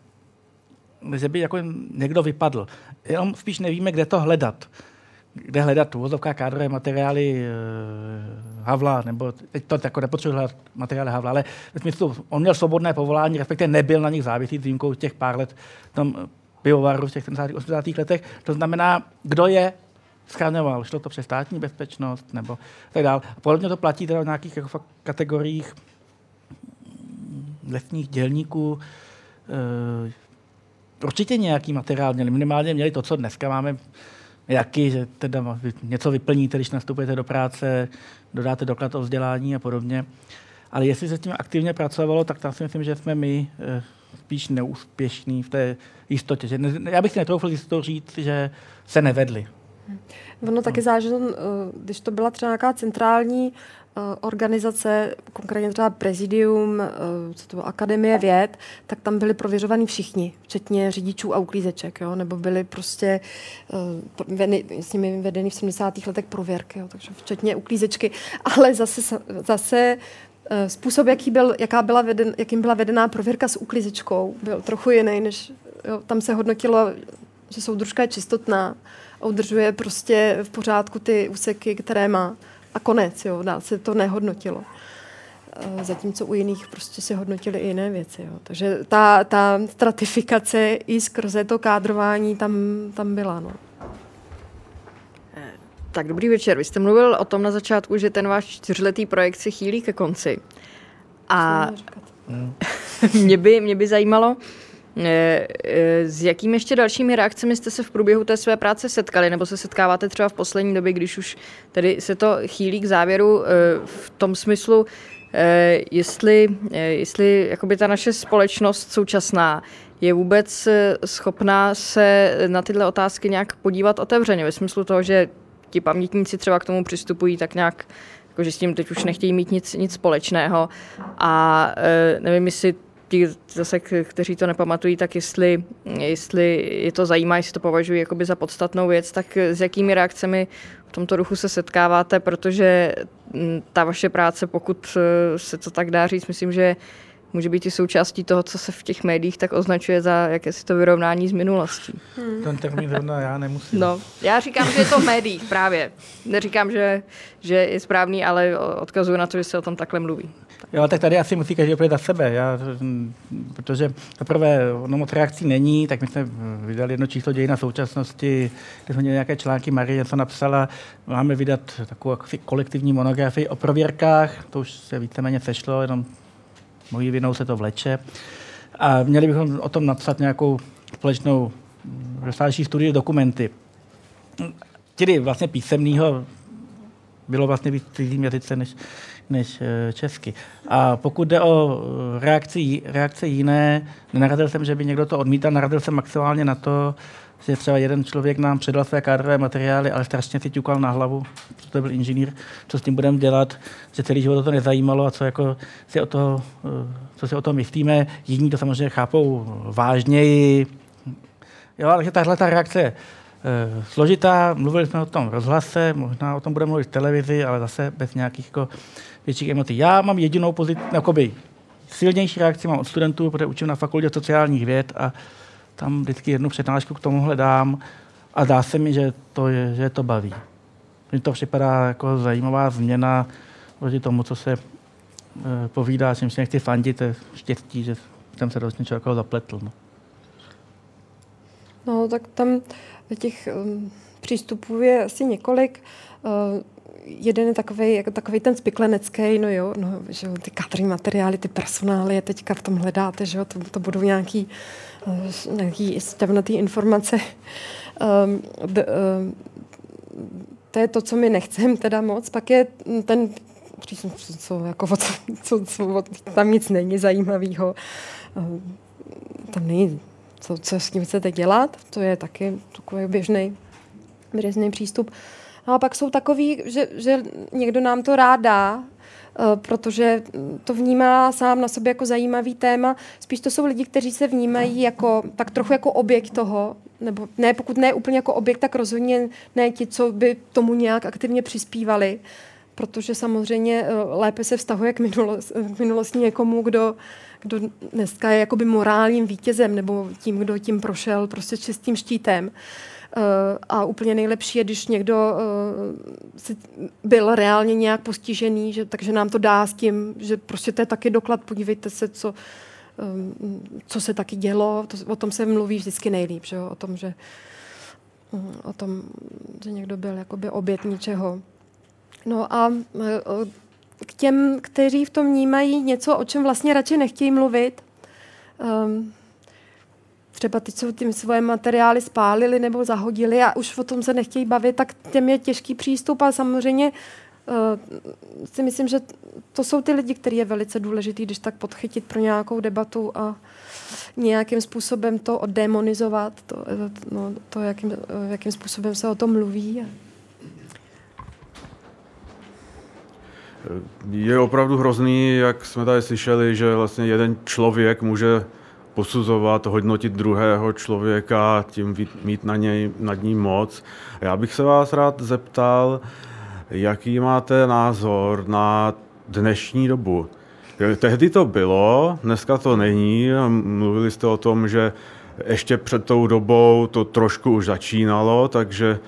že by jako někdo vypadl. Jenom spíš nevíme, kde to hledat. Kde hledat uvozovká kádrové materiály e, Havla, nebo teď to jako nepotřebuji hledat materiály Havla, ale ve smyslu, on měl svobodné povolání, respektive nebyl na nich závislý s výjimkou těch pár let v tom pivovaru v těch 70. 80. letech. To znamená, kdo je schraňoval. Šlo to přes státní bezpečnost nebo tak dále. Podobně to platí teda v nějakých jako kategoriích lesních dělníků. E, určitě nějaký materiál měli. Minimálně měli to, co dneska máme jaký, že teda něco vyplníte, když nastupujete do práce, dodáte doklad o vzdělání a podobně. Ale jestli se s tím aktivně pracovalo, tak tam si myslím, že jsme my e, spíš neúspěšní v té jistotě. Že ne, já bych si netroufl jistotou říct, že se nevedli. Ono taky záleží, eh, když to byla třeba nějaká centrální organizace, konkrétně třeba Prezidium, eh, co to bylo, Akademie věd, tak tam byli prověřovaní všichni, včetně řidičů a uklízeček, jo? nebo byli prostě veny, s nimi vedeny v 70. letech prověrky, jo? takže včetně uklízečky, ale zase, zase způsob, jaký byl, jaká byla veden, jakým byla vedená prověrka s uklízečkou, byl trochu jiný, než jo? tam se hodnotilo, že soudružka je čistotná, udržuje prostě v pořádku ty úseky, které má. A konec, jo, dál se to nehodnotilo. Zatímco u jiných prostě se hodnotily i jiné věci. Jo. Takže ta, ta stratifikace i skrze to kádrování tam, tam byla. No. Tak dobrý večer. Vy jste mluvil o tom na začátku, že ten váš čtyřletý projekt se chýlí ke konci. A mě by, mě by zajímalo, s jakými ještě dalšími reakcemi jste se v průběhu té své práce setkali, nebo se setkáváte třeba v poslední době, když už tedy se to chýlí k závěru v tom smyslu, jestli, jestli jakoby ta naše společnost současná je vůbec schopná se na tyhle otázky nějak podívat otevřeně, ve smyslu toho, že ti pamětníci třeba k tomu přistupují tak nějak, jako že s tím teď už nechtějí mít nic, nic společného. A nevím, jestli ti zase, kteří to nepamatují, tak jestli, jestli je to zajímá, jestli to považují jakoby za podstatnou věc, tak s jakými reakcemi v tomto ruchu se setkáváte, protože ta vaše práce, pokud se to tak dá říct, myslím, že může být i součástí toho, co se v těch médiích tak označuje za jakési to vyrovnání s minulostí. Hmm. Ten termín zrovna já nemusím. No, já říkám, že je to v médiích právě. Neříkám, že, že je správný, ale odkazuju na to, že se o tom takhle mluví. Jo, tak tady asi musí každý opět za sebe, já, protože zaprvé ono moc reakcí není, tak my jsme vydali jedno číslo dějina současnosti, kde jsme měli nějaké články, Marie něco napsala, máme vydat takovou kolektivní monografii o prověrkách, to už se víceméně sešlo, jenom mojí vinou se to vleče. A měli bychom o tom napsat nějakou společnou rozsáhlejší studii dokumenty. tedy vlastně písemného bylo vlastně víc cizím jazyce než, než eh, česky. A pokud jde o eh, reakci, reakce jiné, nenarazil jsem, že by někdo to odmítal, narazil jsem maximálně na to, že třeba jeden člověk nám předal své kádrové materiály, ale strašně si ťukal na hlavu, to byl inženýr, co s tím budeme dělat, že celý život to nezajímalo a co, jako si o to, eh, co si o tom myslíme. Jiní to samozřejmě chápou vážněji. Jo, ale tahle ta reakce složitá. Mluvili jsme o tom rozhlase, možná o tom budeme mluvit v televizi, ale zase bez nějakých jako větších emocí. Já mám jedinou pozici, jakoby silnější reakci mám od studentů, protože učím na fakultě sociálních věd a tam vždycky jednu přednášku k tomu hledám a dá se mi, že to, je, že to baví. Mně to připadá jako zajímavá změna proti tomu, co se e, povídá, čím si nechci fandit, je štěstí, že jsem se do něčeho zapletl. No. no, tak tam těch um, přístupů je asi několik. Uh, jeden je takový, jako takový ten spiklenecký, no jo, no, že ty kadry materiály, ty personály teďka v tom hledáte, že jo, to, to budou nějaký, uh, nějaký stavnatý informace. Um, d, um, to je to, co my nechceme teda moc. Pak je ten přístup, co, jako, co, co, co, tam nic není zajímavého. Um, tam není co, co s tím chcete dělat, to je taky takový běžný, běžný přístup. A pak jsou takový, že, že někdo nám to rád dá, eh, protože to vnímá sám na sobě jako zajímavý téma. Spíš to jsou lidi, kteří se vnímají jako, tak trochu jako objekt toho, nebo ne, pokud ne úplně jako objekt, tak rozhodně ne ti, co by tomu nějak aktivně přispívali, protože samozřejmě eh, lépe se vztahuje k, minulost, k minulosti někomu, kdo kdo dneska je jakoby morálním vítězem nebo tím, kdo tím prošel prostě čistým štítem. Uh, a úplně nejlepší je, když někdo uh, byl reálně nějak postižený, že, takže nám to dá s tím, že prostě to je taky doklad, podívejte se, co, um, co se taky dělo, to, o tom se mluví vždycky nejlíp, že jo? o tom, že um, o tom, že někdo byl jakoby obět ničeho. No a k těm, kteří v tom vnímají něco, o čem vlastně radši nechtějí mluvit. Um, třeba ty, co tím svoje materiály spálili nebo zahodili a už o tom se nechtějí bavit, tak těm je těžký přístup a samozřejmě uh, si myslím, že to jsou ty lidi, který je velice důležitý, když tak podchytit pro nějakou debatu a nějakým způsobem to oddemonizovat, to, no, to jakým, jakým způsobem se o tom mluví. Je opravdu hrozný, jak jsme tady slyšeli, že vlastně jeden člověk může posuzovat, hodnotit druhého člověka, tím mít na něj, nad ním moc. Já bych se vás rád zeptal, jaký máte názor na dnešní dobu. Tehdy to bylo, dneska to není. Mluvili jste o tom, že ještě před tou dobou to trošku už začínalo, takže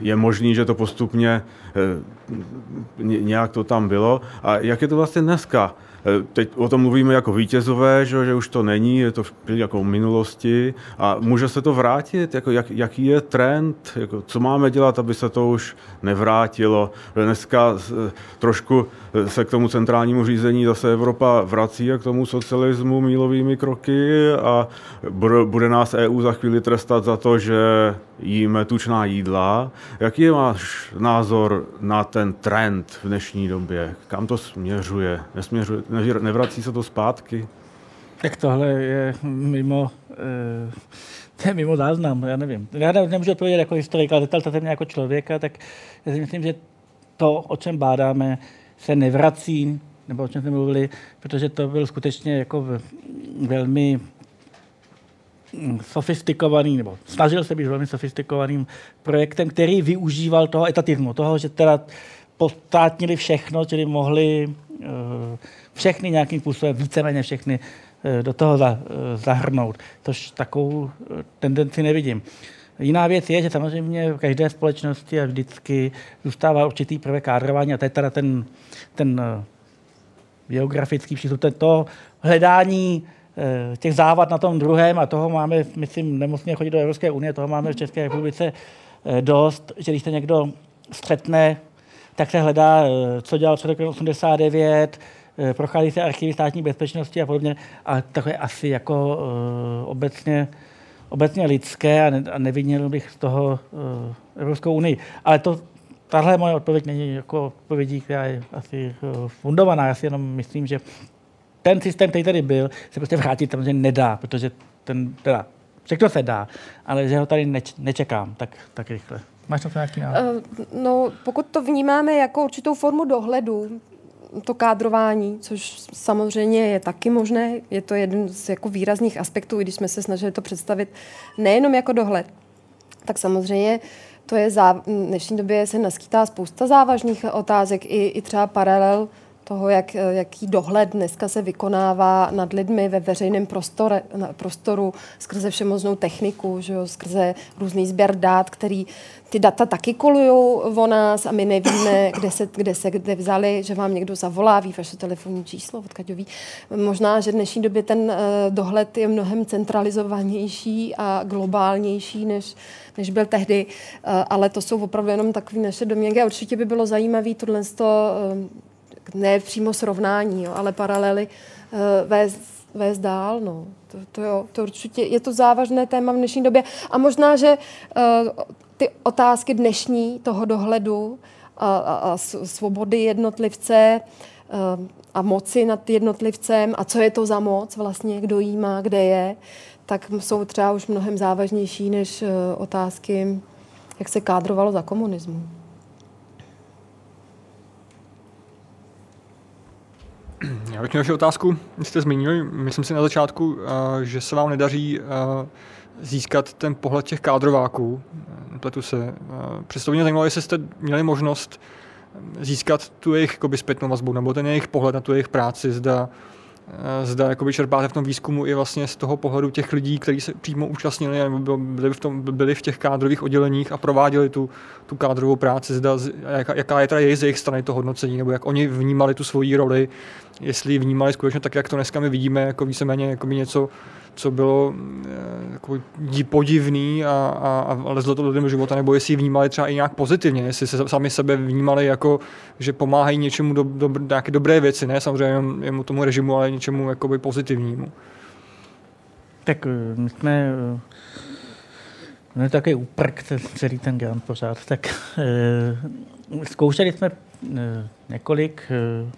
je možný, že to postupně nějak to tam bylo. A jak je to vlastně dneska? Eh, teď o tom mluvíme jako vítězové, že, že už to není, je to jako v minulosti. A může se to vrátit, jako jak, jaký je trend, jako co máme dělat, aby se to už nevrátilo. Dneska eh, trošku se k tomu centrálnímu řízení zase Evropa vrací a k tomu socialismu mílovými kroky a bude nás EU za chvíli trestat za to, že jíme tučná jídla. Jaký je váš názor na ten trend v dnešní době? Kam to směřuje? Nesměřuje nevrací se to zpátky? Tak tohle je mimo, uh, to je mimo záznam, já nevím. Já nemůžu odpovědět jako historik, ale mě jako člověka, tak já si myslím, že to, o čem bádáme, se nevrací, nebo o čem jsme mluvili, protože to byl skutečně jako velmi sofistikovaný, nebo snažil se být velmi sofistikovaným projektem, který využíval toho etatismu, toho, že teda postátnili všechno, čili mohli uh, všechny nějakým způsobem, víceméně všechny eh, do toho eh, zahrnout. Tož takovou eh, tendenci nevidím. Jiná věc je, že samozřejmě v každé společnosti a vždycky zůstává určitý prvek kádrování a to je teda ten, ten geografický přístup, to, to hledání těch závad na tom druhém a toho máme, myslím, nemusíme chodit do Evropské unie, toho máme v České republice dost, že když se někdo střetne, tak se hledá, co dělal před rokem 89, Eh, prochází se archivy státní bezpečnosti a podobně, a takové asi jako obecně obecně lidské a, ne, a nevinil bych z toho uh, Evropskou unii. Ale to, tahle moje odpověď není jako odpovědí, která je asi uh, fundovaná. Já si jenom myslím, že ten systém, který tady byl, se prostě vrátit samozřejmě nedá, protože ten, teda, všechno se dá, ale že ho tady neč, nečekám tak, tak rychle. Máš to nějaký návrh? Uh, no, pokud to vnímáme jako určitou formu dohledu, to kádrování, což samozřejmě je taky možné, je to jeden z jako výrazných aspektů, i když jsme se snažili to představit nejenom jako dohled, tak samozřejmě to je v dnešní době se naskýtá spousta závažných otázek, i, i třeba paralel toho, jak, jaký dohled dneska se vykonává nad lidmi ve veřejném prostore, prostoru skrze všemoznou techniku, že jo, skrze různý sběr dát, který ty data taky kolují o nás a my nevíme, kde se, kde se kde vzali, že vám někdo zavolá, ví vaše telefonní číslo, odkud ví. Možná, že v dnešní době ten uh, dohled je mnohem centralizovanější a globálnější, než, než byl tehdy, uh, ale to jsou opravdu jenom takové naše domněnky a určitě by bylo zajímavé tohle uh, ne přímo srovnání, jo, ale paralely uh, vést, vést dál. No. To, to, jo, to určitě je to závažné téma v dnešní době. A možná, že uh, ty otázky dnešní toho dohledu a, a, a svobody jednotlivce uh, a moci nad jednotlivcem a co je to za moc vlastně, kdo jí má, kde je, tak jsou třeba už mnohem závažnější než otázky, jak se kádrovalo za komunismu. Já bych měl ještě otázku, jste zmínili, myslím si na začátku, eh, že se vám nedaří eh, získat ten pohled těch kádrováků. Pletu se. Eh, přesto mě zajímalo, jestli jste měli možnost získat tu jejich zpětnou vazbu, nebo ten jejich pohled na tu jejich práci, zda, zda jakoby čerpáte v tom výzkumu i vlastně z toho pohledu těch lidí, kteří se přímo účastnili nebo byli v, tom, byli v těch kádrových odděleních a prováděli tu, tu kádrovou práci, zda, jaká, jaká je teda jejich z jejich strany to hodnocení, nebo jak oni vnímali tu svoji roli, jestli vnímali skutečně tak, jak to dneska my vidíme, jako víceméně jako něco, co bylo eh, jako podivný a, a, a lezlo to do lidem života, nebo jestli vnímali třeba i nějak pozitivně, jestli se sami sebe vnímali jako, že pomáhají něčemu do, do, nějaké dobré věci, ne samozřejmě jemu tomu režimu, ale něčemu jakoby pozitivnímu. Tak eh, my jsme No, takový úprk celý ten grant pořád. Tak e, zkoušeli jsme e, několik e,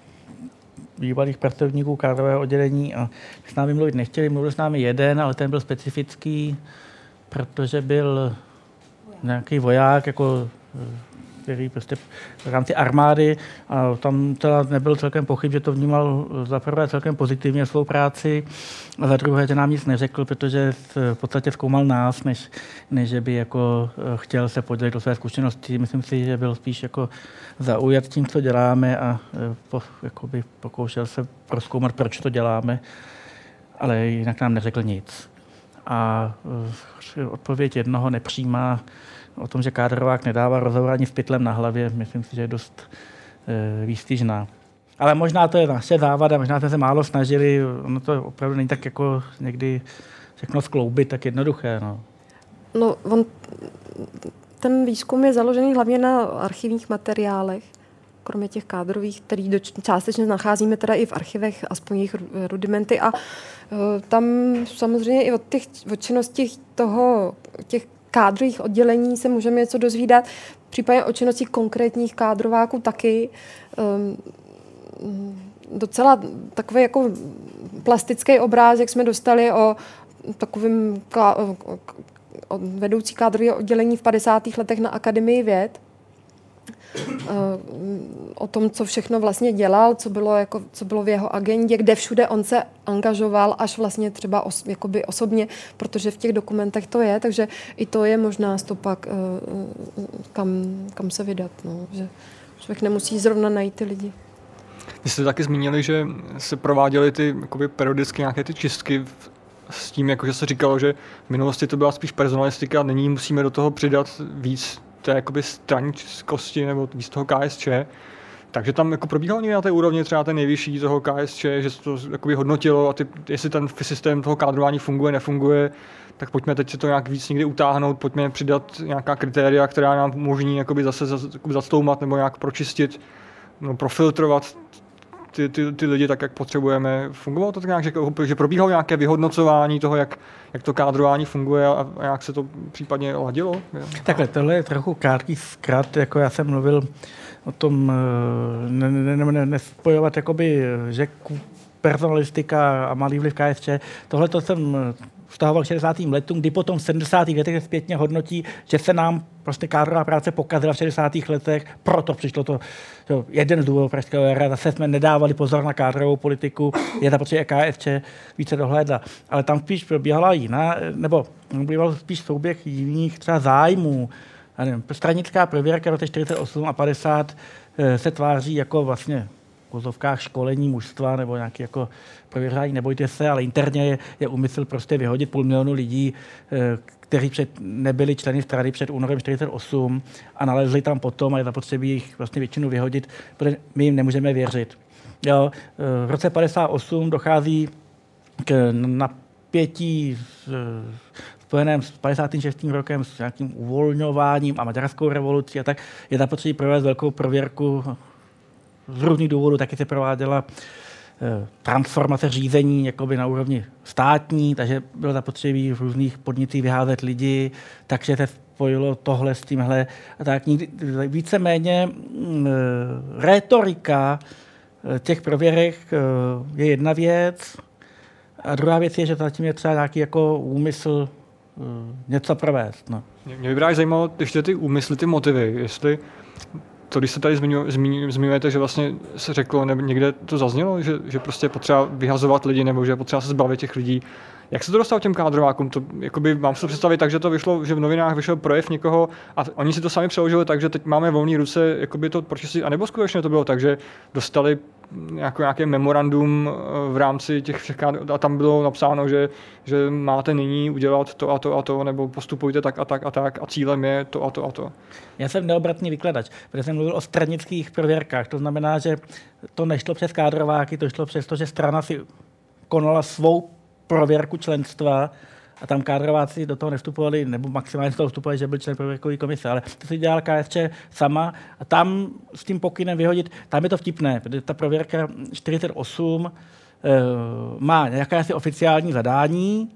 bývalých pracovníků kádrového oddělení a s námi mluvit nechtěli. Mluvil s námi jeden, ale ten byl specifický, protože byl nějaký voják, jako který prostě v rámci armády a tam teda nebyl celkem pochyb, že to vnímal za prvé celkem pozitivně svou práci a za druhé, že nám nic neřekl, protože v podstatě zkoumal nás, než, než by jako eh, chtěl se podělit o své zkušenosti. Myslím si, že byl spíš jako zaujat tím, co děláme a eh, po, jakoby pokoušel se proskoumat, proč to děláme, ale jinak nám neřekl nic. A eh, odpověď jednoho nepřijímá o tom, že kádrovák nedává rozhovor ani s pytlem na hlavě, myslím si, že je dost e, výstižná. Ale možná to je naše závada, možná jsme se málo snažili, ono to opravdu není tak jako někdy všechno skloubit tak jednoduché. No, no on, ten výzkum je založený hlavně na archivních materiálech, kromě těch kádrových, který do, částečně nacházíme teda i v archivech, aspoň jejich rudimenty a uh, tam samozřejmě i od těch od činností toho, těch kádrových oddělení se můžeme něco dozvídat, případně o činnosti konkrétních kádrováků taky. Um, docela takový jako plastický obrázek jsme dostali o takovým o vedoucí kádrového oddělení v 50. letech na Akademii věd. Eh, o tom, co všechno vlastně dělal, co bylo, jako, co bylo v jeho agendě, kde všude on se angažoval, až vlastně třeba os, jakoby osobně, protože v těch dokumentech to je, takže i to je možná stopak, eh, eh, kam, kam se vydat. No, že člověk nemusí zrovna najít ty lidi. Vy jste taky zmínili, že se prováděly ty jakoby, periodicky nějaké ty čistky s tím, jako, že se říkalo, že v minulosti to byla spíš personalistika, nyní musíme do toho přidat víc té jakoby stranickosti nebo z toho KSČ, takže tam jako probíhalo někdy na té úrovni třeba ten nejvyšší toho KSČ, že se to jakoby hodnotilo a ty, jestli ten systém toho kádrování funguje, nefunguje, tak pojďme teď se to nějak víc někdy utáhnout, pojďme přidat nějaká kritéria, která nám umožní jakoby zase zastoumat nebo nějak pročistit, no, profiltrovat ty, ty, ty lidi tak, jak potřebujeme. Fungovalo to tak nějak, že, že probíhalo nějaké vyhodnocování toho, jak, jak to kádrování funguje a, a jak se to případně ladilo? Takhle, tohle je trochu krátký zkrat, jako já jsem mluvil o tom eh, ne, ne, ne, ne, nespojovat jakoby, že personalistika a malý vliv KSČ. Tohle to jsem vztahoval k 60. letům, kdy potom v 70. letech zpětně hodnotí, že se nám prostě kádrová práce pokazila v 60. letech, proto přišlo to, to jeden z důvodů Pražského jara, zase jsme nedávali pozor na kádrovou politiku, je ta potřeba KSČ více dohlédla. Ale tam spíš probíhala jiná, nebo býval spíš souběh jiných třeba zájmů. nevím, stranická prověrka v 48 a 50 eh, se tváří jako vlastně vozovkách školení mužstva nebo nějaký jako prověřování, nebojte se, ale interně je, je úmysl prostě vyhodit půl milionu lidí, eh, kteří před, nebyli členy strany před únorem 48 a nalezli tam potom a je zapotřebí jich vlastně většinu vyhodit, protože my jim nemůžeme věřit. Jo, eh, v roce 58 dochází k napětí spojeném s 56. rokem, s nějakým uvolňováním a maďarskou revolucí a tak, je zapotřebí provést velkou prověrku z různých důvodů taky se prováděla eh, transformace řízení jakoby na úrovni státní, takže bylo zapotřebí v různých podnicích vyházet lidi, takže se spojilo tohle s tímhle. A tak nikdy, víceméně mm, eh, retorika eh, těch prověrek je jedna věc, a druhá věc je, že zatím je třeba nějaký jako úmysl něco provést. No. Mě by právě zajímalo ještě ty úmysly, ty motivy, jestli to, když se tady zmiňujete, že vlastně se řeklo, nebo někde to zaznělo, že, že prostě potřeba vyhazovat lidi, nebo že potřeba se zbavit těch lidí. Jak se to dostalo těm kádrovákům? To, jakoby, mám se představit tak, že to vyšlo, že v novinách vyšel projev někoho a oni si to sami přeložili tak, že teď máme volné ruce, jakoby to pročistit, anebo skutečně to bylo tak, že dostali jako nějaké memorandum eh, v rámci těch všech a tam bylo napsáno, že, že máte nyní udělat to a to a to, nebo postupujte tak a tak a tak a cílem je to a to a to. Já jsem neobratný vykladač, protože jsem mluvil o stranických prověrkách. To znamená, že to nešlo přes kádrováky, to šlo přes to, že strana si konala svou prověrku členstva a tam kádrováci do toho nevstupovali, nebo maximálně z toho vstupovali, že byl člen prověrkové komise, ale to si dělala KSČ sama a tam s tím pokynem vyhodit, tam je to vtipné, protože ta prověrka 48 e, eh, má nějaké asi oficiální zadání,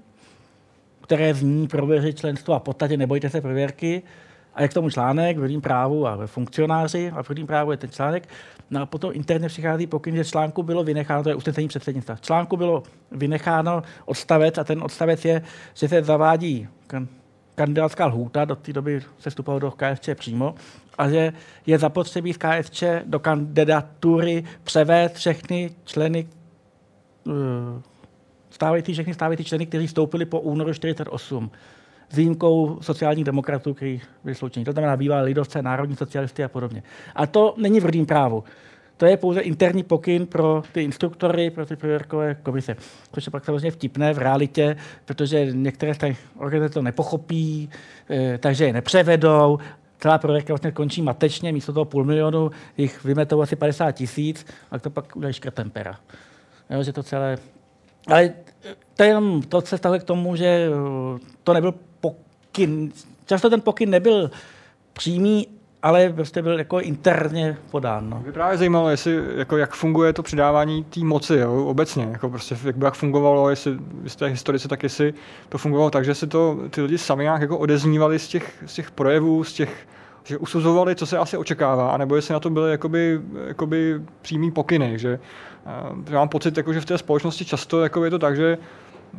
které zní prověřit členstvo a v podstatě nebojte se prověrky, a jak tomu článek v právu a ve funkcionáři, a v právu je ten článek, No a potom interně přichází pokyn, že článku bylo vynecháno, to je usnesení předsednictva, článku bylo vynecháno odstavec a ten odstavec je, že se zavádí kandidátská lhůta, do té doby se vstupovalo do KFČ přímo, a že je zapotřebí z KFČ do kandidatury převést všechny členy uh, stávající, všechny stávající členy, kteří vstoupili po únoru 48 s výjimkou sociálních demokratů, kteří byli sloučení. To znamená bývalé lidovce, národní socialisty a podobně. A to není v rodním právu. To je pouze interní pokyn pro ty instruktory, pro ty prověrkové komise. Což je pak samozřejmě vtipné v realitě, protože některé z organizace to nepochopí, eh, takže je nepřevedou. Celá prověrka vlastně končí matečně, místo toho půl milionu jich vymetou asi 50 tisíc, a to pak udělají škrtem pera. Jo, že to celé... Ale to je jenom to, se stalo k tomu, že eh, to nebyl pokyn, často ten pokyn nebyl přímý, ale prostě byl jako interně podán. No. Mě právě zajímalo, jestli, jako, jak funguje to předávání té moci jo, obecně, jako prostě, jak by jak fungovalo, jestli vy jste historici, tak jestli to fungovalo tak, že si to ty lidi sami nějak jako odeznívali z těch, z těch projevů, z těch, že usuzovali, co se asi očekává, anebo jestli na to byly jakoby, jakoby přímý pokyny, že, že mám pocit, jako, že v té společnosti často jako je to tak, že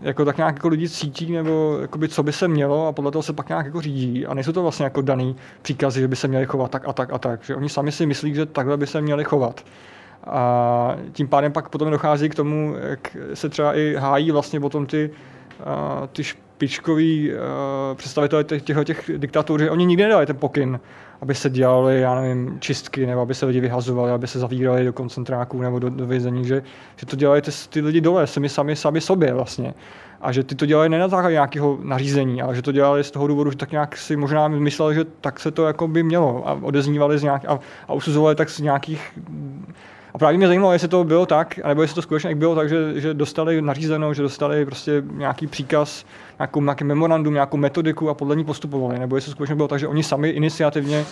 jako tak nějak jako lidi cítí, nebo jakoby, co by se mělo a podle toho se pak nějak jako řídí. A nejsou to vlastně jako daný příkazy, že by se měli chovat tak a tak a tak. Že oni sami si myslí, že takhle by se měli chovat. A tím pádem pak potom dochází k tomu, jak se třeba i hájí vlastně potom ty, ty špičkoví představitelé těch, těch, těch diktatur, že oni nikdy nedali ten pokyn, aby se dělali, já nevím, čistky, nebo aby se lidi vyhazovali, aby se zavírali do koncentráků nebo do, do vězení, že, že to dělají ty, ty lidi dole, sami sami, sami sobě vlastně. A že ty to dělali ne na základě nějakého nařízení, ale že to dělali z toho důvodu, že tak nějak si možná mysleli, že tak se to jako by mělo a odeznívali z nějak, a, a usuzovali tak z nějakých a právě mě zajímalo, jestli to bylo tak, nebo jestli to skutečně bylo tak, že, že dostali nařízeno, že dostali prostě nějaký příkaz, nějakou, nějaký memorandum, nějakou metodiku a podle ní postupovali, nebo jestli to skutečně bylo tak, že oni sami iniciativně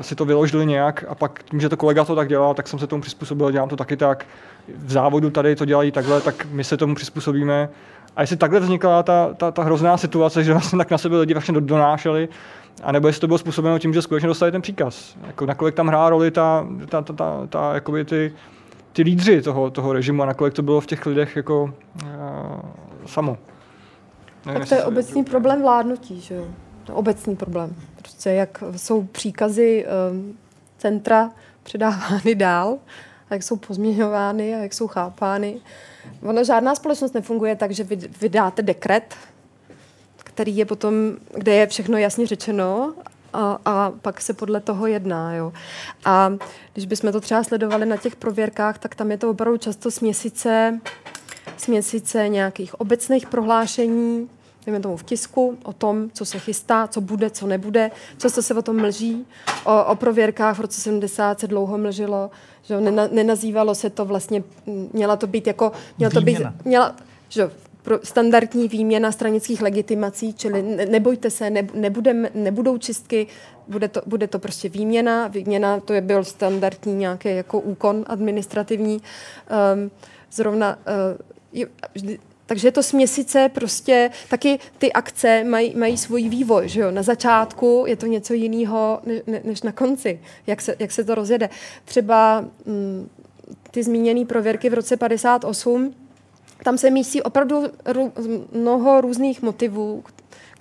si to vyložili nějak a pak tím, že to kolega to tak dělal, tak jsem se tomu přizpůsobil, dělám to taky tak. V závodu tady to dělají takhle, tak my se tomu přizpůsobíme. A jestli takhle vznikla ta, ta, ta hrozná situace, že vlastně tak na sebe lidi vlastně donášeli, a nebo jestli to bylo způsobeno tím, že skutečně dostali ten příkaz. Jako nakolik tam hrá roli ta, ta, ta, ta, ta jakoby ty, ty lídři toho, toho režimu a nakolik to bylo v těch lidech jako uh, samo. Nevím, tak to je obecný to... problém vládnutí, že jo? To je obecný problém. Prostě jak jsou příkazy um, centra předávány dál, a jak jsou pozměňovány a jak jsou chápány. Ono žádná společnost nefunguje tak, že vy vydáte dekret, který je potom, kde je všechno jasně řečeno a, a pak se podle toho jedná. Jo. A když bychom to třeba sledovali na těch prověrkách, tak tam je to opravdu často směsice, směsice nějakých obecných prohlášení, dejme tomu v tisku, o tom, co se chystá, co bude, co nebude. Často se o tom mlží. O, o prověrkách v roce 70 se dlouho mlžilo, že nena, nenazývalo se to vlastně, měla to být jako, měla to být, měla, že standardní výměna stranických legitimací, čili nebojte se, ne, nebudem, nebudou čistky, bude to, bude to prostě výměna. Výměna to je byl standardní nějaký jako úkon administrativní. Um, zrovna uh, vždy, takže je to směsice prostě, taky ty akce mají, mají svůj vývoj, že jo? Na začátku je to něco jiného ne, než na konci, jak se, jak se to rozjede. Třeba mm, ty zmíněné prověrky v roce 58, tam se místí opravdu rů, mnoho různých motivů,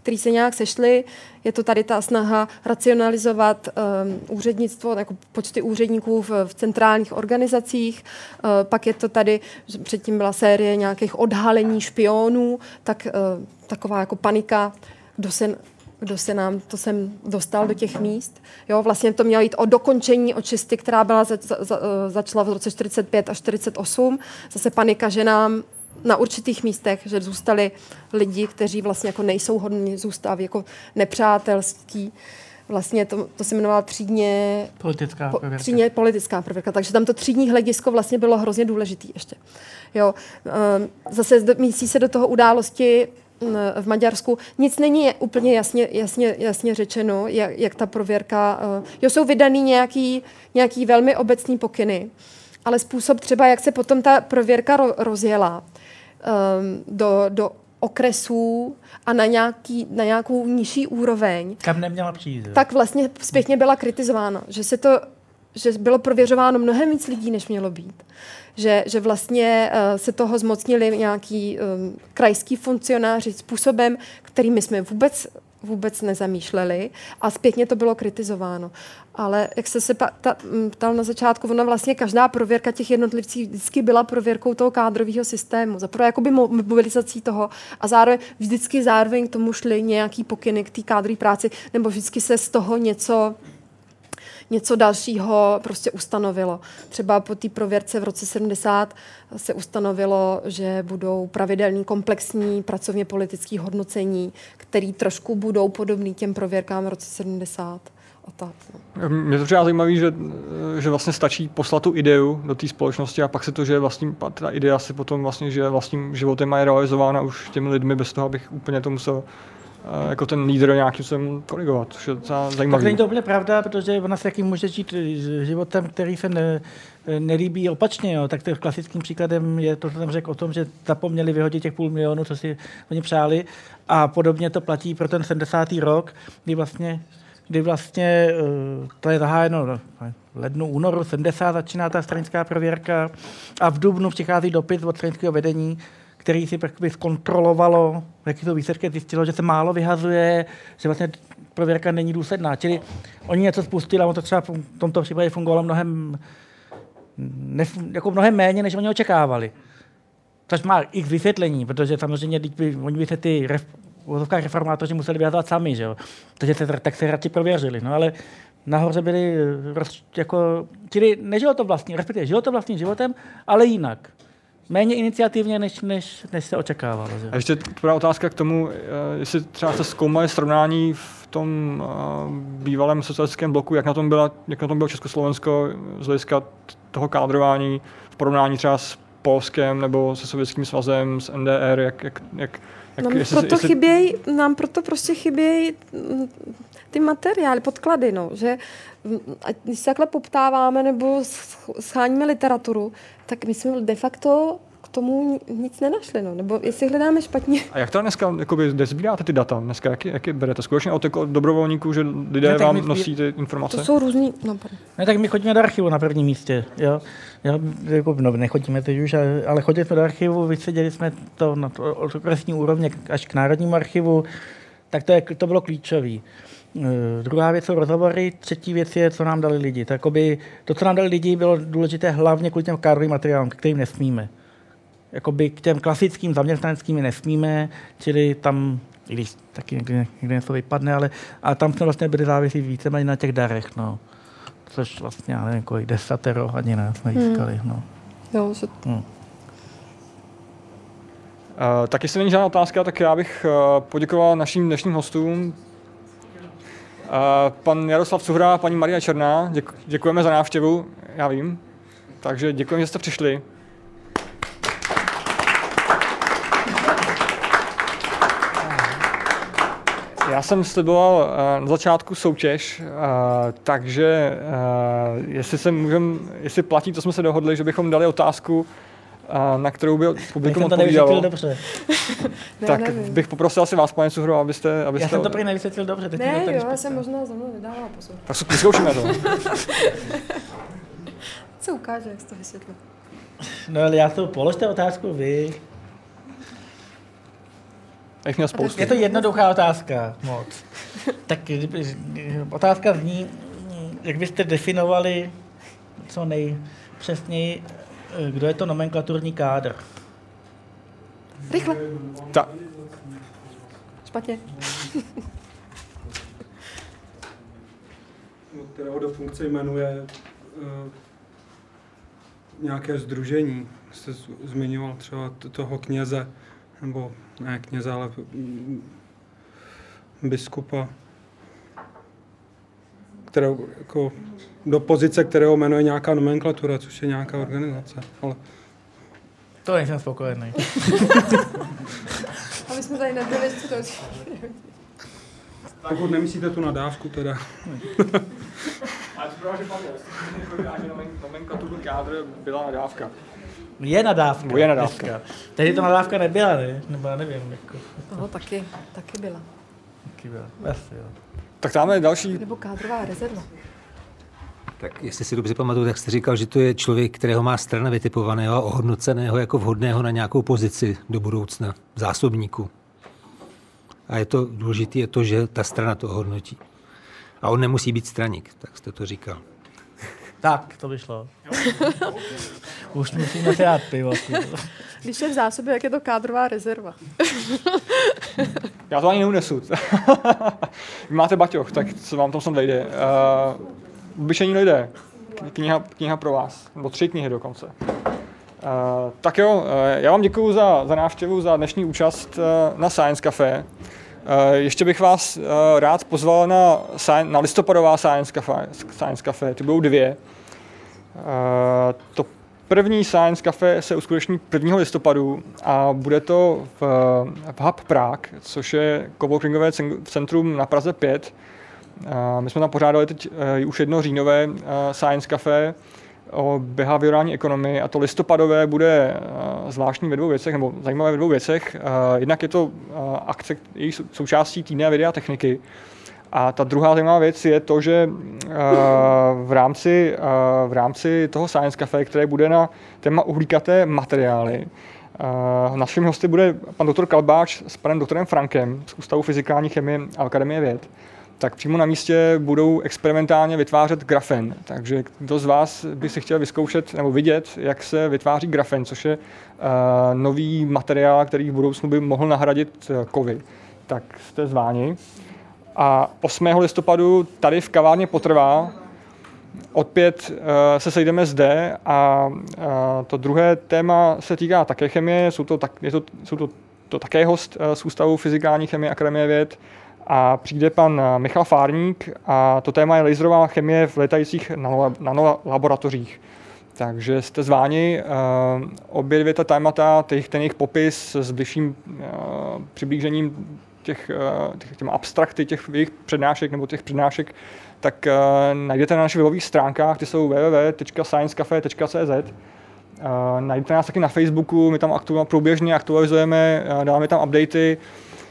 které se nějak sešly. Je to tady ta snaha racionalizovat um, úřednictvo, jako počty úředníků v, v centrálních organizacích. Uh, pak je to tady, předtím byla série nějakých odhalení špionů, tak uh, taková jako panika, kdo se kdo se nám to sem dostal do těch míst. Jo, vlastně to mělo jít o dokončení očisty, která byla za, za, za, začala v roce 45 a 48. Zase panika, že nám na určitých místech, že zůstali lidi, kteří vlastně jako nejsou hodní, zůstávají jako nepřátelský. Vlastně to, to se jmenovalo třídně politická po, třídně politická prověrka, takže tam to třídní hledisko vlastně bylo hrozně důležitý ještě. Jo, um, zase místí se do toho události v Maďarsku. Nic není úplně jasně, jasně, jasně řečeno, jak, jak ta prověrka... Uh, jo, jsou vydaný nějaký, nějaký velmi obecný pokyny, ale způsob třeba, jak se potom ta prověrka ro, rozjela, do, do okresů a na, nějaký, na nějakou nižší úroveň. Kam neměla přijít. Tak vlastně zpětně byla kritizována, že se to že bylo prověřováno mnohem víc lidí, než mělo být. Že, že vlastně uh, se toho zmocnili nějaký um, krajský funkcionáři způsobem, který my jsme vůbec vůbec nezamýšleli a zpětně to bylo kritizováno. Ale jak se se ptal na začátku, ona vlastně každá prověrka těch jednotlivců vždycky byla prověrkou toho kádrového systému. Za prvé jakoby mobilizací toho a zároveň vždycky zároveň k tomu šly nějaký pokyny k té kádrové práci, nebo vždycky se z toho něco něco dalšího prostě ustanovilo. Třeba po té prověrce v roce 70 se ustanovilo, že budou pravidelní komplexní pracovně politické hodnocení, které trošku budou podobný těm prověrkám v roce 70. Tak, no. Mě to třeba zajímavé, že, že vlastně stačí poslat tu ideu do té společnosti a pak se to, že vlastně ta idea si potom vlastně, že vlastním životem je realizována už těmi lidmi bez toho, abych úplně to musel jako ten lídr nějakým způsobem korigovat, což je zajímavé. Tak není to úplně pravda, protože ona se jakým může žít životem, který se ne, nelíbí opačně. Jo. Tak klasickým příkladem je to, co jsem řekl o tom, že zapomněli vyhodit těch půl milionu, co si oni přáli. A podobně to platí pro ten 70. rok, kdy vlastně kdy vlastně eh, to je zahájeno lednu, únoru 70 začíná ta stranická prověrka a v dubnu přichází dopis od stranického vedení, který si zkontrolovalo, jaký to výsledky zjistilo, že se málo vyhazuje, že vlastně prověrka není důsledná. Čili oni něco spustili a to třeba v tomto případě fungovalo mnohem, nef- jako mnohem méně, než oni očekávali. Což má i vysvětlení, protože samozřejmě by, oni by se ty ref, reformátoři museli vyhazovat sami, že jo? Takže se, tak se radši prověřili. No ale nahoře byli, roz, jako, čili nežilo to vlastní, respektive žilo to vlastním životem, ale jinak méně iniciativně, než, než, než se očekávalo. Že? A ještě taková otázka k tomu, eh, jestli třeba se zkoumali srovnání v tom uh, bývalém socialistickém bloku, jak na tom, byla, jak na tom bylo Československo z hlediska toho kádrování v porovnání třeba s Polskem nebo se Sovětským svazem, s NDR, jak, jak, jak, jak Nám jestli, proto, jestli, chyběj, nám proto prostě chybějí mm, ty materiály, podklady, no, že ať když se takhle poptáváme nebo sch- scháníme literaturu, tak my jsme de facto k tomu ni- nic nenašli, no, nebo jestli hledáme špatně. A jak to dneska, jakoby, kde sbíráte ty data dneska, jak, je- jak je berete? Skutečně od, jako dobrovolníků, že lidé Ne, vám my- nosí ty informace? To jsou různý, no, pardon. Ne, tak my chodíme do archivu na prvním místě. Jo? Jo, jako, no, nechodíme teď už, ale, ale chodili jsme do archivu, vyseděli jsme to na to, od okresní úrovně až k Národnímu archivu, tak to, je, to bylo klíčové. Druhá věc jsou rozhovory, třetí věc je, co nám dali lidi. To, jakoby, to, co nám dali lidi, bylo důležité hlavně kvůli těm kádrovým materiálům, k kterým nesmíme. Jakoby k těm klasickým zaměstnaneckým něsmíme, čili tam, i když taky někdy, někdy něco vypadne, ale, ale tam jsme vlastně byli závislí víceméně na těch darech. No což vlastně, já nevím, kolik desatero ani ne, jsme získali. No. Jo, že Uh, tak jestli není žádná otázka, tak já bych uh, poděkoval našim dnešním hostům. Pan Jaroslav Cuhra paní Maria Černá, děk, děkujeme za návštěvu, já vím. Takže děkujeme, že jste přišli. Já jsem sliboval uh, na začátku soutěž, uh, takže uh, jestli, se můžem, jestli platí, to jsme se dohodli, že bychom dali otázku, uh, na kterou by publikum jsem to nevysvětlil odpovídalo. dobře. ne, tak nevím. bych poprosil asi vás, pane Suhro, abyste... abyste Já jsem to prý nevysvětlil dobře. Teď Ne, jo, já jsem možná za mnou nedávala pozor. Tak vyzkoušíme to. Co ukáže, jak jsi to vysvětlil? No ale já to položte otázku vy. Já jich měl spoustu. Je to jednoduchá otázka moc. Tak otázka zní, jak byste definovali co nejpřesněji, kdo je to nomenklaturní kádr? Rychle. Ta, Špatně. kterého do funkce jmenuje uh, nějaké združení. Jste z- zmiňoval třeba t- toho kněze, nebo ne kněze, ale mm, biskupa, kterou, jako, do pozice, kterého jmenuje nějaká nomenklatura, což je nějaká organizace. Ale To nejsem spokojený. Aby jsme tady nebyli, co to pokud nemyslíte tu nadávku teda. ale to že pan nomenklaturu kádr byla nadávka. Je nadávka. Je nadávka. dneska. Tehdy to nadávka nebyla, ne? Nebo já nevím. Jako, No, taky, taky byla. taky byla. Asi, jo. Tak tam je další Nebo kádrová rezerva. Tak jestli si dobře pamatuju, tak jste říkal, že to je člověk, kterého má strana vytipovaného a ohodnoceného jako vhodného na nějakou pozici do budoucna, zásobníku. A je to důležité, je to, že ta strana to hodnotí. A on nemusí být straník, tak jste to říkal. Tak, to by šlo. Už musíme si dát pivo. Když je v zásobě, jak je to kádrová rezerva. Já to ani neunesu. Vy máte baťoch, tak co vám tam snad vejde. Uh, obyčejní lidé. Kniha, kniha pro vás. Nebo tři knihy dokonce. Uh, tak jo, uh, já vám děkuji za, za návštěvu, za dnešní účast uh, na Science Café. Uh, ještě bych vás uh, rád pozval na, na listopadová Science Café. Science Café. Ty budou dvě. Uh, to první Science Cafe se uskuteční 1. listopadu a bude to v, v Hub Prague, což je coworkingové cen- centrum na Praze 5. Uh, my jsme tam pořádali teď už jedno říjnové Science Cafe o behaviorální ekonomii a to listopadové bude uh, zvláštní ve dvou věcech, nebo zajímavé ve dvou věcech. Uh, jednak je to uh, akce, její sou- součástí týdne videa techniky, a ta druhá zajímavá věc je to, že v, rámci, v rámci toho Science Cafe, které bude na téma uhlíkaté materiály, naším hosty bude pan doktor Kalbáč s panem doktorem Frankem z Ústavu fyzikální chemie a Akademie věd. Tak přímo na místě budou experimentálně vytvářet grafen. Takže kdo z vás by si chtěl vyzkoušet nebo vidět, jak se vytváří grafen, což je uh, nový materiál, který v budoucnu by mohl nahradit uh, kovy, tak jste zváni. A 8. listopadu tady v kavárně potrvá. Opět uh, se sejdeme zde a uh, to druhé téma se týká také chemie. Jsou to, tak, je to, jsou to, to také host uh, z Ústavu fyzikální chemie Akademie věd a přijde pan uh, Michal Fárník a to téma je laserová chemie v letajících nanolaboratořích. Takže jste zváni. Uh, obě dvě ta témata, ten jejich popis s bližším uh, přiblížením těch, těch těm abstrakty těch jejich přednášek nebo těch přednášek, tak najdete na našich webových stránkách, ty jsou www.sciencecafe.cz. Najdete nás taky na Facebooku, my tam aktu- průběžně aktualizujeme, dáme tam updaty.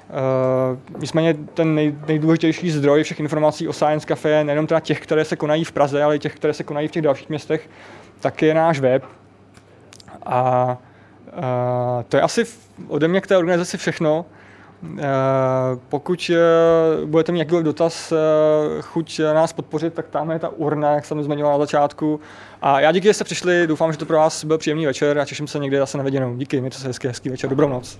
Uh, nicméně ten nej, nejdůležitější zdroj všech informací o Science Cafe, nejenom teda těch, které se konají v Praze, ale i těch, které se konají v těch dalších městech, tak je náš web. A uh, to je asi ode mě k té organizaci všechno. Uh, pokud uh, budete mít jakýkoliv dotaz, chuť nás podpořit, tak tam je ta urna, jak jsem zmiňoval na začátku. A já díky, že jste přišli, doufám, že to pro vás byl příjemný večer a těším se někdy zase na viděnou. Díky, mějte se hezký, hezký večer, dobrou noc.